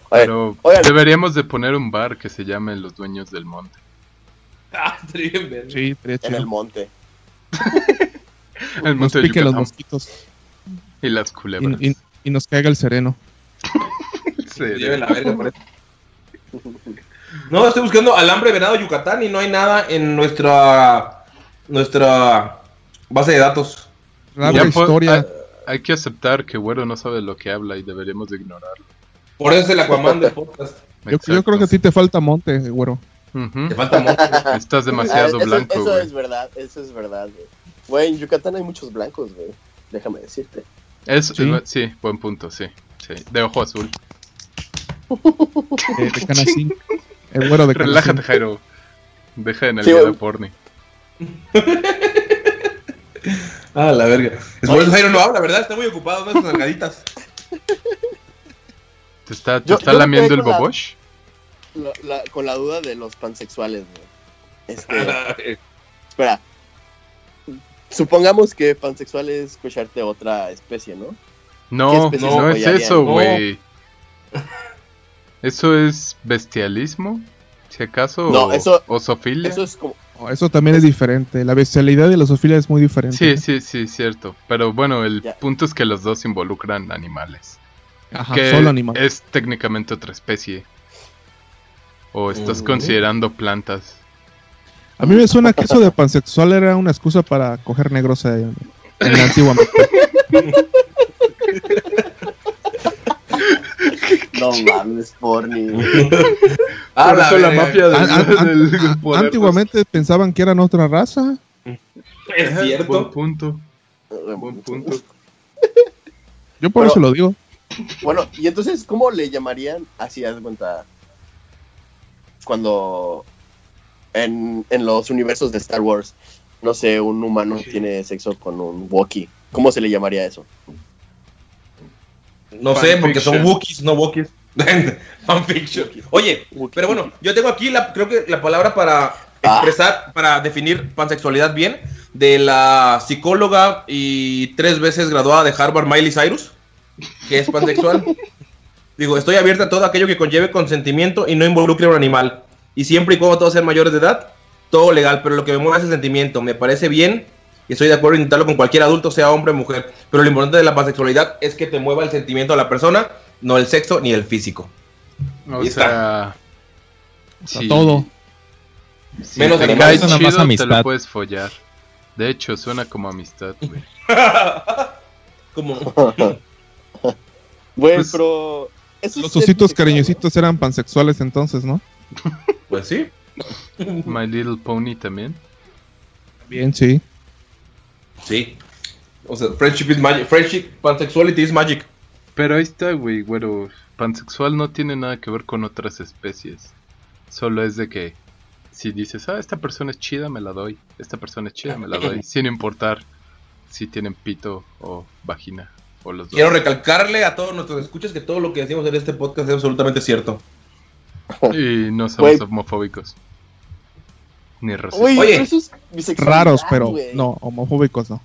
Oye, Pero oigan. deberíamos de poner un bar que se llame Los Dueños del Monte. [LAUGHS] Ah, bien. Sí, en el monte. El Nos monte de los mosquitos y las culebras. y- y nos caiga el sereno. [LAUGHS] Sí, Lleven la verga por eso. No, estoy buscando alambre venado Yucatán y no hay nada en nuestra nuestra base de datos. Ya, historia. hay, hay que aceptar que güero no sabe lo que habla y deberíamos de ignorarlo. Por eso es el Aquaman del podcast. Yo, yo creo que a ti te falta monte, güero. Te falta monte. Estás [LAUGHS] demasiado blanco, eso es verdad, eso es verdad, güey. Güey, en Yucatán hay muchos blancos, güey. Déjame decirte. Es, Sí. sí. buen punto, sí. sí. De ojo azul. eh, de Canacín. El güero de Relájate. Jairo. Deja de Sí, nalguear güey. a porni. [LAUGHS] Ah, la verga. Es por eso Jairo no habla, ¿verdad? Está muy ocupado con sus nalgaditas. [LAUGHS] ¿Te está, te Yo- está yo me lamiendo el bobosh? La- la- con la duda de los pansexuales, güey. Este, [LAUGHS] espera. Supongamos que pansexual es escucharte otra especie, ¿no? No, no es eso, no. güey. ¿Eso es bestialismo? Si acaso, No, o, eso- o zoofilia. Eso es como. Eso también es diferente. La bestialidad y la zoofilia es muy diferente. Sí, sí, sí, cierto. Pero bueno, el Ya. punto es que los dos involucran animales. Ajá, que solo animal. es técnicamente otra especie. O estás considerando plantas. A mí me suena que eso de pansexual era una excusa para coger negros en, en la antigua. [LAUGHS] No mames, porni. [LAUGHS] Ah, Por eso la verga. mafia del, An- an- [LAUGHS] del an- poder, Antiguamente pensaban que eran otra raza. Es pues. Buen cierto. punto, buen punto. Yo por Pero- eso lo digo. Bueno, y entonces, ¿cómo le llamarían así, haz de cuenta? Cuando en, en los universos de Star Wars, no sé, un humano tiene sexo con un Wookiee. ¿Cómo se le llamaría eso? No sé, porque son. Wookiees, no Wookiees. [LAUGHS] Fanfiction. Oye, pero bueno, yo tengo aquí la, creo que la palabra para Ah. expresar, para definir pansexualidad bien, de la psicóloga y tres veces graduada de Harvard, Miley Cyrus, que es pansexual. Digo, estoy abierta a todo aquello que conlleve consentimiento y no involucre a un animal. Y siempre y cuando todos sean mayores de edad, todo legal, pero lo que me mueve es el sentimiento. Me parece bien y estoy de acuerdo en intentarlo con cualquier adulto, sea hombre o mujer. Pero lo importante de la pansexualidad es que te mueva el sentimiento a la persona, no el sexo ni el físico. O sea, sea, si- todo. si Menos te animales. cae Suena más chido, te amistad. lo puedes follar. De hecho, suena como amistad, güey. [LAUGHS] Como [LAUGHS] [LAUGHS] Güey, Pues- pero... eso Los ositos cariñositos eran pansexuales entonces, ¿no? [LAUGHS] Pues sí. [LAUGHS] My Little Pony también. Bien, sí. Sí. O sea, friendship is magic. Friendship, pansexuality is magic. Pero ahí está, güey, güero. Pansexual no tiene nada que ver con otras especies. Solo es de que si dices, ah, esta persona es chida, me la doy. Esta persona es chida, me la doy. sin importar si tienen pito o vagina o los dos. Quiero recalcarle a todos nuestros escuchas que todo lo que decimos en este podcast es absolutamente cierto. Y no somos homofóbicos. Ni racistas. Oye, Oye. eso es Raros, pero no, homofóbicos no.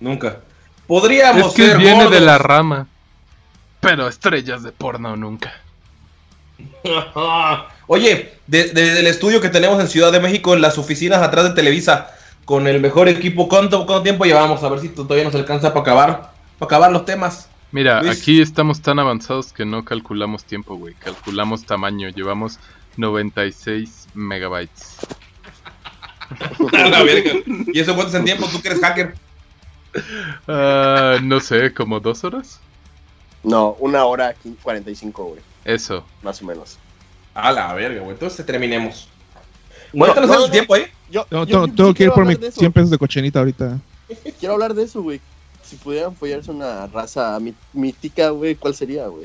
Nunca. Podríamos es que ser viene de la rama. Pero estrellas de porno nunca. [LAUGHS] Oye, de- desde el estudio que tenemos en Ciudad de México, en las oficinas atrás de Televisa, con el mejor equipo, ¿cuánto, cuánto tiempo llevamos? A ver si todavía nos alcanza para acabar, para acabar los temas. Mira, Luis. aquí estamos tan avanzados que no calculamos tiempo, güey. Calculamos tamaño. Llevamos 96 megabytes. [LAUGHS] A la verga. ¿Y eso cuánto es en tiempo? ¿Tú que eres hacker? Ah, no sé, como dos horas. No, una hora quin- 45, güey, Eso. más o menos. A la verga, güey. Entonces terminemos. Bueno, ¿Cuánto nos no, no. tiempo ahí? Yo, Tengo, yo- tengo- yo tengo que ir quiero por mi hablar de eso. 100 pesos de cochinita ahorita. Quiero hablar de eso, güey. Si pudieran follarse una raza mítica, güey, ¿cuál sería, güey?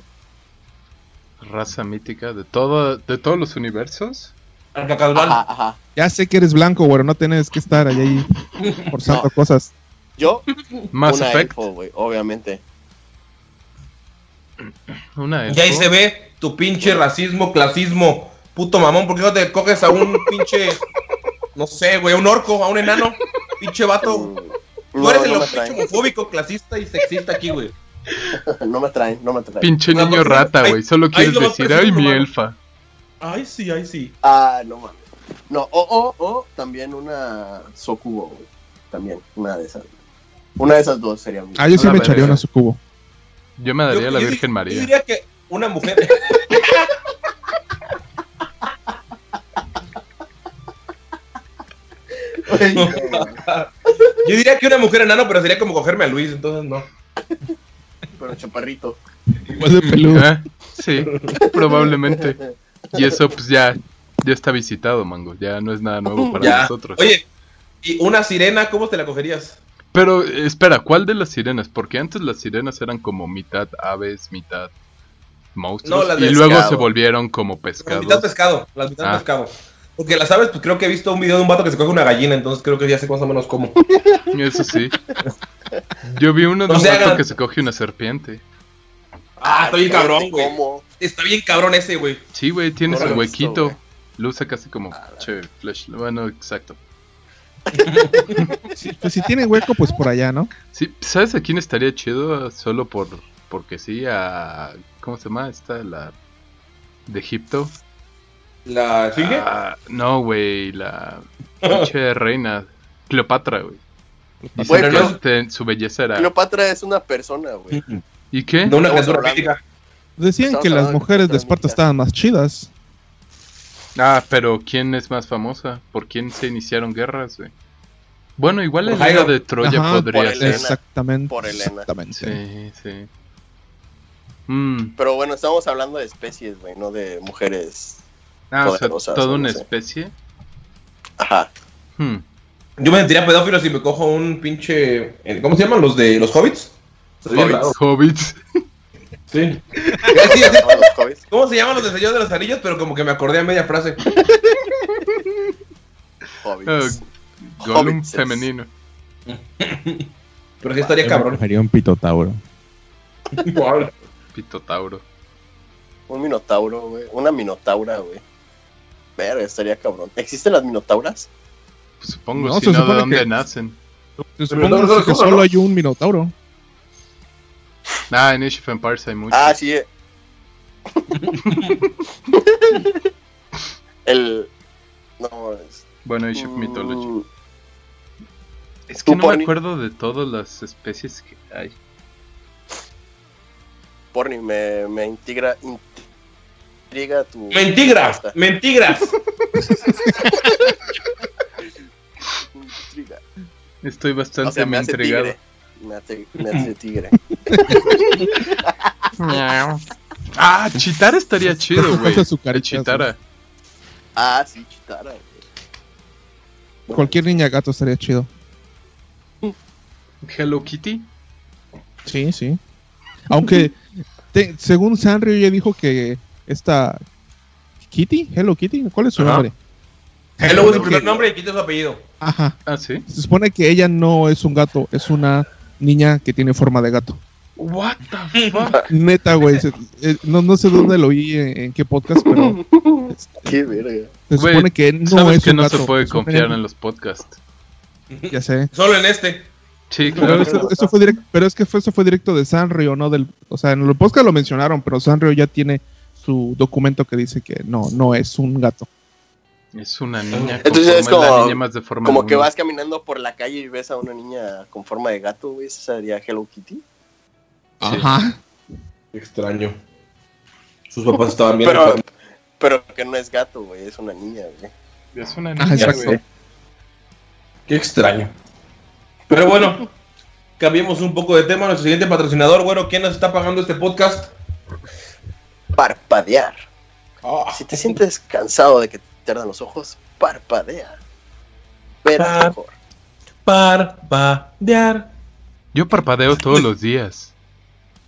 Raza mítica de todo, de todos los universos. Ajá, ajá. Ya sé que eres blanco, güey, no tienes que estar ahí, ahí forzando No. cosas. Yo, Effect. elfo, güey, obviamente. Una Y ahí se ve tu pinche racismo, clasismo, puto mamón. ¿Por qué no te coges a un pinche, no sé, güey, a un orco, a un enano? Pinche vato. Tú No, eres el no pinche homofóbico, clasista y sexista aquí, güey. [LAUGHS] No me traen, no me traen. Pinche niño rata, güey. Solo quieres decir, ay, mi presumiendo, mano". elfa. Ay, sí, ay, sí. Ah, no mames. No, o, o, o también una Sokubo, güey. También, una de esas. Una de esas dos sería mi. Ah, yo sí Una me echaría una sucubo. Yo me daría Yo- la yo Virgen María. Yo diría que una mujer. [LAUGHS] Güey, no, Yo diría que una mujer enano, pero sería como cogerme a Luis, entonces no. pero chaparrito. Igual de peludo. Ah, Sí, probablemente. Y eso, pues ya, ya está visitado, mango. Ya no es nada nuevo para Ya. nosotros. Oye, ¿y una sirena cómo te la cogerías? Pero espera, ¿cuál de las sirenas? Porque antes las sirenas eran como mitad aves, mitad monstruos. No, las y luego pescado. se volvieron como Las pescados. mitad pescado, las mitad Ah. pescado. Porque las aves, pues creo que he visto un video de un vato que se coge una gallina, entonces creo que ya sé más o menos cómo. Eso sí. Yo vi uno de No un vato hagan- que se coge una serpiente. Ah, está bien cabrón, güey. cómo. Está bien cabrón ese, güey. Sí, güey, tiene No su huequito. Lo usa casi como che, flash. Bueno, exacto. Sí, pues si tiene hueco, pues por allá, ¿no? Sí, ¿sabes a quién estaría chido? Solo por porque sí, a... ¿Cómo se llama? Esta, la... De Egipto. ¿La sigue? Ah, no, güey, la... Pinche [LAUGHS] reina. Cleopatra, güey. Dicen Güey, que pero no- este, su belleza era... Cleopatra es una persona, güey. ¿Y qué? De una criatura. Decían Estamos que las mujeres de Esparta estaban más chidas. Ah, pero ¿quién es más famosa? ¿Por quién se iniciaron guerras, güey? Bueno, igual Por Helena de Troya Ajá, podría por ser. Exactamente. Por Elena. Exactamente. Sí, sí. Mm. Pero bueno, estamos hablando de especies, güey, no de mujeres. Ah, o sea, toda una no sé. especie. Ajá. Hmm. Yo me sentiría pedófilo si me cojo un pinche. eh, ¿Cómo se llaman los de los hobbits? Hobbits. Hobbits. Sí. [LAUGHS] ¿Cómo se llaman los de Señor de los Anillos? Pero como que me acordé a media frase. Hobbits. Gollum Hobbits. femenino. Pero sí estaría Yo cabrón. prefería un pitotauro. [LAUGHS] Pitotauro. Un minotauro, güey. Una minotaura, güey. Verga, estaría cabrón. ¿Existen las minotauras? Pues supongo, No, si se no, ¿de supone dónde que- nacen? Se Pero no, supone no, que no, solo no. hay un minotauro. Ah, en Age of Empires hay muchos. Ah, sí. [LAUGHS] El. No, es. Bueno, Age of Mythology. Mm, Es que no me acuerdo de todas las especies que hay. Porni, me, me intriga. Intriga tu. Mentigra, respuesta. mentiras. [LAUGHS] Intriga. Estoy bastante O sea, me tigre. Me hace, me hace tigre. [LAUGHS] Ah, Chitara estaría chido, güey. [LAUGHS] Chitara. Ah, sí, chitara, Cualquier niña gato estaría chido. Hello Kitty. Sí, sí. Aunque, te- según Sanrio ya dijo que esta Kitty, Hello Kitty, ¿cuál es su Ajá. nombre? Hello es su primer Que- nombre y quita su apellido. Ajá. Ah, sí. Se supone que ella no es un gato, es una niña que tiene forma de gato. What the [LAUGHS] fuck? Neta, güey. eh, no, no sé dónde lo oí, en, en qué podcast, pero [LAUGHS] Qué verga. se supone que no Sabes es que un no gato. se puede es confiar en los podcasts. [LAUGHS] Ya sé. Solo en este. Sí, Pero claro. eso, eso fue directo, pero es que fue, eso fue directo de Sanrio, no del, o sea, en el podcast lo mencionaron, pero Sanrio ya tiene su documento que dice que no, no es un gato. Es una niña. Entonces es como- niña más de forma Como que vas caminando por la calle y ves a una niña con forma de gato, güey. Esa sería Hello Kitty. Ajá. Qué extraño. Sus papás estaban bien. Pero, pero que no es gato, güey. Es una niña, güey. Es una Ajá, niña, exacto. güey. Qué extraño. Pero bueno, cambiemos un poco de tema. Nuestro siguiente patrocinador, bueno, ¿quién nos está pagando este podcast? Parpadear. Ah, Si te sientes cansado de que te ardan los ojos, parpadea. Verás Par- mejor. parpadear. Yo parpadeo [LAUGHS] todos los días.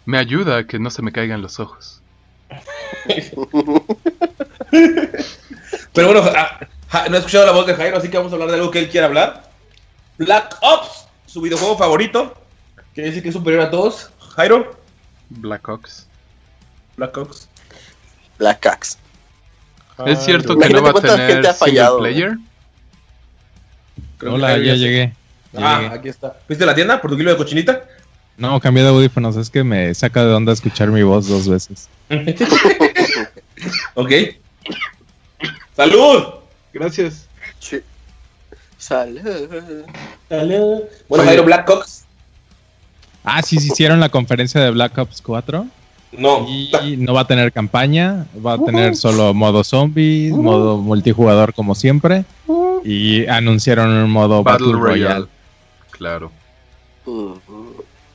Me ayuda a que no se me caigan los ojos. Pero bueno, ja- ja- no he escuchado la voz de Jairo, así que vamos a hablar de algo que él quiere hablar. Black Ops, su videojuego favorito. Que dice que es superior a todos. Jairo, Black Ops. Black Ops. Black Axe. ¿Es cierto que no va a tener gente ha single player? Creo que Hola, Jairo ya llegué. Ya Ah, llegué. aquí está. ¿Viste la tienda por tu kilo de cochinita? No, cambié de audífonos. Es que me saca de onda escuchar mi voz dos veces. [LAUGHS] ok. ¡Salud! Gracias. Sí. Salud. Bueno, Oye. Jairo, Black Ops. Ah, sí, sí, hicieron la conferencia de Black Ops 4. No. Y no va a tener campaña, va a tener solo modo zombie, modo multijugador como siempre. Y anunciaron un modo Battle, Battle, Royale. Royale. Claro.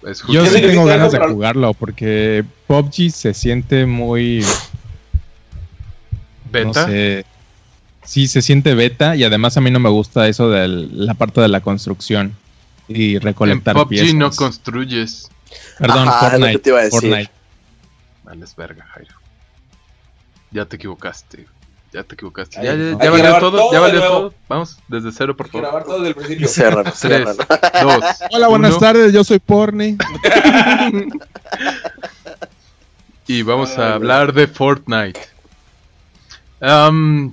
Es Yo sí tengo ganas de jugarlo porque PUBG se siente muy, no beta. sé, sí se siente beta y además a mí no me gusta eso de la parte de la construcción y en recolectar PUBG piezas. no construyes. Perdón, Ajá, es lo que Fortnite. te iba a decir. Fortnite. Vales verga, Jairo. Ya te equivocaste. Ya te equivocaste. Ay, Ya, ya, no. ya valió todo, todo ya valió todo. Vamos, desde cero, por favor. grabar todo desde el principio. [LAUGHS] Ciérralo, Tres, [LAUGHS] dos. Hola, buenas uno. tardes, yo soy Porni. [LAUGHS] Y vamos Ay, a hablar de Fortnite.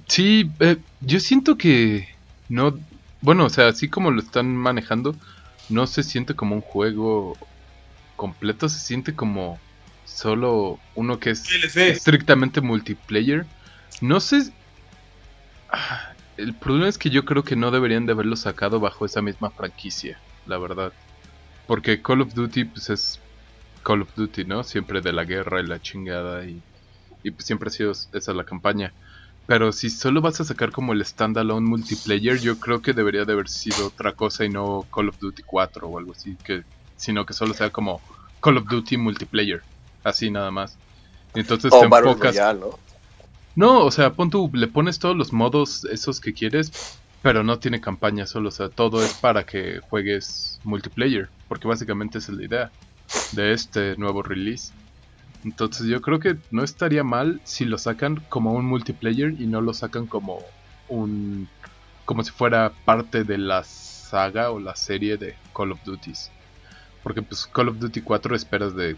Sí, eh, yo siento que no. Bueno, o sea, así como lo están manejando, no se siente como un juego completo, se siente como solo uno que es DLC. estrictamente multiplayer. No sé. El problema es que yo creo que no deberían de haberlo sacado bajo esa misma franquicia, la verdad. Porque Call of Duty, pues es Call of Duty, ¿no? Siempre de la guerra y la chingada y, y pues siempre ha sido esa la campaña. Pero si solo vas a sacar como el standalone multiplayer, yo creo que debería de haber sido otra cosa y no Call of Duty 4 o algo así, que sino que solo sea como Call of Duty multiplayer, así nada más. Entonces te O Battle enfocas ¿no? no, o sea, pon tú, le pones todos los modos esos que quieres, pero no tiene campaña solo, o sea, todo es para que juegues multiplayer, porque básicamente esa es la idea de este nuevo release. Entonces yo creo que no estaría mal si lo sacan como un multiplayer y no lo sacan como un como si fuera parte de la saga o la serie de Call of Duties. Porque pues Call of Duty 4 esperas de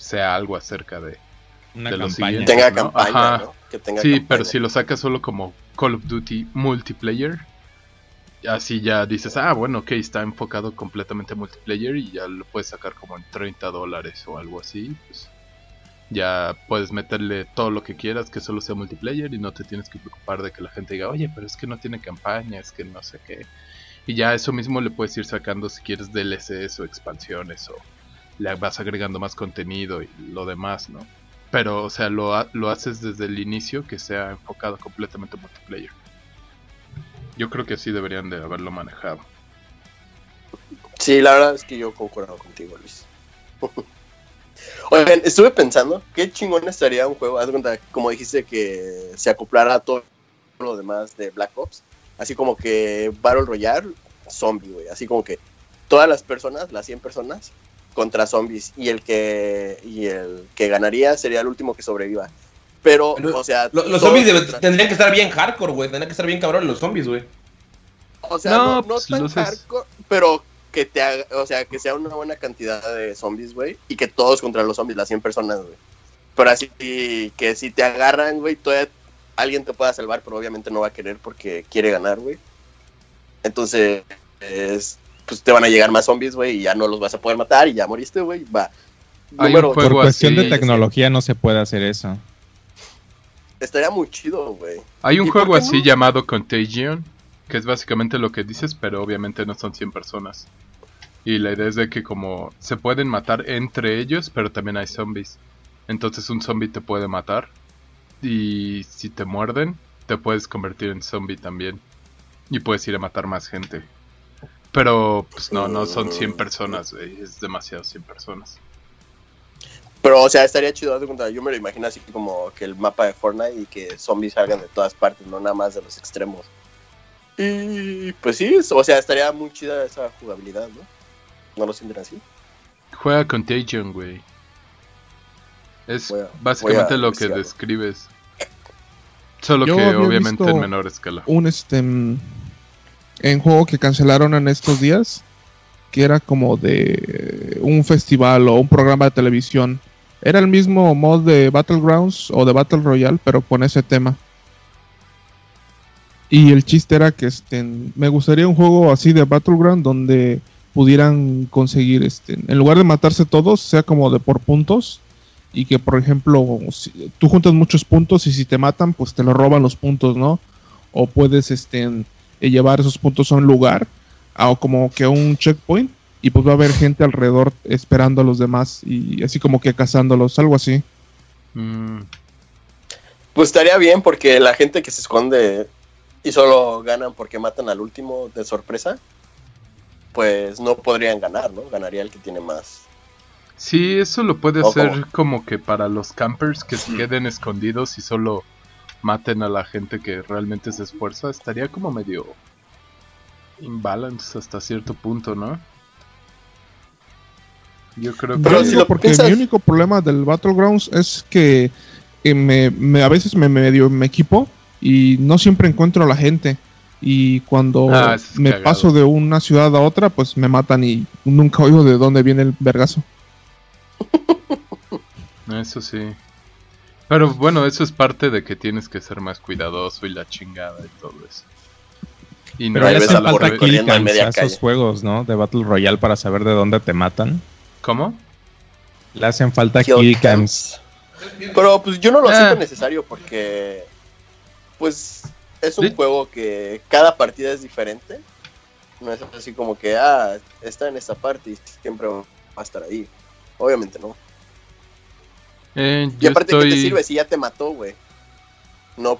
sea algo acerca de Una de lo campaña. siguiente. Tenga ¿no? campaña, Ajá. ¿no? Que tenga Sí, campaña. pero si lo sacas solo como Call of Duty multiplayer, así ya dices, ah, bueno, ok, está enfocado completamente a multiplayer y ya lo puedes sacar como en 30 dólares o algo así, pues ya puedes meterle todo lo que quieras que solo sea multiplayer y no te tienes que preocupar de que la gente diga, oye, pero es que no tiene campaña, es que no sé qué. Y ya eso mismo le puedes ir sacando si quieres DLCs o expansiones o le vas agregando más contenido y lo demás, ¿no? Pero, o sea, lo, lo haces desde el inicio que sea enfocado completamente a multiplayer. Yo creo que así deberían de haberlo manejado. Sí, la verdad es que yo concuerdo contigo, Luis. Oigan, estuve pensando, qué chingón estaría un juego, haz cuenta, como dijiste, que se acoplara a todo lo demás de Black Ops, así como que Battle Royale, zombie, güey, así como que todas las personas, las 100 personas, contra zombies, y el que, y el que ganaría sería el último que sobreviva. Pero, Pero o sea... Lo- Los zombies contra- tendrían que estar bien hardcore, güey. Tendrían que estar bien cabrón los zombies, güey. O sea, No, no, no, pues, tan hardcore, pero que te haga, o sea, que sea una buena cantidad de zombies, güey, y que todos contra los zombies, las 100 personas, güey. Pero así que si te agarran, güey, todavía alguien te pueda salvar, pero obviamente no va a querer porque quiere ganar, güey. Entonces, es- pues te van a llegar más zombies, güey, y ya no los vas a poder matar y ya moriste, güey. Va. Hay un Número, juego Por cuestión así, de tecnología no se puede hacer eso. estaría muy chido, güey. Hay un ¿Y por juego así no? llamado Contagion, que es básicamente lo que dices, pero obviamente no son 100 personas. Y la idea es de que como se pueden matar entre ellos, pero también hay zombies. Entonces un zombie te puede matar. Y si te muerden, te puedes convertir en zombie también. Y puedes ir a matar más gente. Pero pues no, no son 100 personas, güey. Es demasiado 100 personas. Pero, o sea, estaría chido, haz de cuenta, yo me lo imagino así como que el mapa de Fortnite y que zombies salgan de todas partes, no nada más de los extremos. Y pues sí, o sea, estaría muy chida esa jugabilidad, ¿no? ¿No lo sienten así? Juega Contagion, güey. Es Voy a- básicamente lo que describes. Solo Yo que obviamente en menor escala. Un este en juego que cancelaron en estos días, que era como de un festival o un programa de televisión. Era el mismo mod de Battlegrounds o de Battle Royale, pero con ese tema. Y el chiste era que este, me gustaría un juego así de Battleground donde pudieran conseguir, este, en lugar de matarse todos, sea como de por puntos. Y que, por ejemplo, si- tú juntas muchos puntos y si te matan, pues te lo roban los puntos, ¿no? O puedes este, eh, llevar esos puntos a un lugar, a, como que a un checkpoint, y pues va a haber gente alrededor esperando a los demás y así como que cazándolos, algo así. Mm, Pues estaría bien porque la gente que se esconde y solo ganan porque matan al último de sorpresa, pues no podrían ganar, ¿no? Ganaría el que tiene más. Sí, eso lo puede hacer como que para los campers que se queden escondidos y solo maten a la gente que realmente se esfuerza. Estaría como medio imbalance hasta cierto punto, ¿no? Yo creo que... Pero Yo si lo porque piensas- mi único problema del Battlegrounds es que eh, me, me- a veces me medio me equipo y no siempre encuentro a la gente. Y cuando Ah, me cagado. paso de una ciudad a otra, pues me matan y nunca oigo de dónde viene el vergazo. Eso sí. Pero bueno, eso es parte de que tienes que ser más cuidadoso y la chingada y todo eso. Y Pero a la falta media a esos calle. juegos, ¿no? De Battle Royale para saber de dónde te matan. ¿Cómo? Le hacen falta Kill killcams. Pero pues yo no lo Ah. siento necesario porque pues es un Sí. juego que cada partida es diferente. No es así como que, ah, está en esta parte y siempre va a estar ahí. Obviamente no. Eh, Y aparte, ¿qué te sirve si ya te mató, güey? No,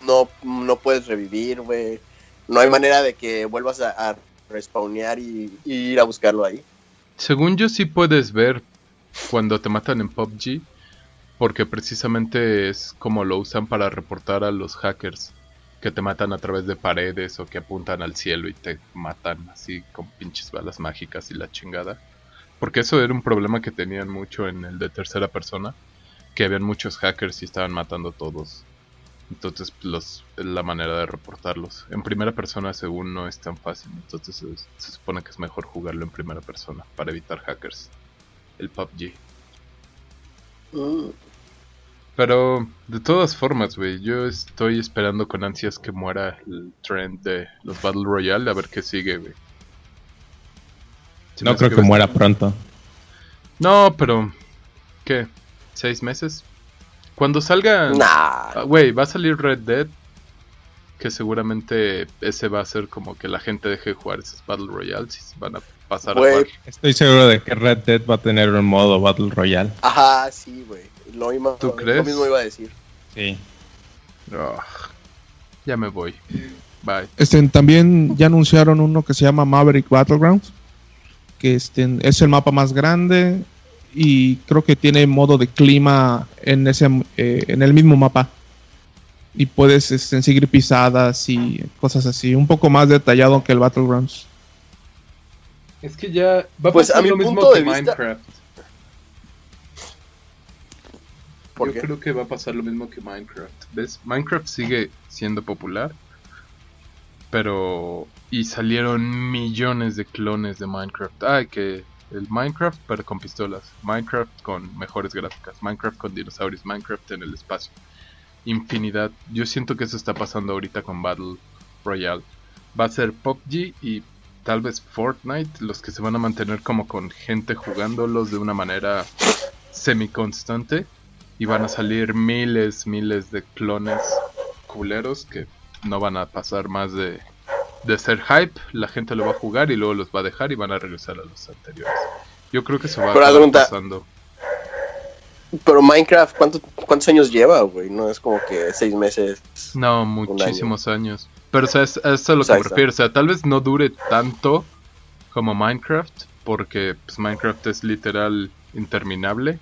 no, no puedes revivir, güey. No hay manera de que vuelvas a, a respawnear y, y ir a buscarlo ahí. Según yo sí puedes ver cuando te matan en PUBG, porque precisamente es como lo usan para reportar a los hackers que te matan a través de paredes o que apuntan al cielo y te matan así con pinches balas mágicas y la chingada. Porque eso era un problema que tenían mucho en el de tercera persona, que habían muchos hackers y estaban matando a todos. Entonces los, la manera de reportarlos. En primera persona según no es tan fácil, entonces se, se supone que es mejor jugarlo en primera persona para evitar hackers. El PUBG. Pero de todas formas, güey, yo estoy esperando con ansias que muera el trend de los Battle Royale a ver qué sigue, güey. No creo que a muera pronto. No, pero ¿qué? ¿Seis meses? Cuando salga... Nah. Ah, Güey, va a salir Red Dead. Que seguramente ese va a ser como que la gente deje de jugar esos Battle Royales y se van a pasar Güey. a jugar. Estoy seguro de que Red Dead va a tener un modo Battle Royale. Ajá, sí, güey. Lo, mismo- ¿Tú lo mismo iba a decir. Sí. Ah, ya me voy. Bye. Este, también ya anunciaron uno que se llama Maverick Battlegrounds, que este, es el mapa más grande y creo que tiene modo de clima en ese eh, en el mismo mapa y puedes este, seguir pisadas y cosas así, un poco más detallado que el Battlegrounds. Es que ya va a Pues, pasar a mi lo mismo punto que de Minecraft. ¿Por Yo qué? creo que va a pasar lo mismo que Minecraft. ¿Ves? Minecraft sigue siendo popular. Pero... Y salieron millones de clones de Minecraft. Ay, que el Minecraft pero con pistolas. Minecraft con mejores gráficas. Minecraft con dinosaurios. Minecraft en el espacio. Infinidad. Yo siento que eso está pasando ahorita con Battle Royale. Va a ser PUBG y tal vez Fortnite los que se van a mantener como con gente jugándolos de una manera semi constante y van a salir miles, miles de clones culeros que no van a pasar más de, de ser hype, la gente lo va a jugar y luego los va a dejar y van a regresar a los anteriores. Yo creo que eso va a pasando. Pero Minecraft, ¿cuánto- ¿cuántos años lleva, güey? No es como que seis meses. No, muchísimos años. Pero o sea, es, es a lo que me refiero. O sea, tal vez no dure tanto como Minecraft, porque pues, Minecraft es literal interminable.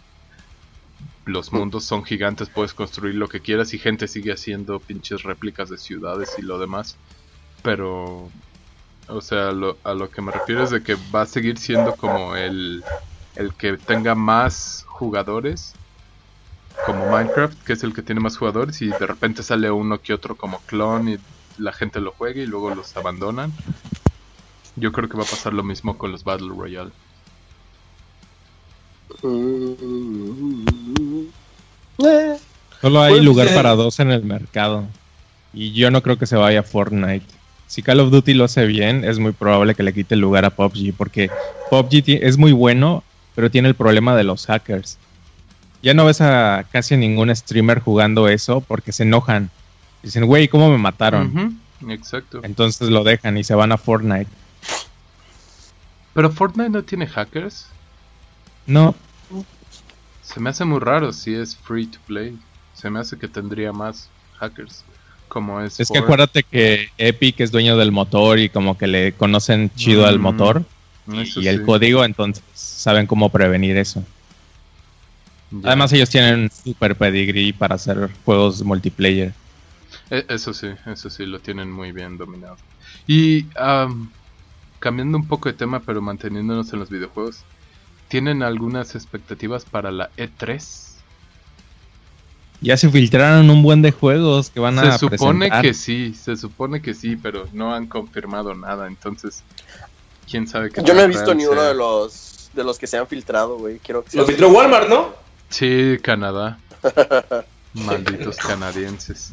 Los mundos son gigantes, puedes construir lo que quieras y gente sigue haciendo pinches réplicas de ciudades y lo demás. Pero, o sea, lo- a lo que me refiero es de que va a seguir siendo como el, el que tenga más jugadores como Minecraft, que es el que tiene más jugadores, y de repente sale uno que otro como clon y la gente lo juega y luego los abandonan. Yo creo que va a pasar lo mismo con los Battle Royale. Solo hay Pues, lugar para dos en el mercado. Y yo no creo que se vaya a Fortnite. Si Call of Duty lo hace bien, es muy probable que le quite el lugar a PUBG. Porque PUBG es muy bueno, pero tiene el problema de los hackers. Ya no ves a casi ningún streamer jugando eso porque se enojan. Dicen, güey, ¿cómo me mataron? Exacto. Entonces lo dejan y se van a Fortnite. Pero Fortnite no tiene hackers. No, Se me hace muy raro si es free to play. Se me hace que tendría más hackers. Como es. es que acuérdate que Epic es dueño del motor y como que le conocen chido al Mm, motor y, el sí. código, entonces saben cómo prevenir eso. Ya. Además ellos tienen un super pedigree para hacer juegos multiplayer. E- Eso sí, eso sí, lo tienen muy bien dominado. Y am, cambiando un poco de tema, pero manteniéndonos en los videojuegos, ¿tienen algunas expectativas para la E3? Ya se filtraron un buen de juegos que van a Se supone presentar. que sí, se supone que sí, pero no han confirmado nada, entonces quién sabe qué Yo no he visto ni uno de los de los que se han filtrado, güey. Quiero que Lo sea- filtró Walmart, ¿no? Sí, Canadá. [LAUGHS] Malditos canadienses.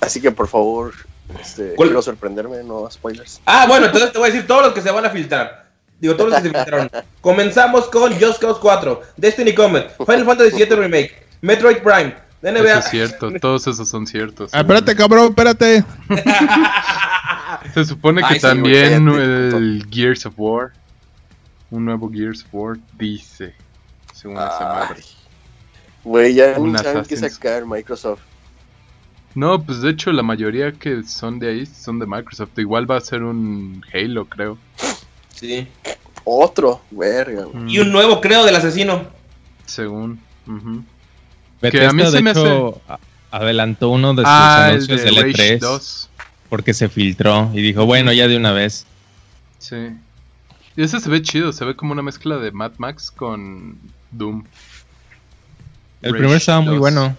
Así que por favor, este, quiero sorprenderme, no spoilers. Ah, bueno, entonces te voy a decir todos los que se van a filtrar. Digo, todos los que se filtraron. [LAUGHS] Comenzamos con Just Cause 4, Destiny Comet, Final Fantasy VII Remake, Metroid Prime, Eso NBA. es cierto, [LAUGHS] todos esos son ciertos. Ah, espérate, cabrón, espérate. Se supone que Ay, también cállate, el Gears of War, un nuevo Gears of War, dice, según esa Ay, madre. Güey, ya Un ni saben qué sacar Microsoft. No, pues de hecho la mayoría que son de ahí son de Microsoft. Igual va a ser un Halo, creo. Sí. Otro, verga. güey. Y un nuevo, creo, del asesino. Según. ujú. Bethesda, a mí se de me hecho, a- adelantó uno de sus Ah, el anuncios de del Rage E3 2. porque se filtró y dijo, bueno, ya de una vez. Sí. Y ese se ve chido, se ve como una mezcla de Mad Max con Doom. El Rage primero estaba muy 2. bueno.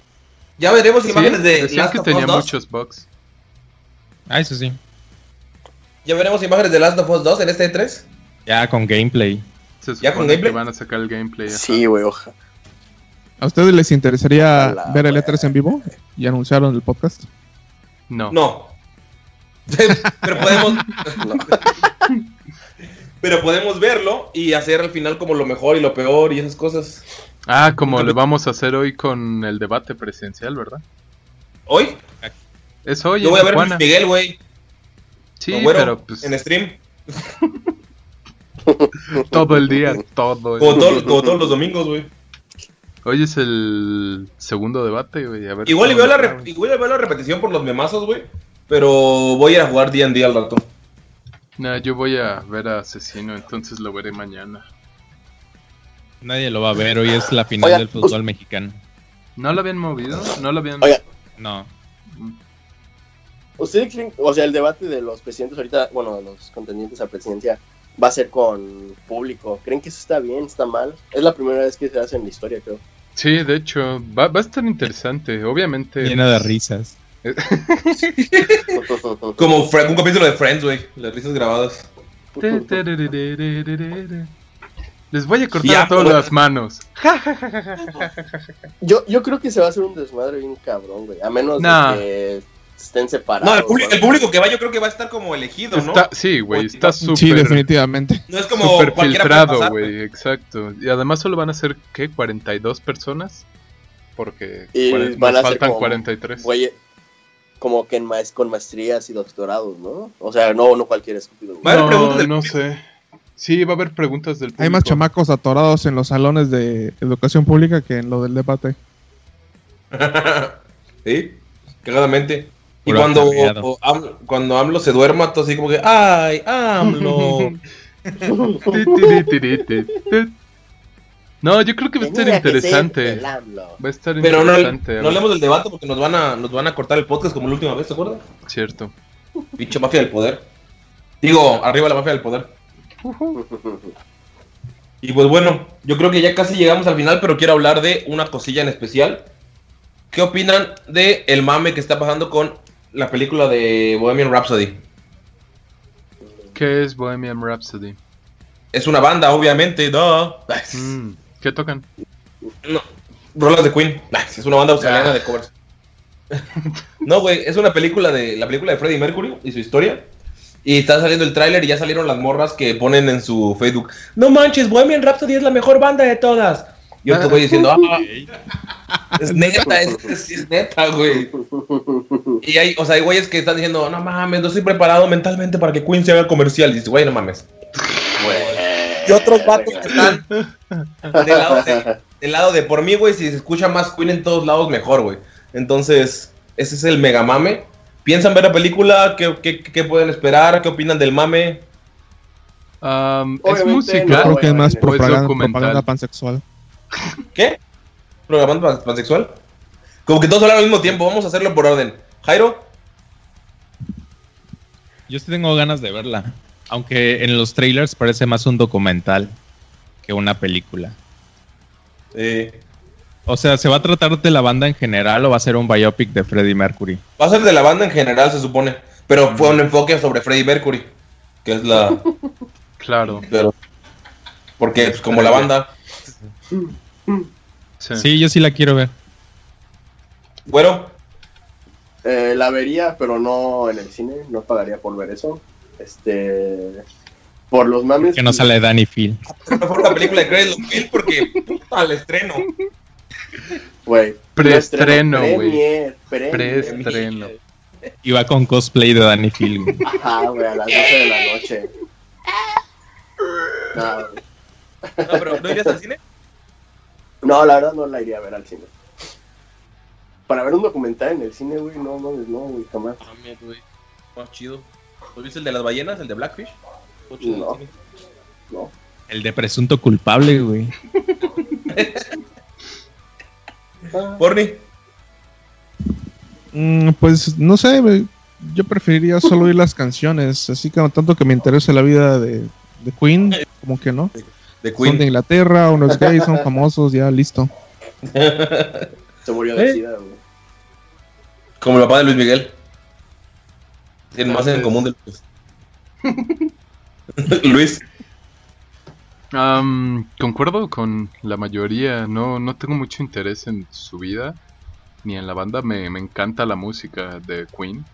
Ya veremos Sí, imágenes de decían Last que of Us tenía 2. muchos bugs. Ah, eso sí. Ya veremos imágenes de Last of Us 2 en este E3. Ya con gameplay. Se ¿Ya con supone que gameplay? van a sacar el gameplay. ajá. Sí, güey, oja. ¿A ustedes les interesaría ver el E3 en vivo? Y anunciaron el podcast. No. No. [LAUGHS] Pero podemos. Pero podemos verlo y hacer al final como lo mejor y lo peor y esas cosas. Ah, como le vamos a hacer hoy con el debate presidencial, ¿verdad? Hoy, Es hoy yo voy a ver a Luis Tijuana. Miguel, güey. Sí, Güero, pero pues en stream. [LAUGHS] todo el día, todo el Como, todo- día. como todos los domingos, güey. Hoy es el segundo debate, güey. a ver Igual y veo, la re- igual veo la repetición por los memazos, güey. Pero voy a ir a jugar D&D al rato. Nah, yo voy a ver a Asesino, entonces lo veré mañana. Nadie lo va a ver, hoy es la final Oiga, del fútbol mexicano. ¿No lo habían movido? ¿No lo habían...? Oiga. No. ¿Ustedes creen, o sea, el debate de los presidentes ahorita, bueno, de los contendientes a presidencia, va a ser con público? ¿Creen que eso está bien, está mal? Es la primera vez que se hace en la historia, creo. Sí, de hecho, va, va a estar interesante. Obviamente... Llena de risas. [LAUGHS] Como un capítulo de Friends, güey. Las risas grabadas. Les voy a cortar Ya, a todas las manos. [LAUGHS] Yo, yo creo que se va a hacer un desmadre bien cabrón, güey. A menos Nah. de que estén separados. No, el, público- el público que va yo creo que va a estar como elegido, ¿no? Está, sí, güey, está Sí, súper definitivamente. No es como puede filtrado, güey, exacto. Y además solo van a ser, ¿qué? ¿42 personas? Porque Y cuaren- van nos a ser faltan como- 43. Güey, como que en con maestrías y doctorados, ¿no? O sea, no, no cualquier estúpido. güey. Va a haber preguntas No, del no sé. Sí, va a haber preguntas del público. Hay más chamacos atorados en los salones de educación pública que en lo del debate. [LAUGHS] sí, cagadamente. Y cuando, acarreado. o- Am- cuando AMLO se duerma, todo así como que, ¡ay, AMLO! [LAUGHS] No, yo creo que va a estar interesante. AMLO. Va a estar Pero no, interesante. no ver. hablemos del debate porque nos van, a, nos van a cortar el podcast como la última vez, ¿se acuerdan? Cierto. Pinche mafia del poder. Digo, arriba la mafia del poder. [LAUGHS] Y pues bueno, yo creo que ya casi llegamos al final, pero quiero hablar de una cosilla en especial. ¿Qué opinan de el mame que está pasando con la película de Bohemian Rhapsody? ¿Qué es Bohemian Rhapsody? Es una banda, obviamente, no. Mm, ¿Qué tocan? No, rolas de Queen. Es una banda australiana Ah. de covers. [LAUGHS] No, güey, es una película de la película de Freddie Mercury y su historia. Y está saliendo el tráiler y ya salieron las morras que ponen en su Facebook. No manches, Bohemian Rhapsody es la mejor banda de todas. Y yo te voy diciendo, ah, [LAUGHS] es neta, es, es- es neta, güey. Y hay, o sea, hay güeyes que están diciendo, no mames, no estoy preparado mentalmente para que Queen se haga comercial. Y dices, güey, no mames. Güey. Y otros vatos que están del lado de, del lado de por mí, güey, si se escucha más Queen en todos lados, mejor, güey. Entonces, ese es el mega mame. ¿Piensan ver la película? ¿Qué, qué, qué pueden esperar? ¿Qué opinan del mame? Um, es Obviamente, Yo creo que es más propaganda, propaganda pansexual. ¿Qué? ¿Programando pan- pansexual? Como que todos hablan al mismo tiempo, vamos a hacerlo por orden. Jairo, Yo sí tengo ganas de verla. Aunque en los trailers parece más un documental que una película. eh, O sea, ¿se va a tratar de la banda en general o va a ser un biopic de Freddie Mercury? Va a ser de la banda en general, se supone. Pero fue un enfoque sobre Freddie Mercury. Que es la. [LAUGHS] Claro. pero- porque, pues, como la banda. Sí. Sí, yo sí la quiero ver. Bueno, Eh, la vería, pero no en el cine. No pagaría por ver eso. Este. Por los mames. Que no sale Danny Phil. no fue una película de Credit Hill porque. Puta, al estreno. Güey. Preestreno, no estreno, güey. Preestreno. Iba con cosplay de Danny Phil. Ajá, güey, a las 12 de la noche. [LAUGHS] No. No, pero ¿no irías al cine? No, la verdad no la iría a ver al cine. Para ver un documental en el cine, güey, no, no, no, güey, jamás. Mames, güey. Más chido. ¿Lo viste el de las ballenas, el de Blackfish? No. No. El de presunto culpable, güey. [LAUGHS] Porni. Mm, pues no sé, güey, yo preferiría solo oír las canciones, así que no tanto que me interese la vida de, de Queen, como que no. De Son de Queen. Inglaterra, unos gays, son famosos, ya listo. [LAUGHS] Se murió de ¿Eh? sida, güey. Como el papá de Luis Miguel. Tienen más en común de Luis. [LAUGHS] [LAUGHS] Luis. Am, concuerdo con la mayoría. No, no tengo mucho interés en su vida ni en la banda. Me, me encanta la música de Queen.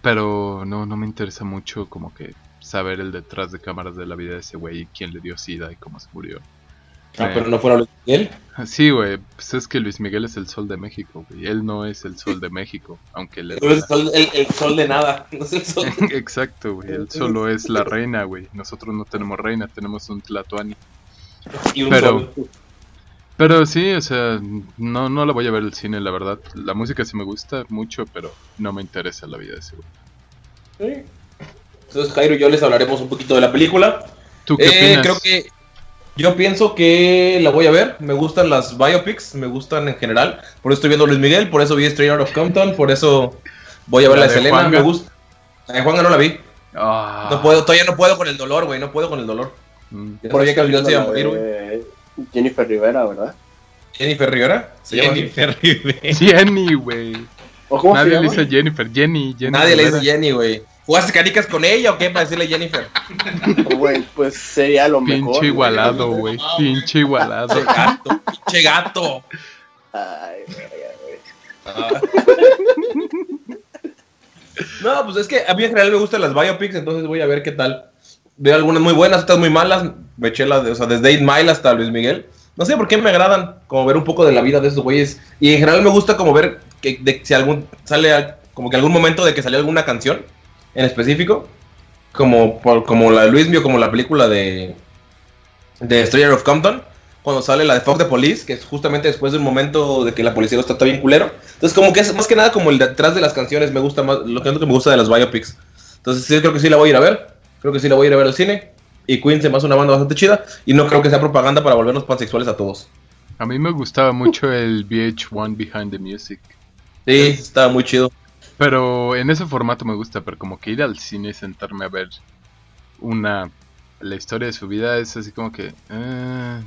Pero no, no me interesa mucho como que saber el detrás de cámaras de la vida de ese güey y quién le dio sida y cómo se murió. Ah, Eh, pero no fuera Luis Miguel. Sí, güey. Pues es que Luis Miguel es el sol de México, güey. Él no es el sol de México, aunque le... [LAUGHS] No es el sol, el, el sol de nada. [LAUGHS] No es el sol. [LAUGHS] Exacto, güey. Él solo es la reina, güey. Nosotros no tenemos reina, tenemos un Tlatoani. Y un Pero- sol. Pero sí, o sea, no, no la voy a ver al cine, la verdad. La música sí me gusta mucho, pero no me interesa la vida de ese güey. Entonces, Jairo y yo les hablaremos un poquito de la película. ¿Tú qué Eh, opinas? creo que yo pienso que la voy a ver. Me gustan las biopics, me gustan en general. Por eso estoy viendo Luis Miguel, por eso vi Straight Out of Compton, por eso voy a ver La la, de Selena. Juanga. Me gusta. La de Juanga no la vi. Ah, No puedo, todavía no puedo con el dolor, güey. No puedo con el dolor. mm. Ya sabía que final se iba a morir, güey. Jennifer Rivera, ¿verdad? Jennifer Rivera. ¿Se llama así? [LAUGHS] Jenny, güey. ¿O cómo Nadie se le dice Jennifer, Jenny, Jenny. Nadie le dice Rivera. Jenny, güey. ¿Jugaste canicas con ella o qué para decirle Jennifer? [LAUGHS] Güey, pues sería lo mejor. Pinche igualado, güey. Pinche igualado. Pinche gato, pinche gato. Ay, verga, güey. Ah. No, pues es que a mí en general me gustan las biopics, entonces voy a ver qué tal. Veo algunas muy buenas, otras muy malas. Me eché las de, o sea, desde 8 Mile hasta Luis Miguel. No sé por qué me agradan, como ver un poco de la vida de esos güeyes. Y en general me gusta como ver que de, si algún sale al- como que algún momento de que salió alguna canción en específico, como por, como la de Luis como la película de de Stranger of Compton, cuando sale la de Fuck the Police, que es justamente después de un momento de que la policía los trata bien culero. Entonces, como que es más que nada como el detrás de las canciones, me gusta más, lo que es lo que me gusta de las biopics. Entonces, sí, creo que sí la voy a ir a ver. Creo que sí la voy a ir a ver al cine. Y Queen se me hace una banda bastante chida. Y no creo que sea propaganda para volvernos pansexuales a todos. A mí me gustaba mucho el VH1 Behind the Music. Sí, estaba muy chido. Pero en ese formato me gusta, pero como que ir al cine y sentarme a ver una la historia de su vida es así como que eh,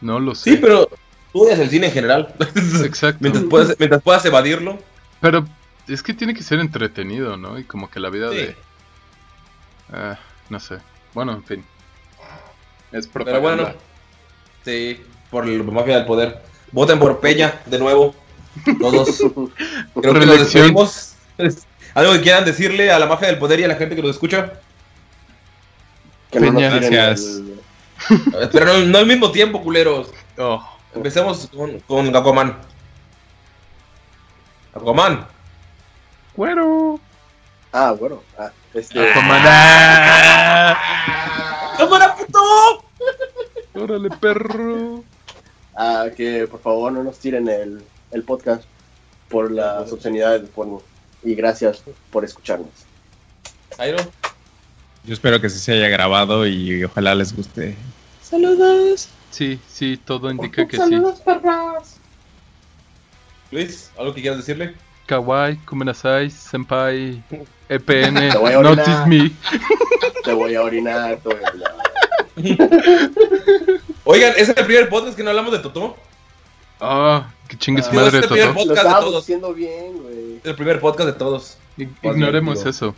no lo sé. Sí, pero tú odias el cine en general. [LAUGHS] Exacto. mientras, puedas, mientras puedas evadirlo. Pero es que tiene que ser entretenido, ¿no? Y como que la vida Sí. de ah, no sé. Bueno, en fin. Es Pero propaganda. bueno, sí, por la mafia del poder. Voten por Peña de nuevo. Todos. [LAUGHS] Creo que nos Reelección. Algo que quieran decirle a la mafia del poder y a la gente que nos escucha. Que no nos gracias. el- Pero no, no al mismo tiempo, culeros. Oh, Empecemos con, con Aquaman. Aquaman. Güero. Ah, bueno. Ah, este, Comanda. [LAUGHS] ¡Cámara, puto! Órale, perro. ah, que por favor no nos tiren el, el podcast por las obscenidades de porno. Y gracias por escucharnos. Jairo. Yo espero que sí se haya grabado y ojalá les guste. Sí, sí, todo indica que sí. Luis, ¿algo que quieras decirle? Kawaii, Kumenasai, Senpai, [LAUGHS] EPN, Te voy a orinar. Notice Me. Te voy a orinar, te voy a orinar. [LAUGHS] Oigan, ¿es el primer podcast que no hablamos de Totó? Ah, que chingue su Ah, madre este todo. primer Lo podcast de todos. haciendo bien, güey. El primer podcast de todos. Ignoremos eso.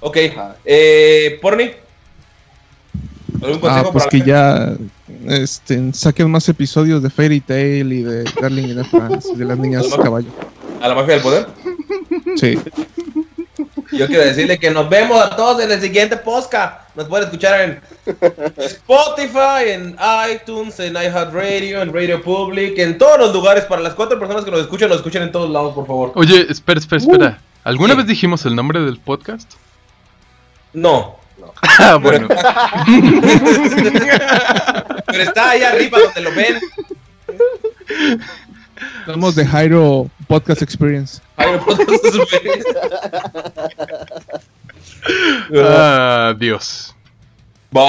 Ok. Eh, Porni. ¿Algún consejo Ah, pues para que ya este, saquen más episodios de Fairy Tail y de Darling in the France y de las niñas Alma- caballo. a la mafia del poder? Sí. Yo quiero decirle que nos vemos a todos en el siguiente podcast. Nos pueden escuchar en Spotify, en iTunes, en iHeartRadio, en Radio Public, en todos los lugares. Para las cuatro personas que nos escuchan, nos escuchen en todos lados, por favor. Oye, espera, espera, espera. ¿Alguna ¿qué? vez dijimos el nombre del podcast? No. [LAUGHS] Ah, bueno. [LAUGHS] Pero está ahí arriba donde lo ven. Hablamos de Jairo Podcast Experience. Ahí lo podemos subir. Adiós. Bye.